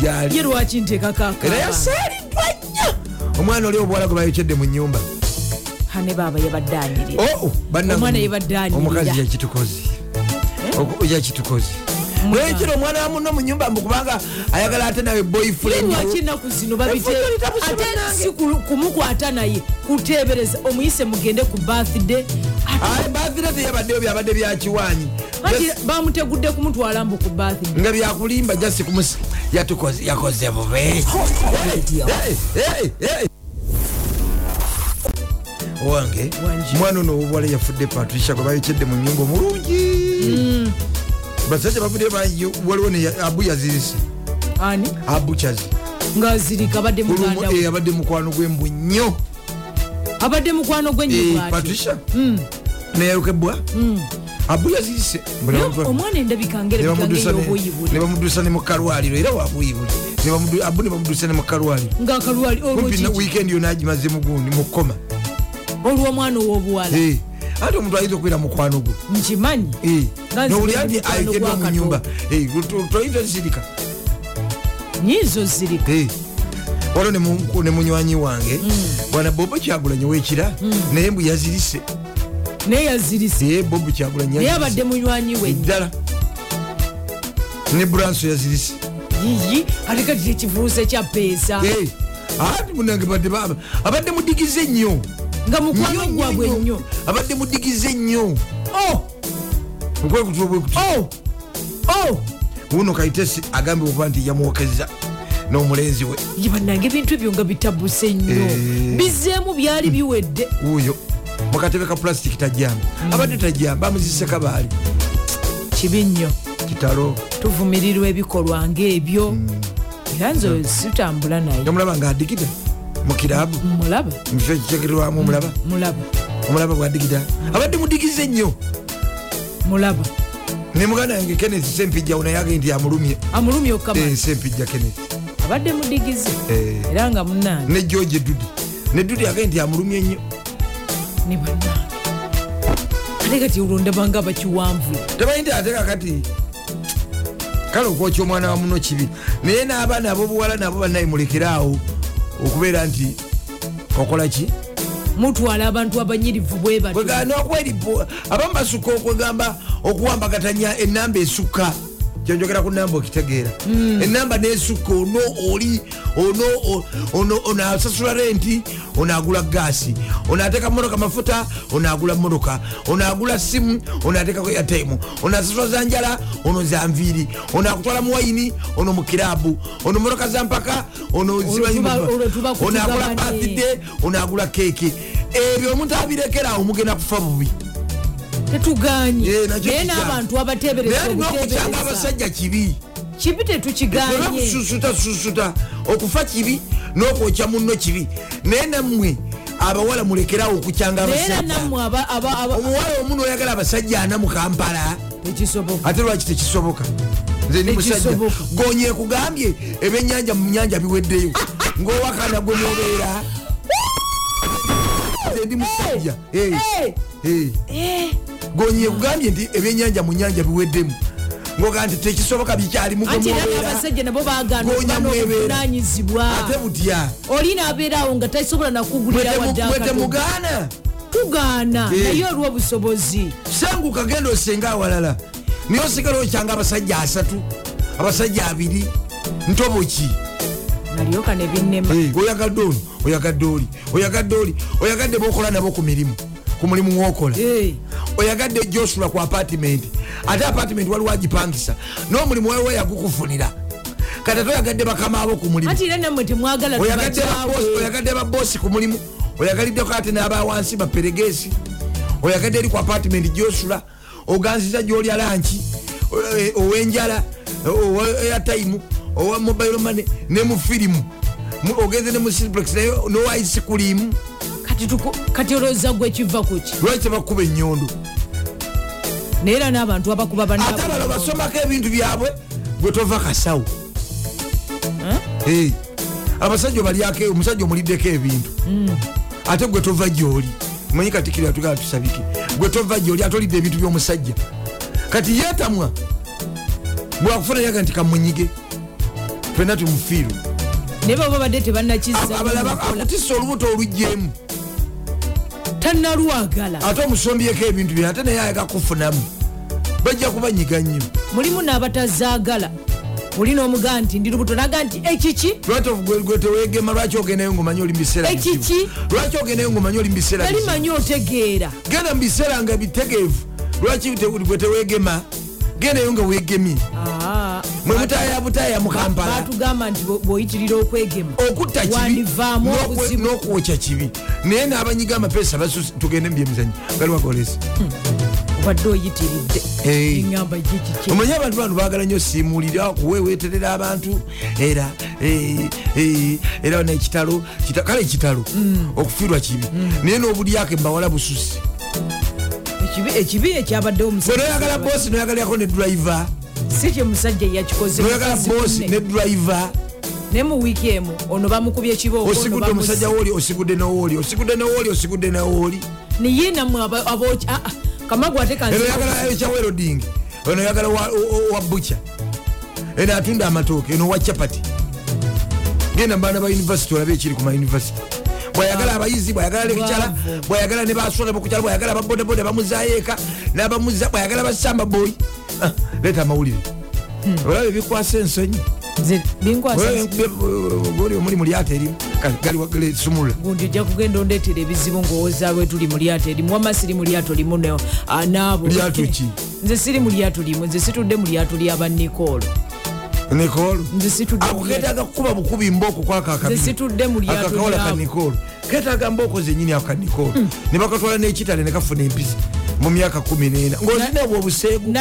gyali ye lwaki nteekako era yaseeriddwa nnyo. Omwana oli obuwala gwe bayokyedde mu nyumba hane baaba yabadde anyirira Oh, bannange, Omwana yebadde anyirira. omukazi yakitukozi. Oku- yakitukozi. Lwekiro omwana wa muno mu nyumba mbu kubanga ayagala ate nawe ye boyfriend lwaki ennaku zino babite ate si ku- kumukwata naye kuteebereza omuyise mugende ku birthday. Bathire teyabaddeyo byabadde byakiwanyi bamutegudde kumutwala mbu ku birthday. Nga byakulimba jasi yakoze bube owange. Mwana ono obuwala yafudde patricia gwe bayokyedde mu nyumba omulungi. Basajja bavudde waliwo ne abu yazirise ani? Abu kyazi ngaazirika abadde muganda eh, abadde mukwano gwembu nnyo abadde mukwano Eh, gwenyigwati patricia. Neyalukebwa abu yazirise omwana endabika nebamudusa ne mukalwaliro era wabuyibuli abu ne mukalwaliro ngaakalwali kumpi na olwokiki wiikendi yona agimaze mugundi mukoma olw'omwana ow'obuwala ate omuntu ayinza okubeera mukwano gwe? Nkimanyi. Nga nowuli nzibira anti mukwano ayokeddwa gwa mu nyumba to- toyinza zirika nyinza ozirika waliwo ne mu- ne munywanyi wange bwana bobo kyagulanyi wekira naye mbu yazirise. Naye yazirise. Bobo kyagulanyi naye abadde munywanyi we. Ddala ne branso yazirise. Yiyi ate kati tekivuuse kya peesa. Ati munange badde ba- abadde mudigize nnyo nga mukwano gwabwe nnyo. abadde mudigize nnyo. Okwekutula bwekuti uno kaitesi agambye okuba nti yamwokeza n'omulenzi we. Ye bannange ebintu ebyo nga bitabuse nnyo. Eh. bizeemu byali biwedde. Wuuyo. Mukatebe ka pulasitiki tajamba abadde tajamba amuzise kabaali. Kibi nnyo. Kitalo. Tuvumirirwa ebikolwa ngaebyo era nze sitambula naye. Omulaba ngaadigida mukirabu mulaba. Mukifo ekikyagerwamu omulaba mulaba. Omulaba bwadigida abadde mudigize nnyo. Mulaba. Ne muganda yange kenneth sempijja naye agee nti amulumye. Amulumya okukama Eh, sempijja kenneth. Abadde mudigize Eh. era nga munange ne george dudi ne dudi agee nti amulumye nnyo. Ne bannange. Ate kati olwondabanga bakiwanvu. Temanyi nti ate kakati kale okwokya omwana wa muno kibi. Naye n'abaana ab'obuwala nabo bannaye mulekeraawo okubeera nti okola ki? Mutwala abantu abanyirivu bwe batyo. Kwegana okweripo abamu basukka okwegamba okuwambagatanya enamba esukka kyenjogera ku namba okitegeera. Enamba nesukka ono oli ono asasula renti ono agula gaasi ono ateeka motoka mafuta ono agula motoka ono agula simu ono ateekako yataimu ono asasula za njala ono za nviiri ono akutwala mu wayini ono mu kirabu ono motoka za mpaka ono ono agula birthday ono agula keeki. Ebyo omuntu abirekerawo mugenda kufa bubi tetuganye. Eh, naye n'abantu obuteebereza. abasajja kibi. Kibi tetukiganye susuta susuta okufa kibi n'okwokya munno kibi. Naye nammwe abawala mulekerawo okukyanga omuwala omu noyagala abasajja ana mu kampala ate lwaki tekisoboka? Nze ndi musajja. Tekisoboka. gonye ekugambye ebyenyanja mu nyanja biweddeyo. Ngaowakana gwe nobeera nze ndi musajja. Eh. Gonye ekugambye nti ebyenyanja mu nyanja biweddemu. Ngoga nti tekisoboka bikyalimu gwe anti era mubeera n'abasajja nabo bagaana Goonya okuba mwebeera. n'obuvunanyizibwa ate butya? Oli naabeerawo nga tasobola nakugulira wadde mwe akatono. temugaana tugaana Eh. naye olw'obusobozi sanguka genda osenga awalala. Naye osigala okyanga abasajja asatu abasajja abiri ntoboki nalyoka ne binnema. Eh, oyagadde ono oyagadde oli oyagadde oli oyagadde bokola nabo ku mirimu ku mulimu mwokola Eh, oyagadde josula ku apartiment ate apartiment waliwo agipangisa n'omulimu wewe yagukufunira. Kati ate oyagadde bakama abo ku mulimu. Anti era nammwe temwagala oyagadde tubakyawe. babosi- ku mulimu. Oyagaliddeko ate n'abawansi baperegesi oyagadde eri ku apartiment gyosula oganziza gyolya lanki o- owenjala owa airtime owa mobile money ne mu firimu. Mu- ogenze ne mu cineplex naye nowa isikulimu kati olowooza gwe kiva kuki lwaki tebakuba enyondo naye era n'abantu abakuba ate abalo bannaabo basomako ebintu byabwe gwe tova kasawo abasajja obalyako omusajja omuliddeko ebintu. Ate gwe tova gyoli manyi katikiro yatugala tusabike. Gwe tova gyoli atolidde ebintu byomusajja. Kati yetamwa bwakufuna yaga nti kamunyige fena tumufiiru naye baba badde abalaba tebannakizza akutisa olubuto olugjeemu tannalwagala ate omusombyeko ebintu bye ate naye ayaga kufunamu. Bajja kubanyiga nnyo. Mulimu n'abatazaagala oli n'omugaa nti ndi lubuto naga nti ekiki gwe tewegema lwaki ogendayo ngaomanyi oli mubiseera Ekiki? lwaki ogendayo ngaomanyi oli mubiseera yali manyi otegeera. Genda mu biseera nga bitegeevu. Lwaki te- gwe tewegema? Gendayo nga wegemye. Ah, mwe mutaya butaya mu kampala. batugamba nti bw'oyitirira okwegema. Okutta kibi. Wandivaamu n'okwe- obuzibu n'okwokya kibi. Naye n'abanyiga amapeesa tugende mubyemizanyo galiwagolesa obadde oyitiridde. Eŋamba gikiki omanyi abantu bano bagala nnyo simuulira kuweweeterera abantu? Era eh, eh, era nekitalo kita- kale ekitalo okufiirwa kibi. Naye n'obulyako embawala bususi. Ekibi- ekibi ekyabadde bwe noyagala omusajja boosi noyagalirako ne driver si kye musajja yakikoze noyagala boosi ne driver. Naye mu wiiki emu ono bamukubye ekibooko osigudde omusajja wooli osigudde nowooli osigudde nowooli osigudde nowooli niye namwe aba- aboki ah, ah, kamagu ate eno oyagala ekyaweroding ono oyagala wa- bucha eno atunda amatooke eno wa chapati. Genda mubaana ba univesity olabe ekiri ku mayunivesity bwayagala abayizi bwayagala lekicara bwayagala ne baswala bokukyala bwayagala ababodaboda bamuzayo eka nabamuza bwayagala basamba boyi Ah, leeta amawulire. Olaba ebikwasa ensonyi oli omuli mu lyato erimu gali sumulula. Gundi ojja kugenda ondeetera ebizibu ngaowozaalwe tuli mu lyato erimu wama siri mu lyato limu ne- ah, naabo Lyato ki? nze siri mu lyato limu nze situdde mu lyato lyaba nikolo mu ako ketaaga kukuba bukubi lyato akakawola ka nikolo ketaaga mbooko zenyini ako ka nikolo ne bakatwala n'ekitale ne kafuna empisa mu myaka kumi n'ena. Ng'ozina bwe obuseegu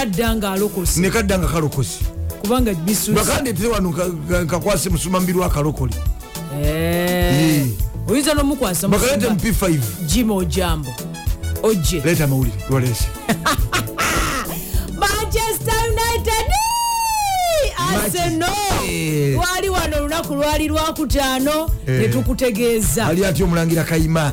ne kadda nga kalokosi. Kubanga bisusa bakandeetere wano nka- nka- nkakwase musumambi lwakalokole Eh. oyinza n'omukwasa bakaleete mu p5 jim ojambo. Ojje. Leeta amawulire lwaleese arsenal Eh. twali wano olunaku lwali lwakutaano Eh. netukutegeeza ali atyo omulangira kayima?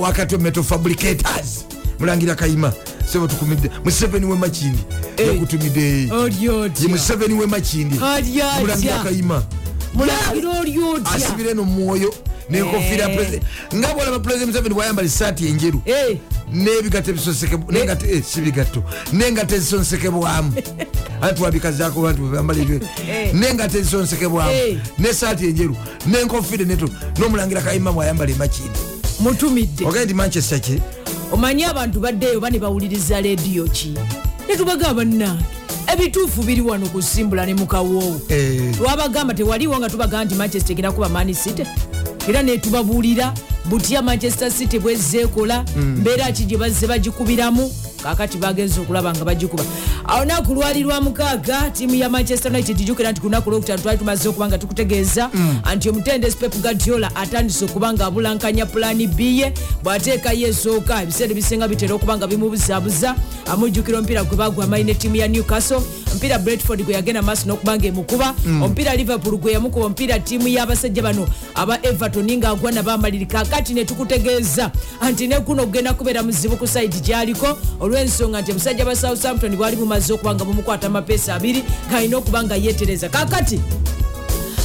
Wakati metal fabricators. Mulangira kayima sebo tukumidde. Museveni we makindi yakutumidde. Ye museveni we makindi Ali atya? mulangira kayima. Mulangira oli otya? Asibire no mwoyo nenkofiira Eh. nga bwolaba president museveni bwayambala esaati enjeru Eh, n'ebigato ebisonseke n'engato- eh, n'engato ezisonsekebwamu anti wabikazaako bantu bambala ebyo n'engato ezisonsekebwamu n'esaati enjeru n'enkofiire neto. N'omulangira kayima bwayambala emakindi mutumidde. Ogaye nti manchester ki? Omanyi abantu baddeeyo ba ne bawuliriza lediyo ki? Netubaga bannange ebituufu biri wano kusimbula ne mukawoowo twabagamba tewaliwo nga tubagamba nti manchester egenda kuba mani city era netubabuulira butya manchester city bwezeekola mbeera ki gye bazze bagikubiramu? Kakati bagenza okulaba nga bagikuba. Olunaku lwali lwa mukaaga tiimu ya manchester united jukira nti ku lunaku lwokutaano twali tumaze okuba nga tukutegeeza. Nti omutendesi pep gadiola atandise okuba nga abulankanya pulaani b ye bw'ateekayo esooka. Ebiseera ebisinga bitera okuba nga bimubuzaabuza amujjukira omupiira gwe bagwa amayi ne ttiimu ya newcastle. Omupiira bretford gwe yagenda maaso n'okuba nga emukuba. Omupiira liverpool gwe yamukuba omupiira ttiimu y'abasajja bano aba everton ng'agwa nabamaliri kakati ne tukutegeeza nti ne guno kugenda kubeera muzibu ku saidi gyaliko. Olw'ensonga nti omusajja ba southampton bwali bumaze okuba nga bumukwata amapeesa abiri ng'alina okuba nga yeetereza. Kakati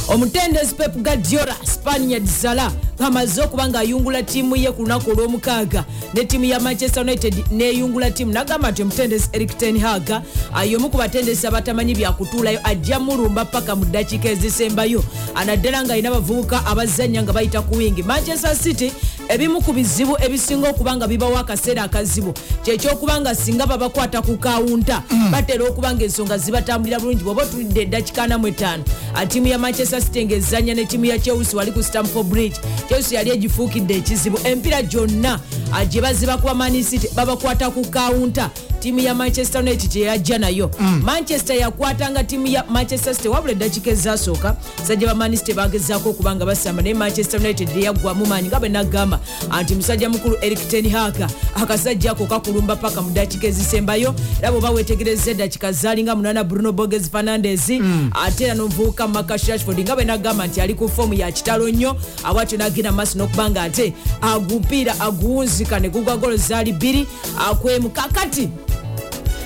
omutendesi pep gadiola spaniard sala ng'amaze okuba ng'ayungula ttiimu ye ku lunaku olw'omukaaga. Ne ttiimu ya manchester united neyungula ttiimu nagamba nti omutendesi eric tenhaga yomu ku batendesi abatamanyi byakutuulayo ajja mulumba paka mu ddakiika ezisembayo. Anaddala ng'alina abavubuka abazanya nga bayita ku wingi. Manchester city ebimu ku bizibu ebisinga okuba nga bibawo akaseera akazibu. Kyekyokuba nga singa babakwata ku kawunta batera okuba nga ensonga zibatambulira bulungi bwoba otulidde eddakika anamu etaano ttiimu ya manchester city ng'ezanya ne ttiimu ya chelsea wali ku stamford bridge. Chelsea yali egifuukidde ekizibu. Empira gyonna gye baziba kuba mani city babakwata ku kawunta. Tiimu ya manchester united yeyajja nayo. Manchester yakwatanga tiimu ya manchester city wabula eddakiika ezasooka. Sajja bamanisite bagezaako okubanga basamba naye manchester united yaggwamu maanyi nga bwe nagamba anti musajja mukulu eric tenhaka akasajja ako kakulumba paka mu ddakiika ezisembayo. Era bweoba wetegereza eddakiika zaalinga munana bruno boges fernandes ate era nomuvubuka makash rashford nga bwe nagamba nti ali ku foomu ya kitalo nnyo abwatyo nagenda maaso n'okubanga ate agupiira aguwunzika ne gugwa golo zaali bbiri akwemu kakati.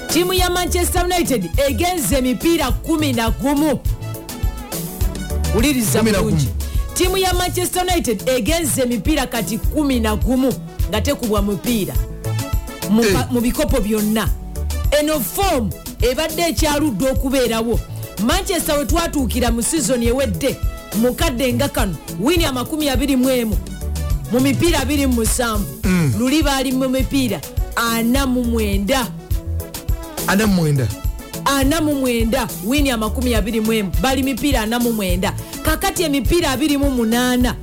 Tiimu ya manchester united egenza emipiira 11 wuliriza Kumi na bulungi gumu. tiimu ya manchester united egenza emipiira kati 11 nga tekubwa mupiira. Mu Eh. mu bikopo byonna. Eno foomu ebadde ekyaludde okubeerawo. Manchester we twatuukira mu sizoni ewedde mukadde nga kano wini amakumi 21 mu mipiira 27 luli baali mu mipiira 49 ana mwenda ana mu mwenda wini amakumi abiri mwemu bali mipiira ana mu mwenda. Kakati emipiira abiri mu munaana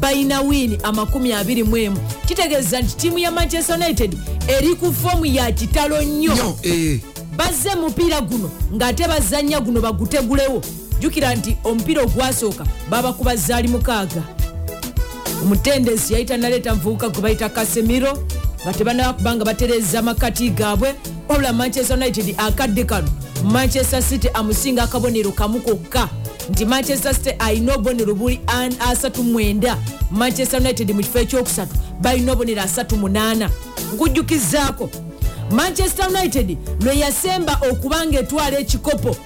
balina wini amakumi abiri mwemu. Kitegeeza nti tiimu ya manchester united eri ku foomu ya kitalo nnyo nyo eh. bazze mupiira guno ng'ate bazanya guno bagutegulewo. Jjukira nti omupiira ogwasooka babakuba zaali mukaaga omutendesi yayita naleeta muvubuka gwe bayita kasemiro nga tebanaba kubanga batereza makati gaabwe wabula manchester united akadde kano manchester city amusinga akabonero kamu kokka. Nti manchester city alina obubonero buli 39 manchester united mu kifo ekyokusatu balina obubonero 38 nkujjukizaako manchester united lwe yasemba okuba nga etwala ekikopo.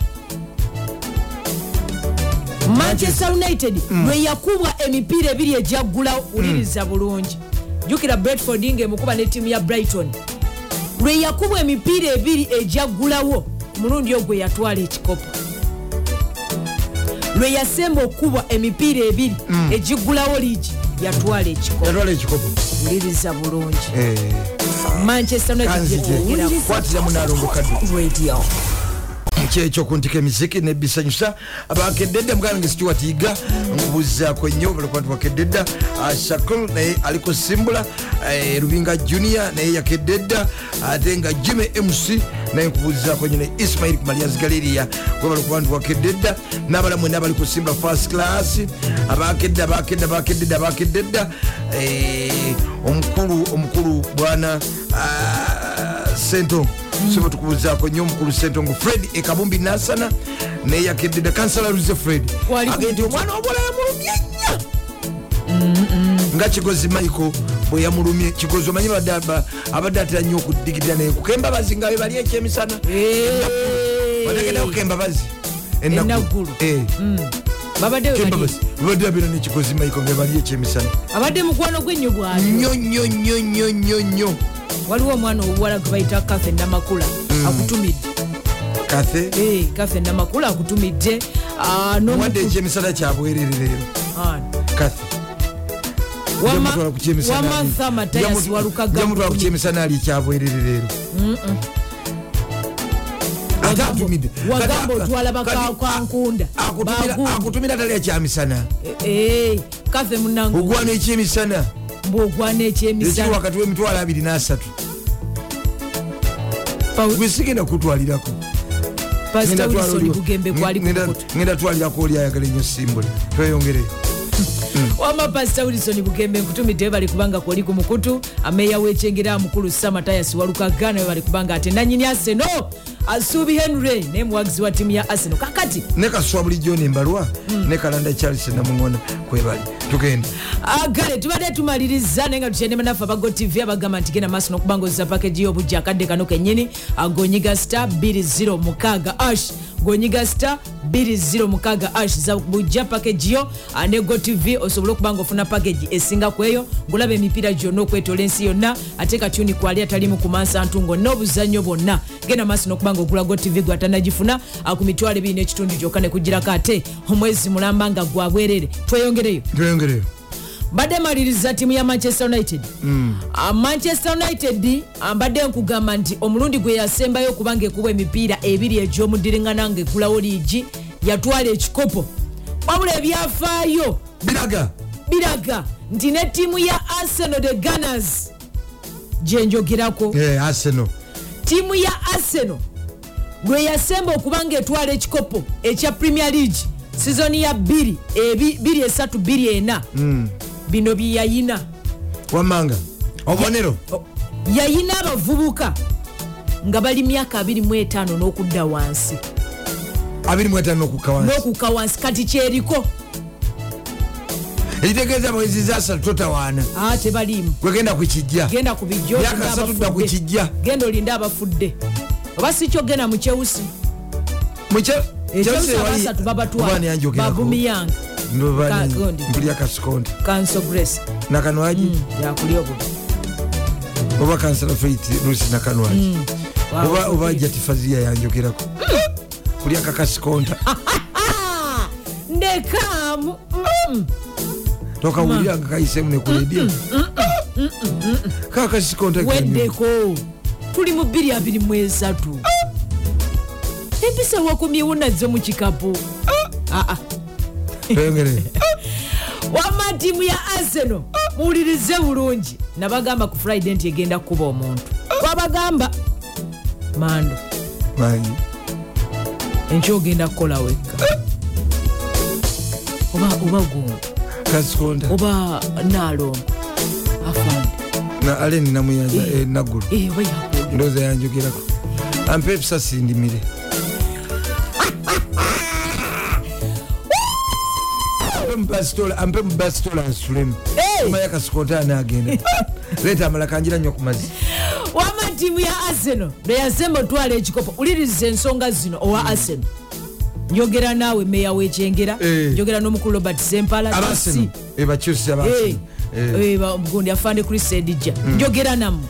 Manchester united lwe yakubwa emipiira ebiri ejaggulawo wuliriza bulungi. Jjukira bradford ngaemukuba ne ttiimu ya brighton. Lwe yakubwa emipiira ebiri ejaggulawo mulundi ogwo yatwala ekikopo. Lwe yasemba okubwa emipiira ebiri egiggulawo liigi yatwala ekikopo. Wuliriza bulungi. Eh. manchester united Kanzije. yetegerako kwatira munalongo kaddu radio kyekyo kuntika emiziki nebisanyusa abakededda mugana nge stuart yiga nkubuzaako nnyo balikubantu bakededda shakul naye aliko simbula eh, rubinga junior naye yakededda ate nga jime mc naye nkubuzaako nnyo ne ismail kumalias galeria gwe balikubantu bakededda n'abala mwena abali ku simbula first class abakedde abakedde abakededda abakededda eh, omukulu omukulu bwana ah, sento soba tukubuzaako nnyo omukulu sentongo fred ekabumbi nasana neyakedde kansala luze fred. Agenti omwana obola yamulumye nnyo nga kigozi michael bwe yamulumye kigozi omanyi abadde aba- abadde atera nnyo okudigidira naye kukembabazi nga bebali ekyemisana bategeddako kembabazi Enaggulu. babadde bali- kembabazi babadde abeera nekigozi michael nga bali ekyemisana abadde mukwano bwatyo nnyo nnyo nnyo nnyo nnyo nnyo waliwo omwana obuwala gwe bayita kafe namakula akutumidde. Kathe Eh, kafe namakula akutumidde. Ah, wadde ekyemisana kyabwerere leero. Ah, kathe wama- Jamutwala ku kyemisana ali- wamantha matayasi Jamutu- walukaga jamutwala ku kyemisana ali atumidde wagamba otwala bakankunda akutumira- akutumira talya kyamisana kafe munange ogwana ekyemisana mbwogwana ekiri ekyemisana wakati w'emitwalo abiri n'asatu. Gwe sigenda kutwalirako. Ngenda twalirako oli ayagala ennyo simbule tweyongereyo wama pasita wilson bugembe nkutumidde bali kubanga kwoli ku mukutu. Ameeya w'ekyengera mukulu samatayasi walukaga nawe bali kubanga ate nanyini aseno asuubi henry naye muwagizi wa ttiimu ya arsenal. Kakati. Ne kaswa bulijjo nembalwa ne kalanda charles namuŋona kwebali tugenda agale tubadde tumaliriza naye nga tukyendema naffe abago tv abagamba nti genda maaso n'okubanga ozza pakeji y'obujja akadde kano kennyini agonyiga star 20 ash gonyiga star 20 ash za bujja pakeji yo ah, ne go tv osobole okuba nga ofuna pakeji esinga ku eyo ngulaba emipiira gyonna okwetoola ensi yonna ate katyuni kwali atalimu ku mansantu ngonna obuzannyo bwonna genda maaso n'okuba nga ogula go tv gwatanagifuna ku mitwalo ebiri n'ekitundu gyokka ne kugirako ate omwezi mulamba nga gwa bwerere. Tweyongereyo. Tweyongereyo. Mbadde maliriza ttiimu ya manchester united. Ah, manchester united mbadde nkugamba nti omulundi gwe yasembayo okuba nga ekuba emipiira ebiri egy'omudiringana nga egulawo liigi yatwala ekikopo. Wabula ebyafaayo biraga. biraga nti ne ttiimu ya arsenal the gunners gyenjogerako Eh, arsenal. Ttiimu ya arsenal lwe yasemba okuba nga etwala ekikopo ekya premier league sizoni ya 2 24 bino bye yayina. Wamanga obonero yayina abavubuka nga bali myaka 25 n'okudda wansi. 25 okukka wansi. N'okukka wansi kati kyeriko. Ekitegeeza mwezi zasatu totawaana. Aa tebaliimu. Gwegenda ku kijja. Genda ku bijjo Myaka olinda asatu dda ku abafudde. kijja. genda olinde abafudde oba si kyo genda mu kyewusi ekyewusi abasatu babatwala. Babumiyanga Ka- gondi. mpulya kasikonde kanso grace. Nakanwagi yakuli obubi oba kansala faith lusi nakanwagi Wow, oba jatifaziya yanjogerako kulya kakasikonda ndekaamu Mm. tokawulira nga kayisemu nekuredia kakasikonda weddeko tuli mu 223 empisa wakumyewo nazo mu kikapu. Aa. pengere wama tiimu ya arsenal muwulirize bulungi. Nabagamba ku friday nti egenda kukuba omuntu. Wabagamba? Mando. Enkyo ogenda kukola wekka. Oba oba kasikonda oba naalongo. Afande na aleni namuyanja eh, Eh, yakwogera ndowooza yanjogerako ampa ebisasi ndimire Ampe mu basitola- ampe mu basitola nsulemu omaya kasikonta anagenda leeta amala kanjira nnyo ku mazzi wama tiimu ya arsenal lwe yasemba otwala ekikopo. Uliriza ensonga zino owa arsenal. Njogera naawe meya wekyengera Eh. njogera n'omukulu robert sempala abaseno ebakyusi abaseno Eh, gundi afande chris edija njogera nammwe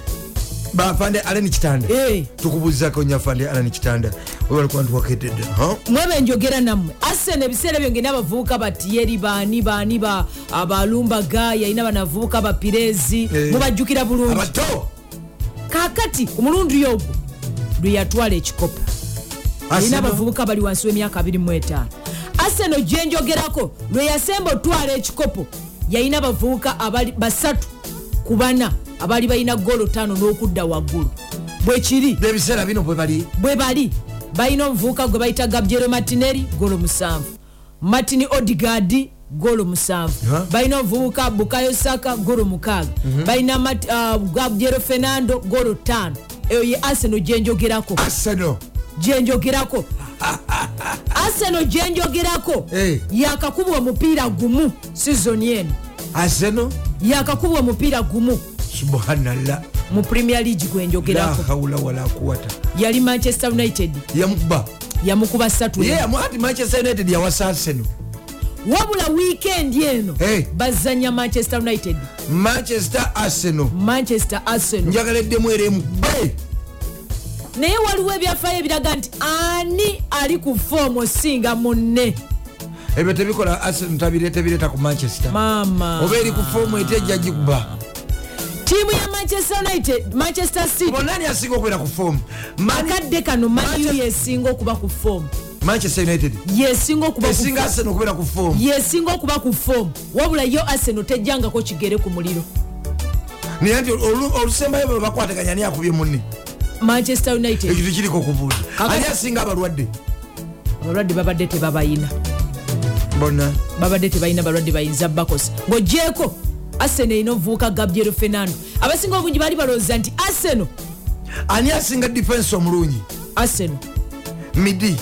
bafande aleni kitanda Eh. tukubuzako nyo afande aleni kitanda webalikuba ntuwakededde mwebe njogera nammwe arsenal ebiseera byo ngena abavubuka batiyeri baani baani ba abalumbaga yalina banavubuka bapirezi Eh. mubajjukira bulungi. Kakati ku mulundi ogwo lwe yatwala ekikopo. Alina abavubuka bali wansi w'emyaka 25 arsenal gyenjogerako lwe yasemba otwala ekikopo yalina abavubuka basatu ku bana abaali balina golo tano n'okudda waggulu. Bwekiri ebiseera bino bwe bali. Bwe bali balina omuvubuka gwe bayita gabrielo martineri golo musanvu martin odigard golo musanvu balina omuvubuka bukayo saka golo mukaaga balina Mat- uh, gabrielo fernando golo tano eyo ye arsenal gyenjogerako arsenal gyenjogerako arsenal gyenjogerako yakakubwa omupiira gumu sizoni eno arsenal yakakubwa omupiira gumu. Subhanallah mu premier league la gwenjogerako haula wala quwata yali manchester united. Yamukuba. Yamukuba amwati manchester united yawasa arsenal. Wabula wiikendi eno Hey. bazanya manchester united. Manchester arsenal. Manchester arsenal. Njagaleddemu era emugbe naye waliwo ebyafaayo ebiraga nti ani ali ku foomu osinga munne? Ebyo tebikola arsenal tabireeta ku manchester. Maama. Oba eri ku foomu etejja gikuba. Tiimu ya manchester united manchester city. Bonani asinga okubeera ku foomu? Akadde kano Manchester- yesinga okuba ku foomu. Manchester united. Yesinga okuba ku esinga foomu. arsenal okubeera ku foomu. Yesinga okuba ku foomu. Wabula yo arsenal tejjangako kigere ku muliro. Naye nti olu- olusembayo bwe bakwataganya ani akubye munne manchester united. Ekyo tekiriko okubuuza Kakati- ani asinga abalwadde? Abalwadde babadde tebabayina. Bona. Babadde tebalina balwadde bayinza bakosa ng'ogyeko arsenal erina omuvubuka gabriel fernando. Abasinga obungi baali balowooza nti arsenal. Ani asinga defense omulungi? Arsenal. Midi.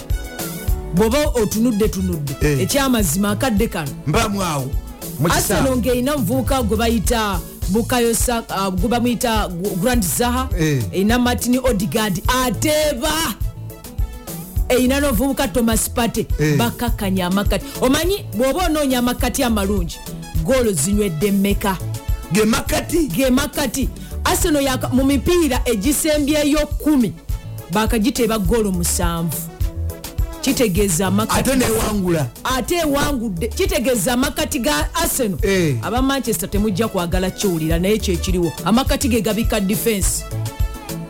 Bw'oba otunudde tunudde. Eh. ekyamazima akadde kano. Mpaamu awo. Arsenal kisaawe. Ng'erina omuvubuka gwe bayita bukayo Sa- ah, gwe bamuyita grand zaha Eh. erina martin odigard ateeba erina n'omuvubuka thomas pate Eh. bakakanya amakati omanyi bw'oba onoonya amakati amalungi goolo zinywedde mmeka? Ge makati? Ge makati. Arsenal mu mipiira egisembyeyo 1 bakagiteeba goolo musanvu kitegeeza amakati ate newangula. Ate ewangudde. Kitegeeza amakati ga arsenal. Eh. aba manchester temujja kwagala kiwulira naye kyekiriwo amakati ge gabika defense.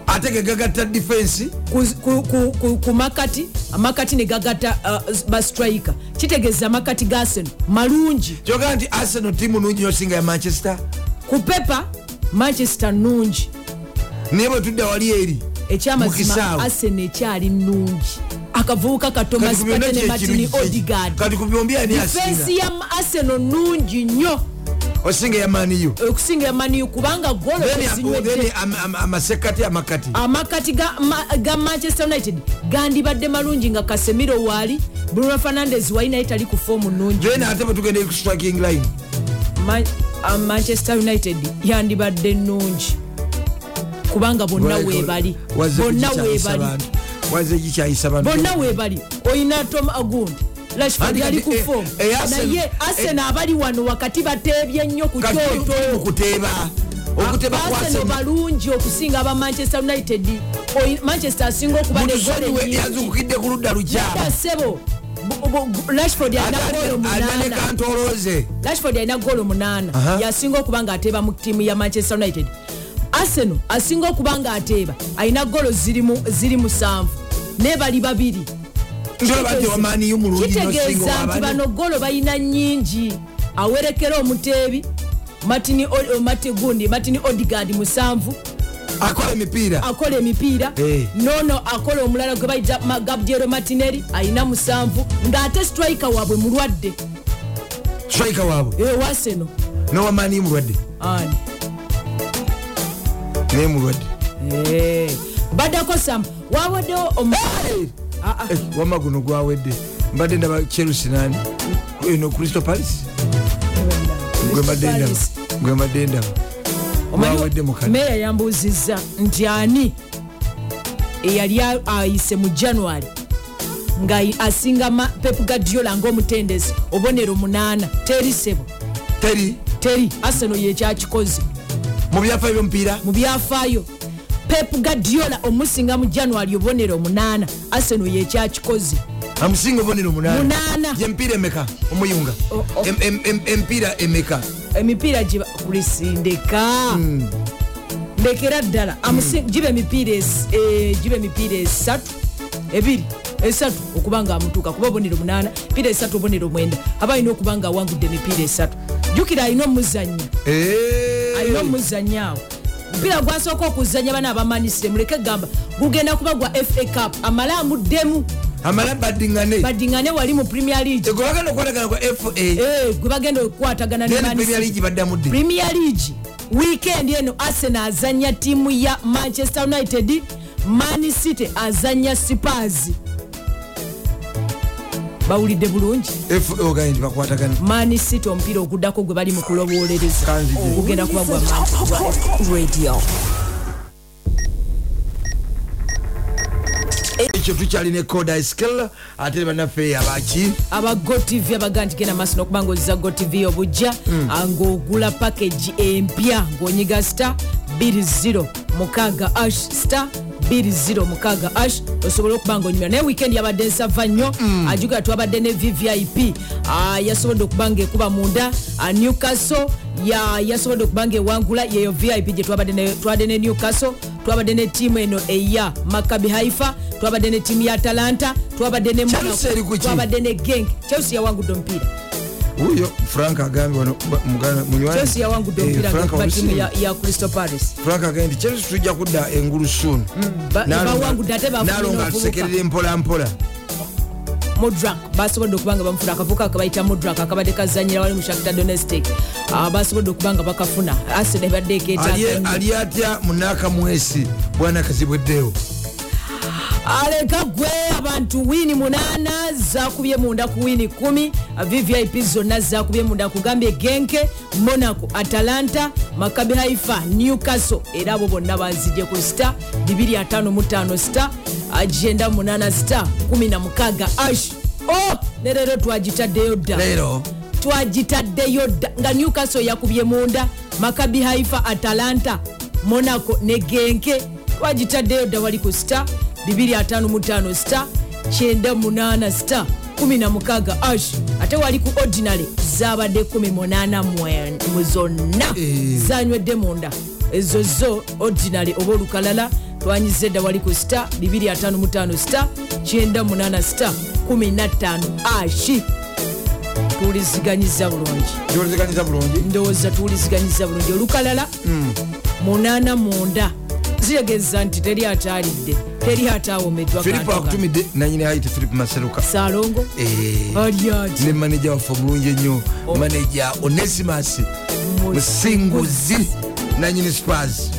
Ate ge gagatta defense? Ku, makati amakati ne gagatta uh, bastrika kitegeeza amakati ga arsenal. Malungi. Kyogaa nti arsenal tiimu nungi yosinga ya manchester? Ku pepa manchester nungi. Naye bwe tudda wali eri? Ekyamazima arsenal ekyali nungi akavubuka ka thomas Kati ku byonna pate ne martin kiru- kye- odigard kati ku byombi ani difensi asinga ya arsenal nungi nnyo. Osinga yamaniyo okusingira maniyu kubanga golo tezinywedde. amasekati amakati. Amakati ga, ma, ga manchester united gandibadde malungi nga kasemiro waali bruno fernandes wali naye tali ku foomu nungi then ate bwetugenda ku striking line. Ma, uh, manchester united yandibadde nungi kubanga bonna weebali bonna weebali waze gikyayisa bonna weebali. Oyina tom agundi rashford kati, ku eh, foomu eh, naye arsenal abali wano wakati bateebye nnyo ku kyoto okuteeba Arsenal balungi okusinga aba manchester united. Manchester asinga okuba ne mutusoni gole we nyingi yazungukidde ku ludda lukyama Yaba sebo bu- bu- bu- rashford alina golo munaana yasinga okuba nga ateeba mu tiimu ya manchester united. Arsenal asinga okuba nga ateeba alina golo ziri musanvu ne bali babiri. Kitegeeza nti bano golo balina nyingi awerekera omuteebi matini gundi matini odigard musanvu. Akola emipiira. Akola emipiira. Eh. nono akola omulala gwe bayita gabrielo martineri alina musanvu. Ng'ate strike waabwe mulwadde. Strika waabwe? Ewaseno nowamaniyo mulwadde. Ani naye mulwadde. Eh. Baddako sam wawaddewo omu- Ah, ah. Eh, wama guno gwawedde. Mbadde ndaba chelsea nani eno crystal palace? Gwe mbadde ndaba. Gwawedde mukadde meeya yambuuzizza nti ani eyali ayise mu january nga asinga pep gadiola ngaomutendesi obonero munaana. Teri sebo. Teri teri arsenal yekyakikoze mu byafaayo byomupiira mu byafaayo pep gadiola omusinga mu january obonero munaana arsenal yekyakikoze amusinga obonero Munaana. munaana yemipiira emeka? Omuyunga. O- o- Em- em- em- emipiira emeka? Emipiira giba kulisindeka ndekera ddala. Amusi- giba emipiira eh, giba emipiira esatu ebiri esatu okuba nga amutuuka kuba obonero munaana mipiira esatu obonero mwenda aba alina okuba nga awangudde emipiira esatu. Jjukira alina omuzanya alina omuzanya awo mupiira gwasooka okuzanya bana abamanisire muleke gamba gugenda kuba gwa fa cup. Amale amuddemu amala badingane. Badiŋane wali mu premier league. Gwe bagenda okukwatagana kwa fa Eh, gwe bagenda okukwatagana premier league badamudde premier league weekend eno arsenal azanya tiimu ya manchester united. Man city azanya spars bawulidde bulungi. Ogaye nti bakwatagana man city omupiira oguddako gwe bali mu kulowolereza Kanzige. ogugenda kuba gwa radio. Ekyo tukyalina ekoda skill ate ne bannaffe abaki. Aba gotv abaga nti genda maaso nokuba nga oziza gotv obujja ah, ng'ogula package empya ng'onyiga star 20 mukaaga ash star 20 mukaaga ash osobole okuba nga onyumira naye weekend yabadde nsava nnyo ajugala twabadde ne vvip ah, yasobodde okuba nga ekuba munda ah, newcastle ya- yasobodde okuba nga ewangula yeyo vip gye twabadde ne- newcastle twabadde ne tiimu eno eya makabi haifa twabadde ne tiimu ya talanta twabadde ne Monaco, twabadde ne genk chelsea yawangudde omupiira wuyo frank agambye wano Eh, Frank agambye chelsea tujja kudda engulu soon. Bafuna nalonga obuvubuka. tusekerera empolampola modrak basobodde okuba nga bamufuna akavuka akabayita modrak akabadde kazanyira wali mu shakta donestic Ah, basobodde okuba nga bakafuna. Arsenal ebadde Ali- eketaaga ali atya munakamwesi bwana kazibweddewo aleka gwe abantu wini munana zakubye munda ku wini 1 vvip zonna zakubye munda kugambye genke monaco atalanta makabi haifa newcastle. Era abo bonna bazije ku sta 255 sta agenda 8 sta 16 ash o ne leero twagitaddeyo dda. Twagitaddeyo dda. Nga newcastle yakubye munda makabi haifa atalanta monaco ne genke. Twagitaddeyo dda wali ku sta 255 sta 98 sta 16 ash ate wali ku ordinary zabadde 18 mu zonna. Eh. zanywedde munda. Ezo zo ordinary oba olukalala twanyiza edda wali ku sta 255 sta 98 sta 15 ashi. Tuwuliziganyiza bulungi. Ndowooza tuwuliziganyiza bulungi. Olukalala munana munda zitegeeza nti teri ataalidde teri ataawomeddwa filipo akutumidde nanyini hayite filipo maseruka. Salongo Eh, ali ati ne maneja waffe omulungi ennyo maneja onesimas musinguzi nanyini spars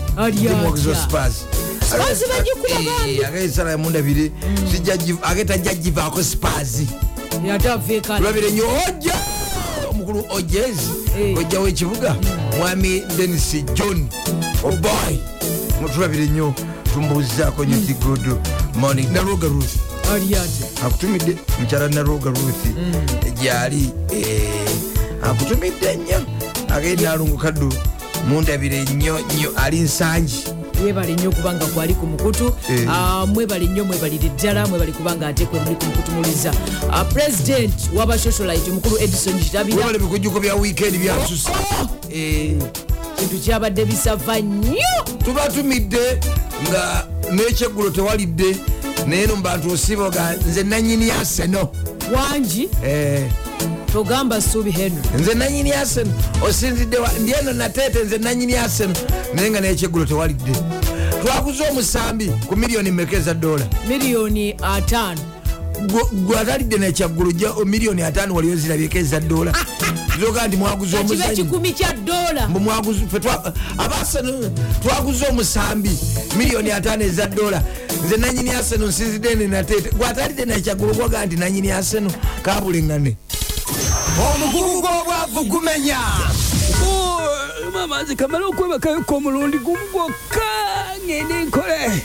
Spurs. Bagikuba bambi. agesala emundabire agetajja givaako aveekala tulabire nnyo ojja! Omukulu ojes ojja w'ekibuga mwami denis john. Oboy mutulabire nnyo tumbuuzizaako nyo ti good morning naroga ruth. Akutumidde mukyala naroga ruth. Gyali eh, akutumidde nnyo. Agende alunguka ddu mundabire nnyo nnyo ali nsangi. Yebale nnyo kubanga gwali ku mukutu. Eh. Ah, mwebale nnyo mwebalire ddala mwebali kubanga ate kwe muli ku mukutumuliza Ah, president wabasocialite omukulu edison kitabira. Webale bikujjuko bya wiikendi byasusa Eh, kintu kyabadde bisava nnyo. Tubatumidde nga nekyeggulo tewalidde naye no mubantu osiiboga nze nanyini aseno wangi? Togamba suubi henry. Nze nanyini aseno osinzidde wa- ndi eno nateete nze nanyini aseno naye nga nekyeggulo tewalidde. Twaguze omusambi ku miliyoni mmeka eza dola? Miliyoni ataano gwe atalidde nekyaggulu ja miliyoni ataano waliyo zirabyeko eza dola. Zoga nti mwaguze kiba omuzanyi kikumi kya dola. Abaseno twaguze omusambi miliyoni ataano eza dola. Nze nanyini aseno nsinzidde ne nateete gwatalidde nekyaggulu gwaga nti nanyini aseno kabulengane omugugu gw'obwavu gumenya mama nze kamala okwebakayoko omulundi gumu gwokka ngende nkole